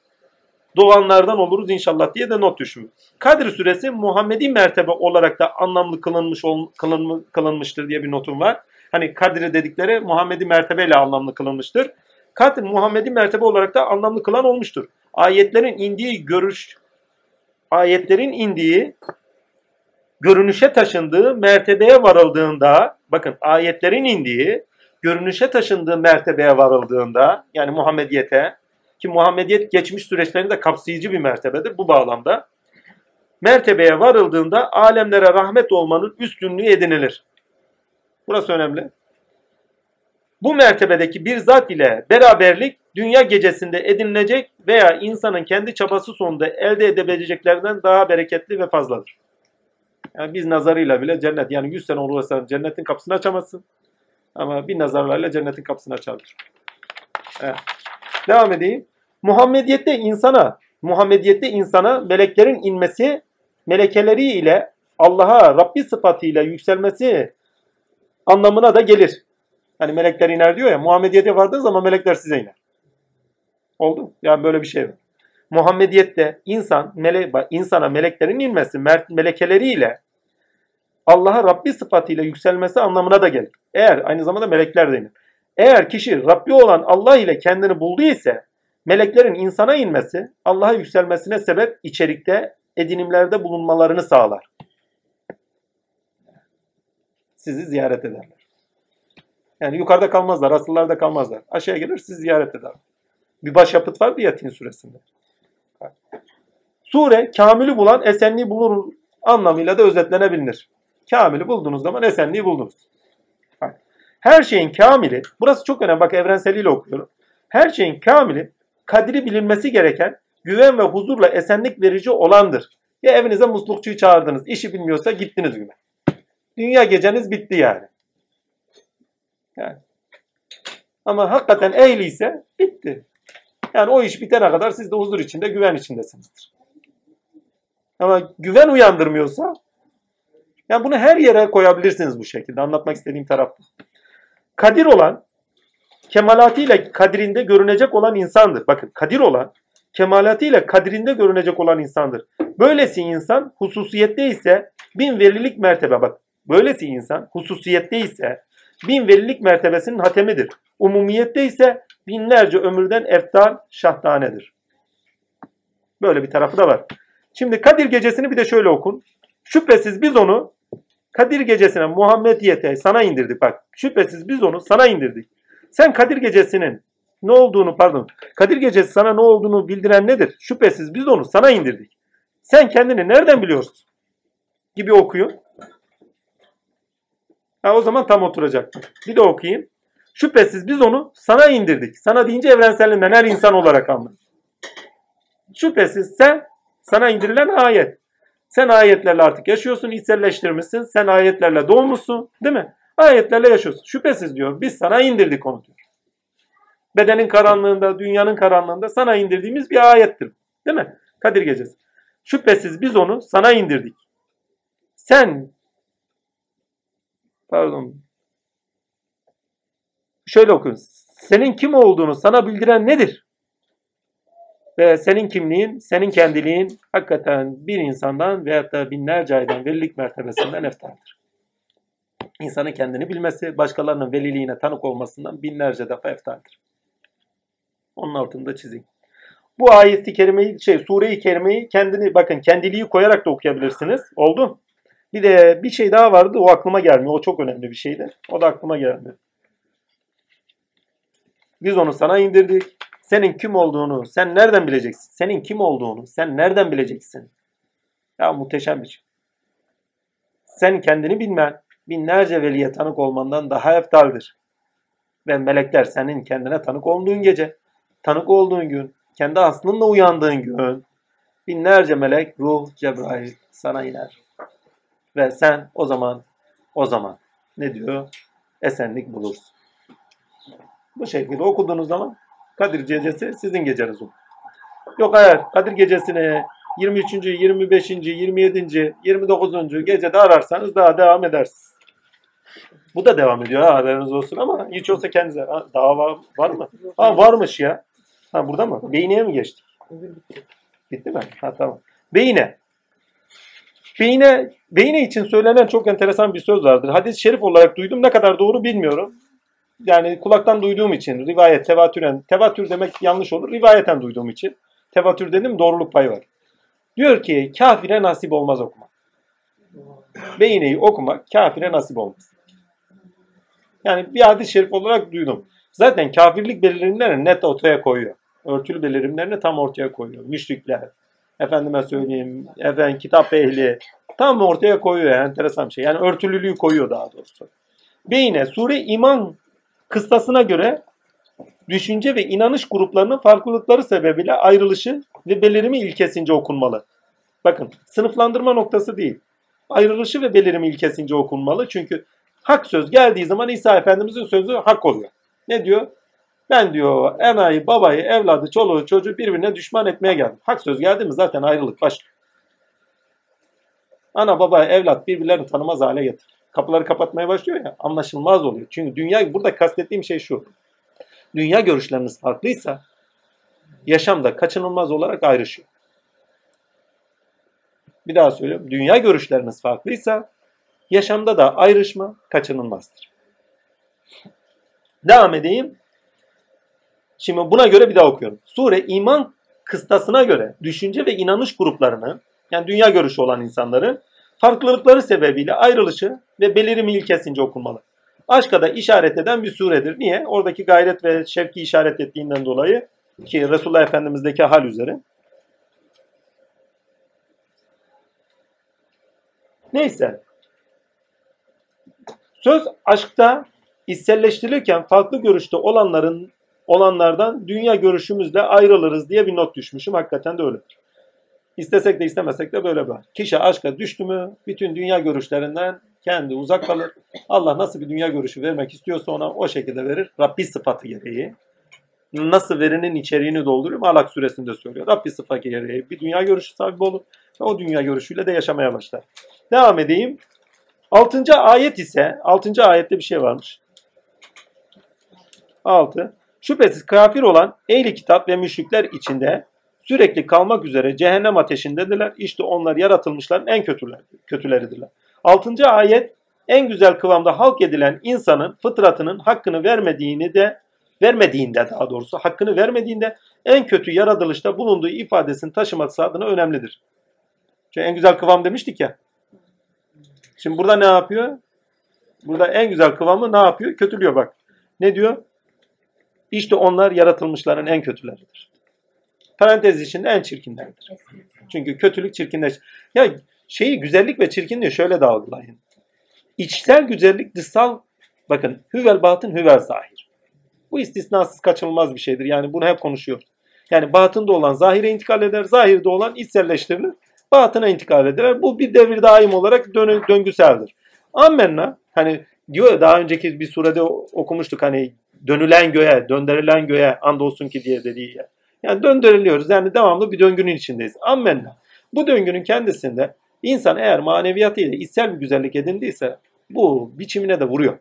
doğanlardan oluruz inşallah diye de not düşmüş. Kadir suresi Muhammedi mertebe olarak da anlamlı kılınmış ol, kılınma, kılınmıştır diye bir notum var. Hani Kadir dedikleri Muhammedi mertebeyle anlamlı kılınmıştır. Kadir Muhammedi mertebe olarak da anlamlı kılan olmuştur. Ayetlerin indiği görüş ayetlerin indiği görünüşe taşındığı mertebeye varıldığında bakın ayetlerin indiği görünüşe taşındığı mertebeye varıldığında yani Muhammediyete ki Muhammediyet geçmiş süreçlerinde kapsayıcı bir mertebedir bu bağlamda. Mertebeye varıldığında alemlere rahmet olmanın üstünlüğü edinilir. Burası önemli. Bu mertebedeki bir zat ile beraberlik dünya gecesinde edinilecek veya insanın kendi çabası sonunda elde edebileceklerinden daha bereketli ve fazladır. Yani biz nazarıyla bile cennet yani 100 sene olursa cennetin kapısını açamazsın. Ama bir nazarlarla cennetin kapısını açabilir. Evet. Devam edeyim. Muhammediyette insana, Muhammediyette insana meleklerin inmesi, melekeleri ile Allah'a Rabbi sıfatıyla yükselmesi anlamına da gelir. Hani melekler iner diyor ya, Muhammediyete vardığı zaman melekler size iner. Oldu? Yani böyle bir şey var. Muhammediyette insan, mele, insana meleklerin inmesi, melekeleriyle Allah'a Rabbi sıfatıyla yükselmesi anlamına da gelir. Eğer aynı zamanda melekler de iner. Eğer kişi Rabbi olan Allah ile kendini buldu ise meleklerin insana inmesi Allah'a yükselmesine sebep içerikte edinimlerde bulunmalarını sağlar. Sizi ziyaret ederler. Yani yukarıda kalmazlar, asıllarda kalmazlar. Aşağıya gelir sizi ziyaret ederler. Bir başyapıt var ya Tin suresinde. Sure kamili bulan esenliği bulur anlamıyla da özetlenebilir. Kamili bulduğunuz zaman esenliği buldunuz. Her şeyin kamili, burası çok önemli bak evrenseliyle okuyorum. Her şeyin kamili kadri bilinmesi gereken güven ve huzurla esenlik verici olandır. Ya evinize muslukçuyu çağırdınız, işi bilmiyorsa gittiniz güme. Dünya geceniz bitti yani. yani. Ama hakikaten ehliyse bitti. Yani o iş bitene kadar siz de huzur içinde, güven içindesinizdir. Ama güven uyandırmıyorsa yani bunu her yere koyabilirsiniz bu şekilde. Anlatmak istediğim taraf. Kadir olan kemalatıyla kadrinde görünecek olan insandır. Bakın kadir olan kemalatıyla kadrinde görünecek olan insandır. Böylesi insan hususiyette ise bin velilik mertebe bak. Böylesi insan hususiyette ise bin velilik mertebesinin hatemidir. Umumiyette ise binlerce ömürden eftal şahtanedir. Böyle bir tarafı da var. Şimdi Kadir gecesini bir de şöyle okun. Şüphesiz biz onu Kadir gecesine Muhammediyete sana indirdik. Bak şüphesiz biz onu sana indirdik. Sen Kadir gecesinin ne olduğunu pardon Kadir gecesi sana ne olduğunu bildiren nedir? Şüphesiz biz onu sana indirdik. Sen kendini nereden biliyorsun? Gibi okuyun. Ha, o zaman tam oturacak. Bir de okuyayım. Şüphesiz biz onu sana indirdik. Sana deyince evrenselinden her insan olarak anla. Şüphesiz sen sana indirilen ayet. Sen ayetlerle artık yaşıyorsun, içselleştirmişsin. Sen ayetlerle doğmuşsun, değil mi? Ayetlerle yaşıyorsun. Şüphesiz diyor. Biz sana indirdik onu diyor. Bedenin karanlığında, dünyanın karanlığında sana indirdiğimiz bir ayettir. Değil mi? Kadir Gecesi. Şüphesiz biz onu sana indirdik. Sen pardon şöyle okuyun. Senin kim olduğunu sana bildiren nedir? Ve senin kimliğin, senin kendiliğin hakikaten bir insandan veyahut da binlerce aydan velilik mertebesinden eftaldir. İnsanın kendini bilmesi, başkalarının veliliğine tanık olmasından binlerce defa eftaldir. Onun altını da çizeyim. Bu ayeti kerimeyi, şey sure-i kerimeyi kendini bakın kendiliği koyarak da okuyabilirsiniz. Oldu. Bir de bir şey daha vardı o aklıma gelmiyor. O çok önemli bir şeydi. O da aklıma gelmiyor. Biz onu sana indirdik. Senin kim olduğunu sen nereden bileceksin? Senin kim olduğunu sen nereden bileceksin? Ya muhteşem bir şey. Sen kendini bilmen binlerce veliye tanık olmandan daha eftaldir. Ve melekler senin kendine tanık olduğun gece, tanık olduğun gün, kendi aslınla uyandığın gün binlerce melek, ruh, Cebrail sana iner. Ve sen o zaman, o zaman ne diyor? Esenlik bulursun. Bu şekilde okuduğunuz zaman Kadir Gecesi sizin geceniz olur. Yok hayır Kadir Gecesi'ni 23. 25. 27. 29. gecede ararsanız daha devam edersiniz. Bu da devam ediyor ha haberiniz olsun ama hiç olsa kendinize. Ha, daha var, var mı? Ha varmış ya. Ha burada mı? Beyne'ye mi geçtik? Bitti mi? Ha tamam. Beyne. Beyne, beyne için söylenen çok enteresan bir söz vardır. Hadis-i şerif olarak duydum. Ne kadar doğru bilmiyorum. Yani kulaktan duyduğum için rivayet, tevatüren, tevatür demek yanlış olur. Rivayeten duyduğum için. Tevatür dedim doğruluk payı var. Diyor ki kafire nasip olmaz okumak. Beyne'yi okumak kafire nasip olmaz. Yani bir hadis-i şerif olarak duydum. Zaten kafirlik belirimlerini net ortaya koyuyor. Örtülü belirimlerini tam ortaya koyuyor. Müşrikler, efendime söyleyeyim, efendim kitap ehli tam ortaya koyuyor. Yani enteresan bir şey. Yani örtülülüğü koyuyor daha doğrusu. Beyne sure iman kıstasına göre düşünce ve inanış gruplarının farklılıkları sebebiyle ayrılışı ve belirimi ilkesince okunmalı. Bakın sınıflandırma noktası değil. Ayrılışı ve belirimi ilkesince okunmalı. Çünkü hak söz geldiği zaman İsa Efendimizin sözü hak oluyor. Ne diyor? Ben diyor enayı, babayı, evladı, çoluğu, çocuğu birbirine düşman etmeye geldim. Hak söz geldi mi zaten ayrılık başlıyor. Ana baba evlat birbirlerini tanımaz hale getir. Kapıları kapatmaya başlıyor ya anlaşılmaz oluyor. Çünkü dünya burada kastettiğim şey şu. Dünya görüşleriniz farklıysa yaşamda kaçınılmaz olarak ayrışıyor. Bir daha söylüyorum. Dünya görüşleriniz farklıysa yaşamda da ayrışma kaçınılmazdır. Devam edeyim. Şimdi buna göre bir daha okuyorum. Sure iman kıstasına göre düşünce ve inanış gruplarını yani dünya görüşü olan insanların farklılıkları sebebiyle ayrılışı ve belirimi ilkesince okunmalı. Aşka da işaret eden bir suredir. Niye? Oradaki gayret ve şevki işaret ettiğinden dolayı ki Resulullah Efendimiz'deki hal üzere. Neyse. Söz aşkta içselleştirilirken farklı görüşte olanların olanlardan dünya görüşümüzle ayrılırız diye bir not düşmüşüm. Hakikaten de öyledir. İstesek de istemesek de böyle var. Kişi aşka düştü mü bütün dünya görüşlerinden kendi uzak kalır. Allah nasıl bir dünya görüşü vermek istiyorsa ona o şekilde verir. Rabbi sıfatı gereği. Nasıl verinin içeriğini dolduruyor. Alak suresinde söylüyor. Rabbi sıfatı gereği bir dünya görüşü sahibi olur. Ve o dünya görüşüyle de yaşamaya başlar. Devam edeyim. Altıncı ayet ise, altıncı ayette bir şey varmış. Altı. Şüphesiz kafir olan ehli kitap ve müşrikler içinde sürekli kalmak üzere cehennem ateşindedirler. İşte onlar yaratılmışların en kötüler, kötüleridirler. Altıncı ayet en güzel kıvamda halk edilen insanın fıtratının hakkını vermediğini de vermediğinde daha doğrusu hakkını vermediğinde en kötü yaratılışta bulunduğu ifadesini taşıması adına önemlidir. Çünkü en güzel kıvam demiştik ya. Şimdi burada ne yapıyor? Burada en güzel kıvamı ne yapıyor? Kötülüyor bak. Ne diyor? İşte onlar yaratılmışların en kötüleridir. Parantez içinde en çirkinleridir. Çünkü kötülük çirkinleş. Ya şeyi güzellik ve çirkinliği şöyle de algılayın. İçsel güzellik dışsal bakın hüvel batın hüvel zahir. Bu istisnasız kaçınılmaz bir şeydir. Yani bunu hep konuşuyoruz. Yani batında olan zahire intikal eder, zahirde olan içselleştirilir, batına intikal eder. Bu bir devir daim olarak dön döngüseldir. Ammenna hani diyor daha önceki bir surede okumuştuk hani dönülen göğe, döndürülen göğe andolsun ki diye dediği yer. Yani döndürülüyoruz. Yani devamlı bir döngünün içindeyiz. Ammenna. Bu döngünün kendisinde insan eğer maneviyatıyla içsel bir güzellik edindiyse bu biçimine de vuruyor.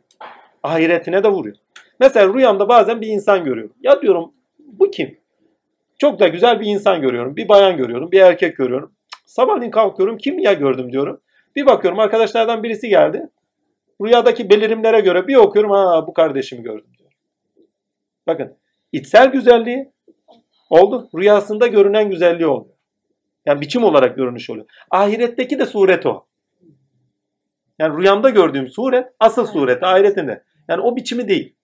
Ahiretine de vuruyor. Mesela rüyamda bazen bir insan görüyorum. Ya diyorum bu kim? Çok da güzel bir insan görüyorum. Bir bayan görüyorum. Bir erkek görüyorum. Sabahleyin kalkıyorum. Kim ya gördüm diyorum. Bir bakıyorum arkadaşlardan birisi geldi. Rüyadaki belirimlere göre bir okuyorum. Ha bu kardeşimi gördüm diyor. Bakın içsel güzelliği oldu. Rüyasında görünen güzelliği oldu. Yani biçim olarak görünüş oluyor. Ahiretteki de suret o. Yani rüyamda gördüğüm suret asıl suret ahiretinde. Yani o biçimi değil.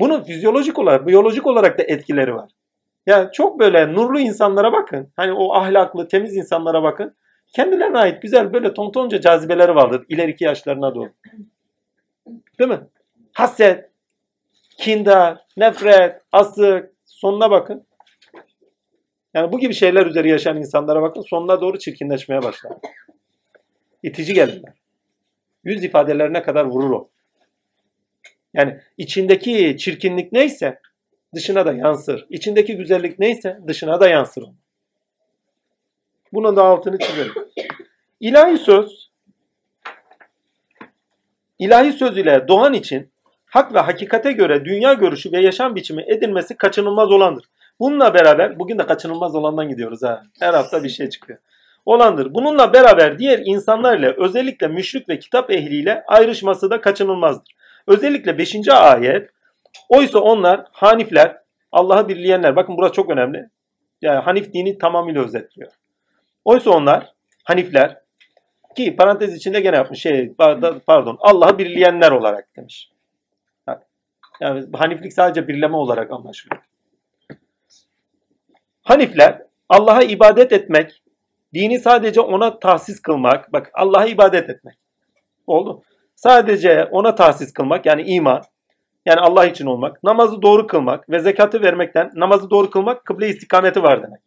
Bunun fizyolojik olarak, biyolojik olarak da etkileri var. Yani çok böyle nurlu insanlara bakın. Hani o ahlaklı, temiz insanlara bakın. Kendilerine ait güzel böyle tontonca cazibeleri vardır ileriki yaşlarına doğru. Değil mi? Haset, kindar, nefret, asık, sonuna bakın. Yani bu gibi şeyler üzeri yaşayan insanlara bakın sonuna doğru çirkinleşmeye başlar. İtici gelirler. Yüz ifadelerine kadar vurur o. Yani içindeki çirkinlik neyse dışına da yansır. İçindeki güzellik neyse dışına da yansır. Bunun da altını çizelim. İlahi söz ilahi söz ile doğan için hak ve hakikate göre dünya görüşü ve yaşam biçimi edinmesi kaçınılmaz olandır. Bununla beraber, bugün de kaçınılmaz olandan gidiyoruz ha. Her hafta bir şey çıkıyor. Olandır. Bununla beraber diğer insanlarla özellikle müşrik ve kitap ehliyle ayrışması da kaçınılmazdır. Özellikle 5. ayet oysa onlar hanifler, Allah'ı birleyenler. Bakın burası çok önemli. Yani Hanif dini tamamıyla özetliyor. Oysa onlar hanifler ki parantez içinde gene yapmış şey pardon Allah'ı birleyenler olarak demiş. Yani haniflik sadece birleme olarak anlaşılıyor. Hanifler Allah'a ibadet etmek, dini sadece ona tahsis kılmak, bak Allah'a ibadet etmek. Oldu. Sadece ona tahsis kılmak yani iman, yani Allah için olmak, namazı doğru kılmak ve zekatı vermekten, namazı doğru kılmak kıble istikameti var demek.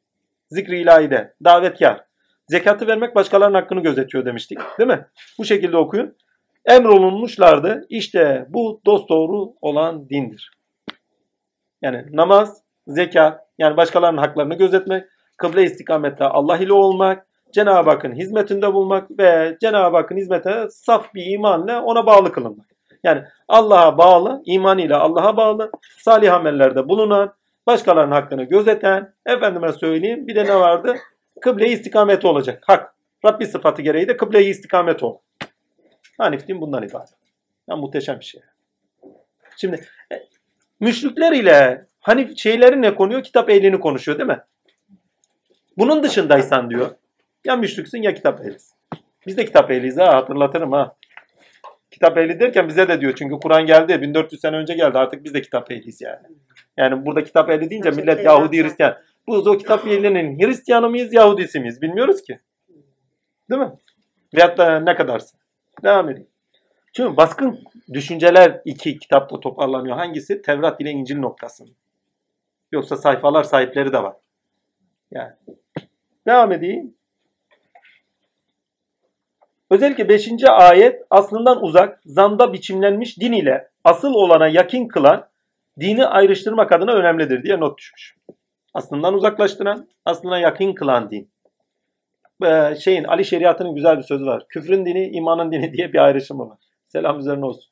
Zikri ilahide, davetkar. Zekatı vermek başkalarının hakkını gözetiyor demiştik. Değil mi? Bu şekilde okuyun. Emrolunmuşlardı. İşte bu dosdoğru olan dindir. Yani namaz, zekat, yani başkalarının haklarını gözetmek, kıble istikamette Allah ile olmak, Cenab-ı Hakk'ın hizmetinde bulmak ve Cenab-ı Hakk'ın hizmete saf bir imanla ona bağlı kılınmak. Yani Allah'a bağlı, imanıyla Allah'a bağlı, salih amellerde bulunan, başkalarının hakkını gözeten, efendime söyleyeyim bir de ne vardı? Kıble istikameti olacak. Hak. Rabbi sıfatı gereği de kıble istikameti ol. Hanif din bundan ibaret. Yani muhteşem bir şey. Şimdi e, müşrikler ile Hani şeyleri ne konuyor? Kitap ehlini konuşuyor değil mi? Bunun dışındaysan diyor. Ya müşriksin ya kitap ehlisin. Biz de kitap ehliyiz ha hatırlatırım ha. Kitap ehli derken bize de diyor çünkü Kur'an geldi 1400 sene önce geldi artık biz de kitap ehliyiz yani. Yani burada kitap ehli deyince millet Yahudi. Hristiyan. Bu o kitap ehlinin Hristiyanı mıyız Yahudisi miyiz bilmiyoruz ki. Değil mi? Veyahut da ne kadarsın. Devam edeyim. Çünkü baskın düşünceler iki kitapta toparlanıyor. Hangisi? Tevrat ile İncil noktasında. Yoksa sayfalar sahipleri de var. Yani. Devam edeyim. Özellikle 5. ayet aslından uzak, zanda biçimlenmiş din ile asıl olana yakin kılan, dini ayrıştırmak adına önemlidir diye not düşmüş. Aslından uzaklaştıran, aslına yakın kılan din. Ee, şeyin Ali Şeriatı'nın güzel bir sözü var. Küfrün dini, imanın dini diye bir ayrışımı var. Selam üzerine olsun.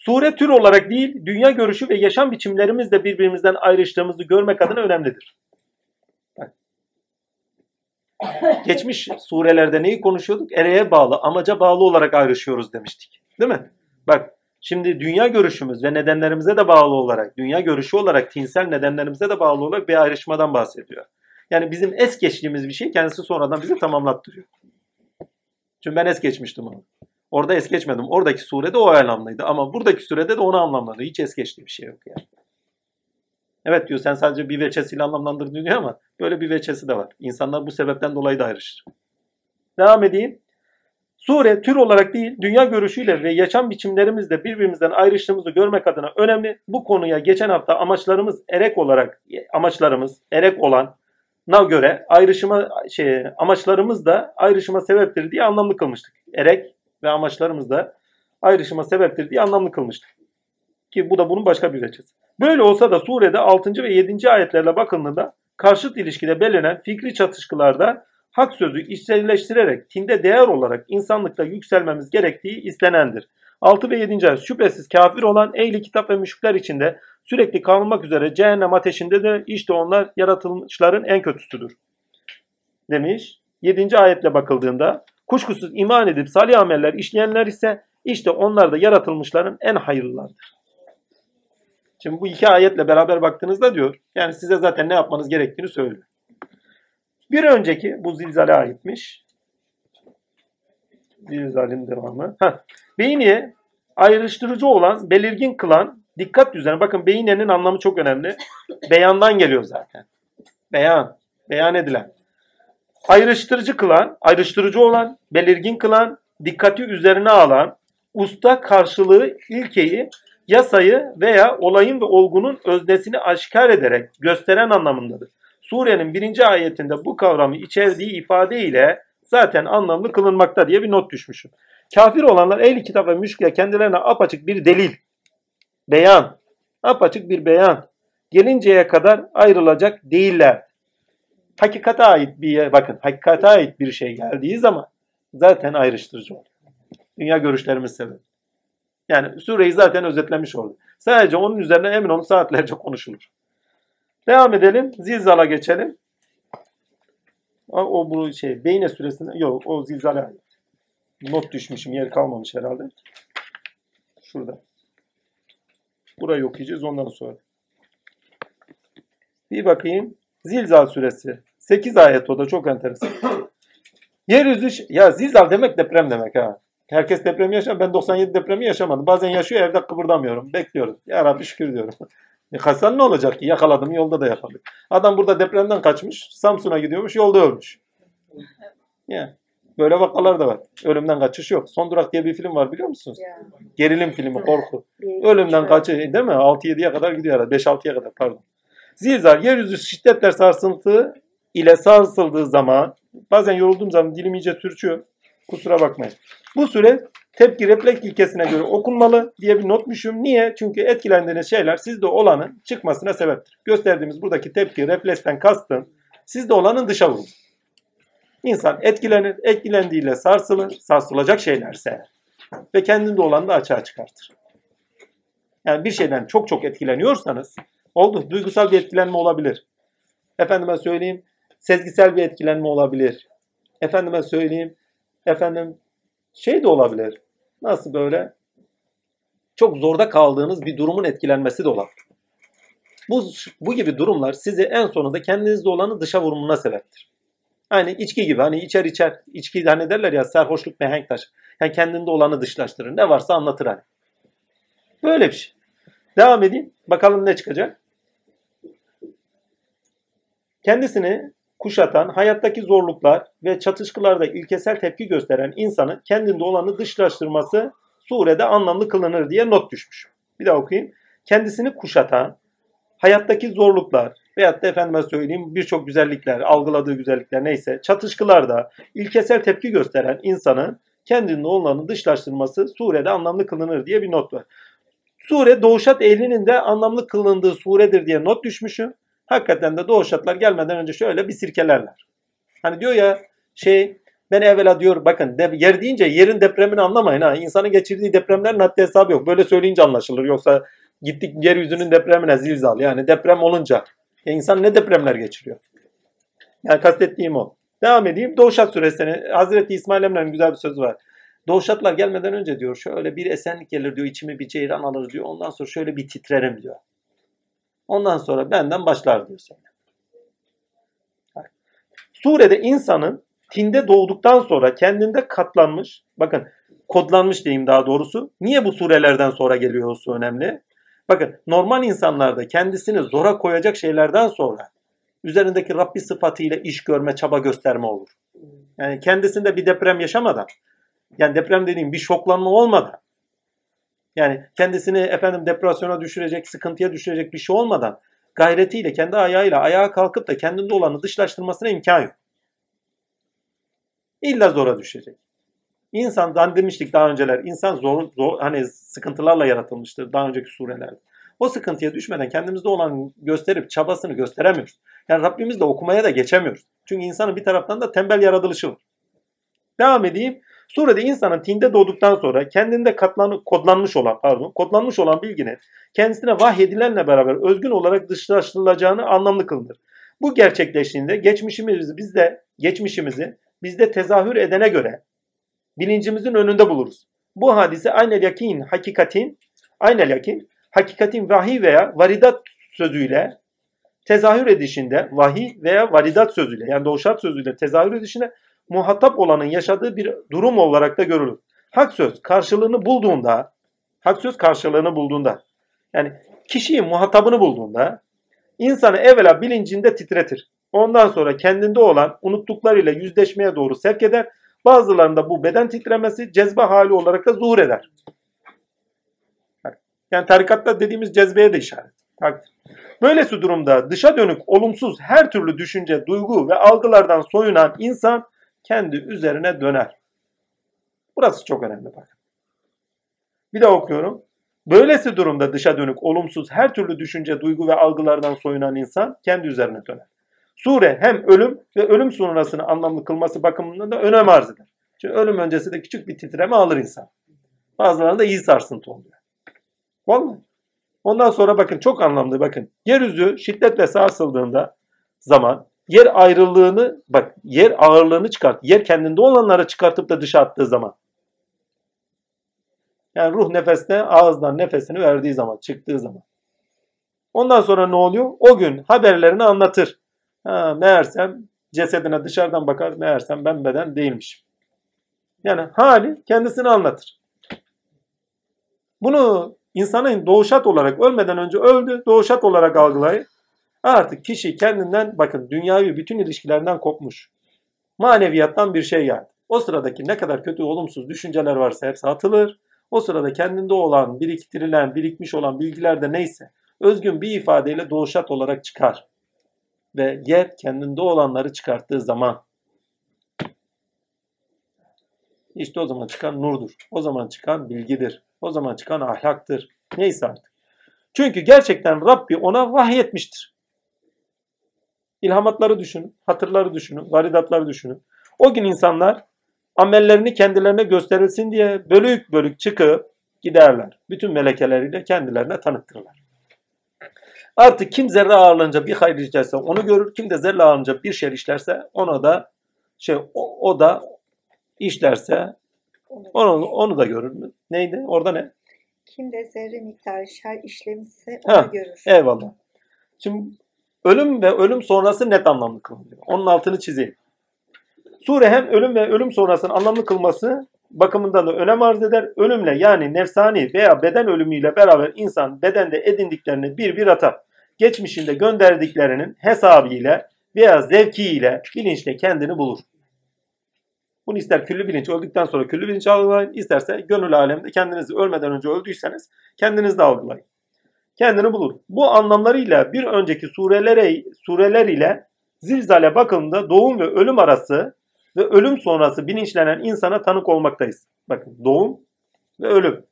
Sure tür olarak değil, dünya görüşü ve yaşam biçimlerimizle birbirimizden ayrıştığımızı görmek adına önemlidir. Bak. Geçmiş surelerde neyi konuşuyorduk? Ereğe bağlı, amaca bağlı olarak ayrışıyoruz demiştik. Değil mi? Bak şimdi dünya görüşümüz ve nedenlerimize de bağlı olarak, dünya görüşü olarak tinsel nedenlerimize de bağlı olarak bir ayrışmadan bahsediyor. Yani bizim es geçtiğimiz bir şey kendisi sonradan bizi tamamlattırıyor. Çünkü ben es geçmiştim onu. Orada es geçmedim. Oradaki surede o anlamlıydı. Ama buradaki surede de onu anlamladı. Hiç es geçtiği bir şey yok yani. Evet diyor sen sadece bir veçesiyle anlamlandırdın diyor ama böyle bir veçesi de var. İnsanlar bu sebepten dolayı da ayrışır. Devam edeyim. Sure tür olarak değil, dünya görüşüyle ve yaşam biçimlerimizle birbirimizden ayrıştığımızı görmek adına önemli. Bu konuya geçen hafta amaçlarımız erek olarak, amaçlarımız erek olan na göre ayrışıma şey amaçlarımız da ayrışıma sebeptir diye anlamlı kılmıştık. Erek ve amaçlarımız da ayrışıma sebeptir diye anlamlı kılmıştık. Ki bu da bunun başka bir veçesi. Böyle olsa da surede 6. ve 7. ayetlerle bakıldığında karşıt ilişkide belirlenen fikri çatışkılarda hak sözü içselleştirerek tinde değer olarak insanlıkta yükselmemiz gerektiği istenendir. 6 ve 7. ayet şüphesiz kafir olan ehli kitap ve müşrikler içinde sürekli kalmak üzere cehennem ateşinde de işte onlar yaratılmışların en kötüsüdür. Demiş. 7. ayetle bakıldığında kuşkusuz iman edip salih ameller işleyenler ise işte onlar da yaratılmışların en hayırlılarıdır. Şimdi bu iki ayetle beraber baktığınızda diyor yani size zaten ne yapmanız gerektiğini söylüyor. Bir önceki bu zilzale aitmiş. Zilzalenin devamı. Heh. Beyniye ayrıştırıcı olan, belirgin kılan, dikkat düzeni. Bakın beynenin anlamı çok önemli. Beyandan geliyor zaten. Beyan. Beyan edilen. Ayrıştırıcı kılan, ayrıştırıcı olan, belirgin kılan, dikkati üzerine alan, usta karşılığı ilkeyi, yasayı veya olayın ve olgunun öznesini aşikar ederek gösteren anlamındadır. Surenin birinci ayetinde bu kavramı içerdiği ifade ile zaten anlamlı kılınmakta diye bir not düşmüşüm. Kafir olanlar ehli kitap ve müşrikler kendilerine apaçık bir delil, beyan, apaçık bir beyan gelinceye kadar ayrılacak değiller. Hakikate ait bir bakın hakikate ait bir şey geldiği zaman zaten ayrıştırıcı olur. Dünya görüşlerimiz sebep. Yani sureyi zaten özetlemiş oldu. Sadece onun üzerine emin olun saatlerce konuşulur. Devam edelim. Zilzala geçelim. O, o bu şey Beyne suresinde yok o zilzale ait. Not düşmüşüm yer kalmamış herhalde. Şurada. Burayı okuyacağız ondan sonra. Bir bakayım. Zilzal suresi. 8 ayet o da çok enteresan. Yeryüzü ya zilzal demek deprem demek ha. Herkes depremi yaşar. Ben 97 depremi yaşamadım. Bazen yaşıyor evde kıpırdamıyorum. Bekliyorum. Ya Rabbi şükür diyorum. E Hasan ne olacak ki? Yakaladım yolda da yakaladık. Adam burada depremden kaçmış. Samsun'a gidiyormuş yolda ölmüş. Ya. Böyle vakalar da var. Ölümden kaçış yok. Son Durak diye bir film var biliyor musunuz? Ya, Gerilim filmi, korku. Ölümden kaçış değil mi? 6-7'ye kadar gidiyor herhalde. 5-6'ya kadar pardon. Zilzal yeryüzü şiddetle sarsıntı ile sarsıldığı zaman bazen yorulduğum zaman dilim iyice sürçüyor. Kusura bakmayın. Bu süre tepki refleks ilkesine göre okunmalı diye bir notmuşum. Niye? Çünkü etkilendiğiniz şeyler sizde olanın çıkmasına sebeptir. Gösterdiğimiz buradaki tepki refleksten kastım sizde olanın dışa vurur. İnsan etkilenir, etkilendiğiyle sarsılır, sarsılacak şeylerse ve kendinde olanı da açığa çıkartır. Yani bir şeyden çok çok etkileniyorsanız oldu. Duygusal bir etkilenme olabilir. Efendime söyleyeyim sezgisel bir etkilenme olabilir. Efendime söyleyeyim efendim şey de olabilir. Nasıl böyle? Çok zorda kaldığınız bir durumun etkilenmesi de olabilir. Bu, bu gibi durumlar sizi en sonunda kendinizde olanı dışa vurumuna sebeptir. Hani içki gibi hani içer içer. içki hani derler ya sarhoşluk mihenk taşı. Yani kendinde olanı dışlaştırır. Ne varsa anlatır hani. Böyle bir şey. Devam edeyim. Bakalım ne çıkacak. Kendisini kuşatan, hayattaki zorluklar ve çatışkılarda ilkesel tepki gösteren insanın kendinde olanı dışlaştırması surede anlamlı kılınır diye not düşmüş. Bir daha okuyayım. Kendisini kuşatan, hayattaki zorluklar veyahut da efendime söyleyeyim birçok güzellikler, algıladığı güzellikler neyse çatışkılarda ilkesel tepki gösteren insanın kendinde olanı dışlaştırması surede anlamlı kılınır diye bir not var. Sure Doğuşat ehlinin de anlamlı kılındığı suredir diye not düşmüşüm. Hakikaten de Doğuşatlar gelmeden önce şöyle bir sirkelerler. Hani diyor ya şey ben evvela diyor bakın de, yer deyince yerin depremini anlamayın ha. İnsanın geçirdiği depremlerin haddi hesabı yok. Böyle söyleyince anlaşılır. Yoksa gittik yeryüzünün depremine zilzal. Yani deprem olunca ya insan ne depremler geçiriyor? Yani kastettiğim o. Devam edeyim. Doğuşat suresine Hazreti İsmail Emre'nin güzel bir sözü var. Doğuşatlar gelmeden önce diyor şöyle bir esenlik gelir diyor içimi bir ceyran alır diyor. Ondan sonra şöyle bir titrerim diyor. Ondan sonra benden başlar diyor sonra. Surede insanın tinde doğduktan sonra kendinde katlanmış, bakın kodlanmış diyeyim daha doğrusu. Niye bu surelerden sonra geliyor olsa önemli? Bakın normal insanlarda kendisini zora koyacak şeylerden sonra üzerindeki Rabbi sıfatıyla iş görme, çaba gösterme olur. Yani kendisinde bir deprem yaşamadan, yani deprem dediğim bir şoklanma olmadan, yani kendisini efendim depresyona düşürecek, sıkıntıya düşürecek bir şey olmadan gayretiyle, kendi ayağıyla ayağa kalkıp da kendinde olanı dışlaştırmasına imkan yok. İlla zora düşecek. İnsan demiştik daha önceler, insan zor, zor hani sıkıntılarla yaratılmıştır daha önceki surelerde. O sıkıntıya düşmeden kendimizde olan gösterip çabasını gösteremiyoruz. Yani Rabbimizle okumaya da geçemiyoruz. Çünkü insanın bir taraftan da tembel yaratılışı var. Devam edeyim. Surede insanın tinde doğduktan sonra kendinde katlanı, kodlanmış olan, pardon, kodlanmış olan bilginin kendisine vahyedilenle beraber özgün olarak dışlaştırılacağını anlamlı kılınır. Bu gerçekleştiğinde geçmişimizi bizde, geçmişimizi bizde tezahür edene göre bilincimizin önünde buluruz. Bu hadise aynel yakin, hakikatin, aynel yakin, hakikatin vahiy veya varidat sözüyle tezahür edişinde, vahiy veya varidat sözüyle yani doğuşat sözüyle tezahür edişinde muhatap olanın yaşadığı bir durum olarak da görülür. Hak söz karşılığını bulduğunda, hak söz karşılığını bulduğunda, yani kişiyi muhatabını bulduğunda insanı evvela bilincinde titretir. Ondan sonra kendinde olan unuttuklarıyla yüzleşmeye doğru sevk eder. Bazılarında bu beden titremesi cezbe hali olarak da zuhur eder. Yani tarikatta dediğimiz cezbeye de işaret. Böylesi durumda dışa dönük olumsuz her türlü düşünce, duygu ve algılardan soyunan insan kendi üzerine döner. Burası çok önemli bakın. Bir daha okuyorum. Böylesi durumda dışa dönük olumsuz her türlü düşünce, duygu ve algılardan soyunan insan kendi üzerine döner. Sure hem ölüm ve ölüm sonrasını anlamlı kılması bakımından da önem arz eder. Çünkü ölüm öncesi de küçük bir titreme alır insan. Bazılarında iyi sarsıntı oluyor. Vallahi. Ondan sonra bakın çok anlamlı bakın. Yeryüzü şiddetle sarsıldığında zaman yer ayrılığını bak yer ağırlığını çıkart. Yer kendinde olanları çıkartıp da dışa attığı zaman. Yani ruh nefesine ağızdan nefesini verdiği zaman, çıktığı zaman. Ondan sonra ne oluyor? O gün haberlerini anlatır. Ha, meğersem cesedine dışarıdan bakar, meğersem ben beden değilmişim. Yani hali kendisini anlatır. Bunu insanın doğuşat olarak ölmeden önce öldü, doğuşat olarak algılayıp artık kişi kendinden bakın dünyavi bütün ilişkilerden kopmuş. Maneviyattan bir şey geldi. O sıradaki ne kadar kötü olumsuz düşünceler varsa hepsi atılır. O sırada kendinde olan, biriktirilen, birikmiş olan bilgiler de neyse özgün bir ifadeyle doğuşat olarak çıkar. Ve yer kendinde olanları çıkarttığı zaman işte o zaman çıkan nurdur. O zaman çıkan bilgidir. O zaman çıkan ahlaktır. Neyse artık. Çünkü gerçekten Rabbi ona vahyetmiştir. İlhamatları düşünün, hatırları düşünün, varidatları düşünün. O gün insanlar amellerini kendilerine gösterilsin diye bölük bölük çıkıp giderler. Bütün melekeleriyle kendilerine tanıttırırlar. Artık kim zerre ağırlığınca bir hayır işlerse onu görür. Kim de zerre ağırlığınca bir şer işlerse ona da şey o, o da işlerse onu, onu da görür mü? Neydi? Orada ne? Kim de zerre miktarı şer işlemişse onu Ha, görür. Eyvallah. Şimdi ölüm ve ölüm sonrası net anlamlı kılınıyor. Onun altını çizeyim. Sure hem ölüm ve ölüm sonrasının anlamlı kılması bakımından da önem arz eder. Ölümle yani nefsani veya beden ölümüyle beraber insan bedende edindiklerini bir bir atar. Geçmişinde gönderdiklerinin hesabıyla veya zevkiyle bilinçle kendini bulur. Bunu ister küllü bilinç öldükten sonra küllü bilinç algılayın, isterse gönül aleminde kendinizi ölmeden önce öldüyseniz kendiniz de algılayın. Kendini bulur. Bu anlamlarıyla bir önceki surelere, sureler ile zilzale bakımında doğum ve ölüm arası ve ölüm sonrası bilinçlenen insana tanık olmaktayız. Bakın doğum ve ölüm.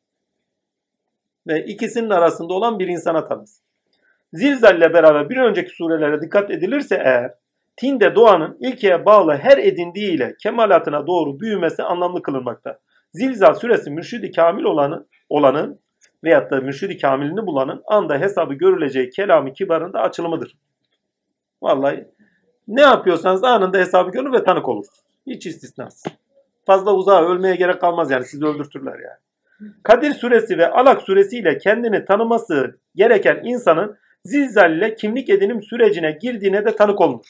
Ve ikisinin arasında olan bir insana tanız. Zilzalle beraber bir önceki surelere dikkat edilirse eğer Tinde doğanın ilkeye bağlı her edindiğiyle kemalatına doğru büyümesi anlamlı kılınmakta. Zilzal süresi mürşidi kamil olanın, olanın veyahut da mürşidi kamilini bulanın anda hesabı görüleceği kelamı kibarın da açılımıdır. Vallahi ne yapıyorsanız anında hesabı görür ve tanık olursunuz. Hiç istisnasız. Fazla uzağa ölmeye gerek kalmaz yani sizi öldürtürler yani. Kadir suresi ve Alak suresiyle kendini tanıması gereken insanın zilzal kimlik edinim sürecine girdiğine de tanık olunur.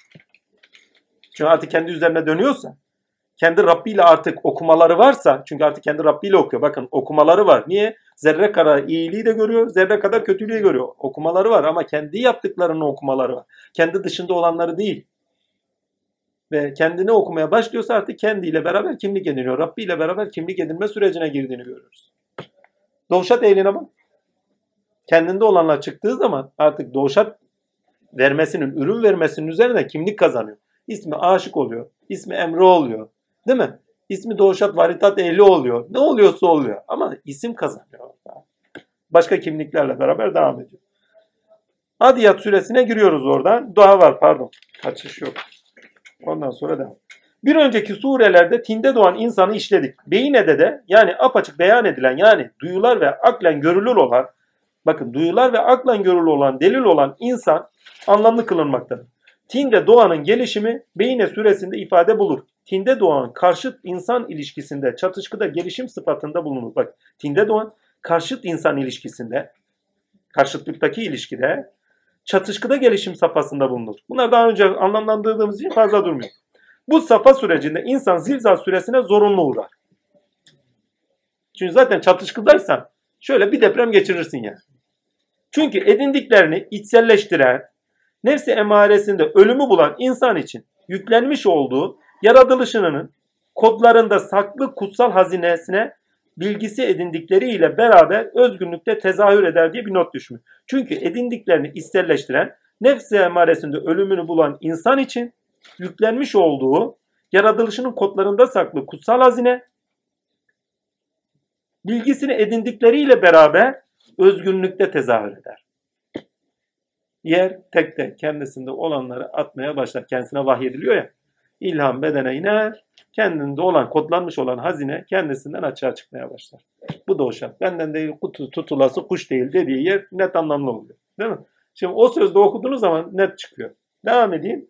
Çünkü artık kendi üzerine dönüyorsa, kendi Rabbi ile artık okumaları varsa, çünkü artık kendi Rabbi ile okuyor. Bakın okumaları var. Niye? Zerre kadar iyiliği de görüyor, zerre kadar kötülüğü görüyor. Okumaları var ama kendi yaptıklarının okumaları var. Kendi dışında olanları değil. Ve kendini okumaya başlıyorsa artık kendiyle beraber kimlik ediniyor. Rabbi ile beraber kimlik edinme sürecine girdiğini görüyoruz. Doğuşat ehline bak. Kendinde olanlar çıktığı zaman artık doğuşat vermesinin, ürün vermesinin üzerine kimlik kazanıyor. İsmi aşık oluyor. İsmi Emre oluyor. Değil mi? İsmi Doğuşat Varitat Ehli oluyor. Ne oluyorsa oluyor. Ama isim kazanıyor. Başka kimliklerle beraber devam ediyor. Adiyat suresine giriyoruz oradan. Dua var pardon. Kaçış yok. Ondan sonra devam. Bir önceki surelerde tinde doğan insanı işledik. Beyinede de yani apaçık beyan edilen yani duyular ve aklen görülür olan bakın duyular ve aklen görülür olan delil olan insan anlamlı kılınmaktadır. Tinde doğanın gelişimi Beyine suresinde ifade bulur. Tinde doğan karşıt insan ilişkisinde çatışkıda gelişim sıfatında bulunur. Bak tinde doğan karşıt insan ilişkisinde karşıtlıktaki ilişkide çatışkıda gelişim safhasında bulunur. Bunlar daha önce anlamlandırdığımız için fazla durmuyor. Bu safa sürecinde insan zilzal süresine zorunlu uğrar. Çünkü zaten çatışkıdaysan şöyle bir deprem geçirirsin yani. Çünkü edindiklerini içselleştiren, nefsi emaresinde ölümü bulan insan için yüklenmiş olduğu yaratılışının kodlarında saklı kutsal hazinesine bilgisi edindikleriyle beraber özgünlükte tezahür eder diye bir not düşmüş. Çünkü edindiklerini içselleştiren, nefsi emaresinde ölümünü bulan insan için yüklenmiş olduğu yaratılışının kodlarında saklı kutsal hazine bilgisini edindikleriyle beraber özgünlükte tezahür eder. Yer tek tek kendisinde olanları atmaya başlar. Kendisine vahyediliyor ya. İlham bedene iner. Kendinde olan, kodlanmış olan hazine kendisinden açığa çıkmaya başlar. Bu da o şart. Benden değil kutu, tutulası kuş değil dediği yer net anlamlı oluyor. Değil mi? Şimdi o sözde okuduğunuz zaman net çıkıyor. Devam edeyim.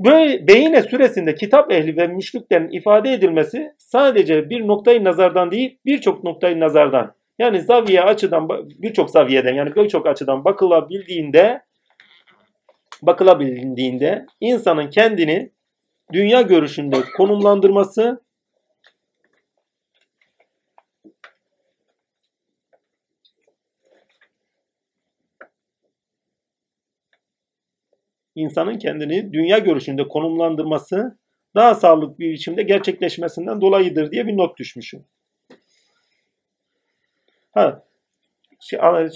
Böyle Beyine süresinde kitap ehli ve müşriklerin ifade edilmesi sadece bir noktayı nazardan değil birçok noktayı nazardan yani zaviye açıdan birçok zaviyeden yani birçok açıdan bakılabildiğinde bakılabildiğinde insanın kendini dünya görüşünde konumlandırması insanın kendini dünya görüşünde konumlandırması daha sağlıklı bir biçimde gerçekleşmesinden dolayıdır diye bir not düşmüşüm. Ha,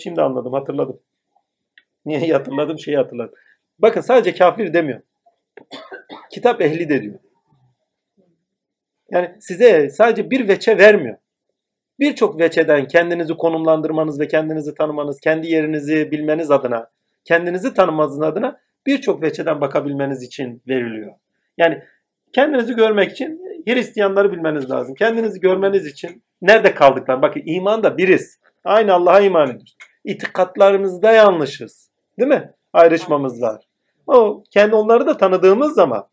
şimdi anladım, hatırladım. Niye hatırladım, şeyi hatırladım. Bakın sadece kafir demiyor. Kitap ehli de diyor. Yani size sadece bir veçe vermiyor. Birçok veçeden kendinizi konumlandırmanız ve kendinizi tanımanız, kendi yerinizi bilmeniz adına, kendinizi tanımanız adına birçok veçeden bakabilmeniz için veriliyor. Yani kendinizi görmek için Hristiyanları bilmeniz lazım. Kendinizi görmeniz için nerede kaldıklar? Bakın iman da biriz. Aynı Allah'a iman ediyoruz. İtikatlarımızda yanlışız. Değil mi? Ayrışmamız var. O kendi onları da tanıdığımız zaman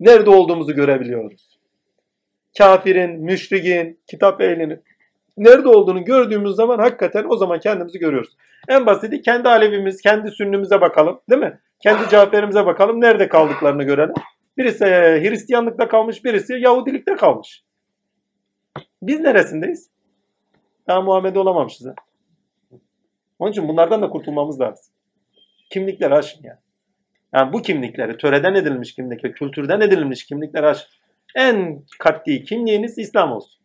nerede olduğumuzu görebiliyoruz. Kafirin, müşrikin, kitap ehlinin nerede olduğunu gördüğümüz zaman hakikaten o zaman kendimizi görüyoruz. En basiti kendi Alevimiz, kendi Sünnimize bakalım değil mi? Kendi Caferimize bakalım nerede kaldıklarını görelim. Birisi e, Hristiyanlıkta kalmış, birisi Yahudilikte kalmış. Biz neresindeyiz? Daha Muhammed olamamışız. Ha? Onun için bunlardan da kurtulmamız lazım. Kimlikleri aşın yani. Yani bu kimlikleri, töreden edilmiş kimlikleri, kültürden edilmiş kimlikleri aşın. En katli kimliğiniz İslam olsun.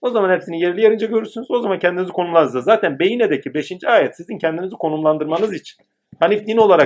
O zaman hepsini yerli yerince görürsünüz. O zaman kendinizi konumlandırırsınız. Zaten Beyne'deki 5. ayet sizin kendinizi konumlandırmanız için. Hanif din olarak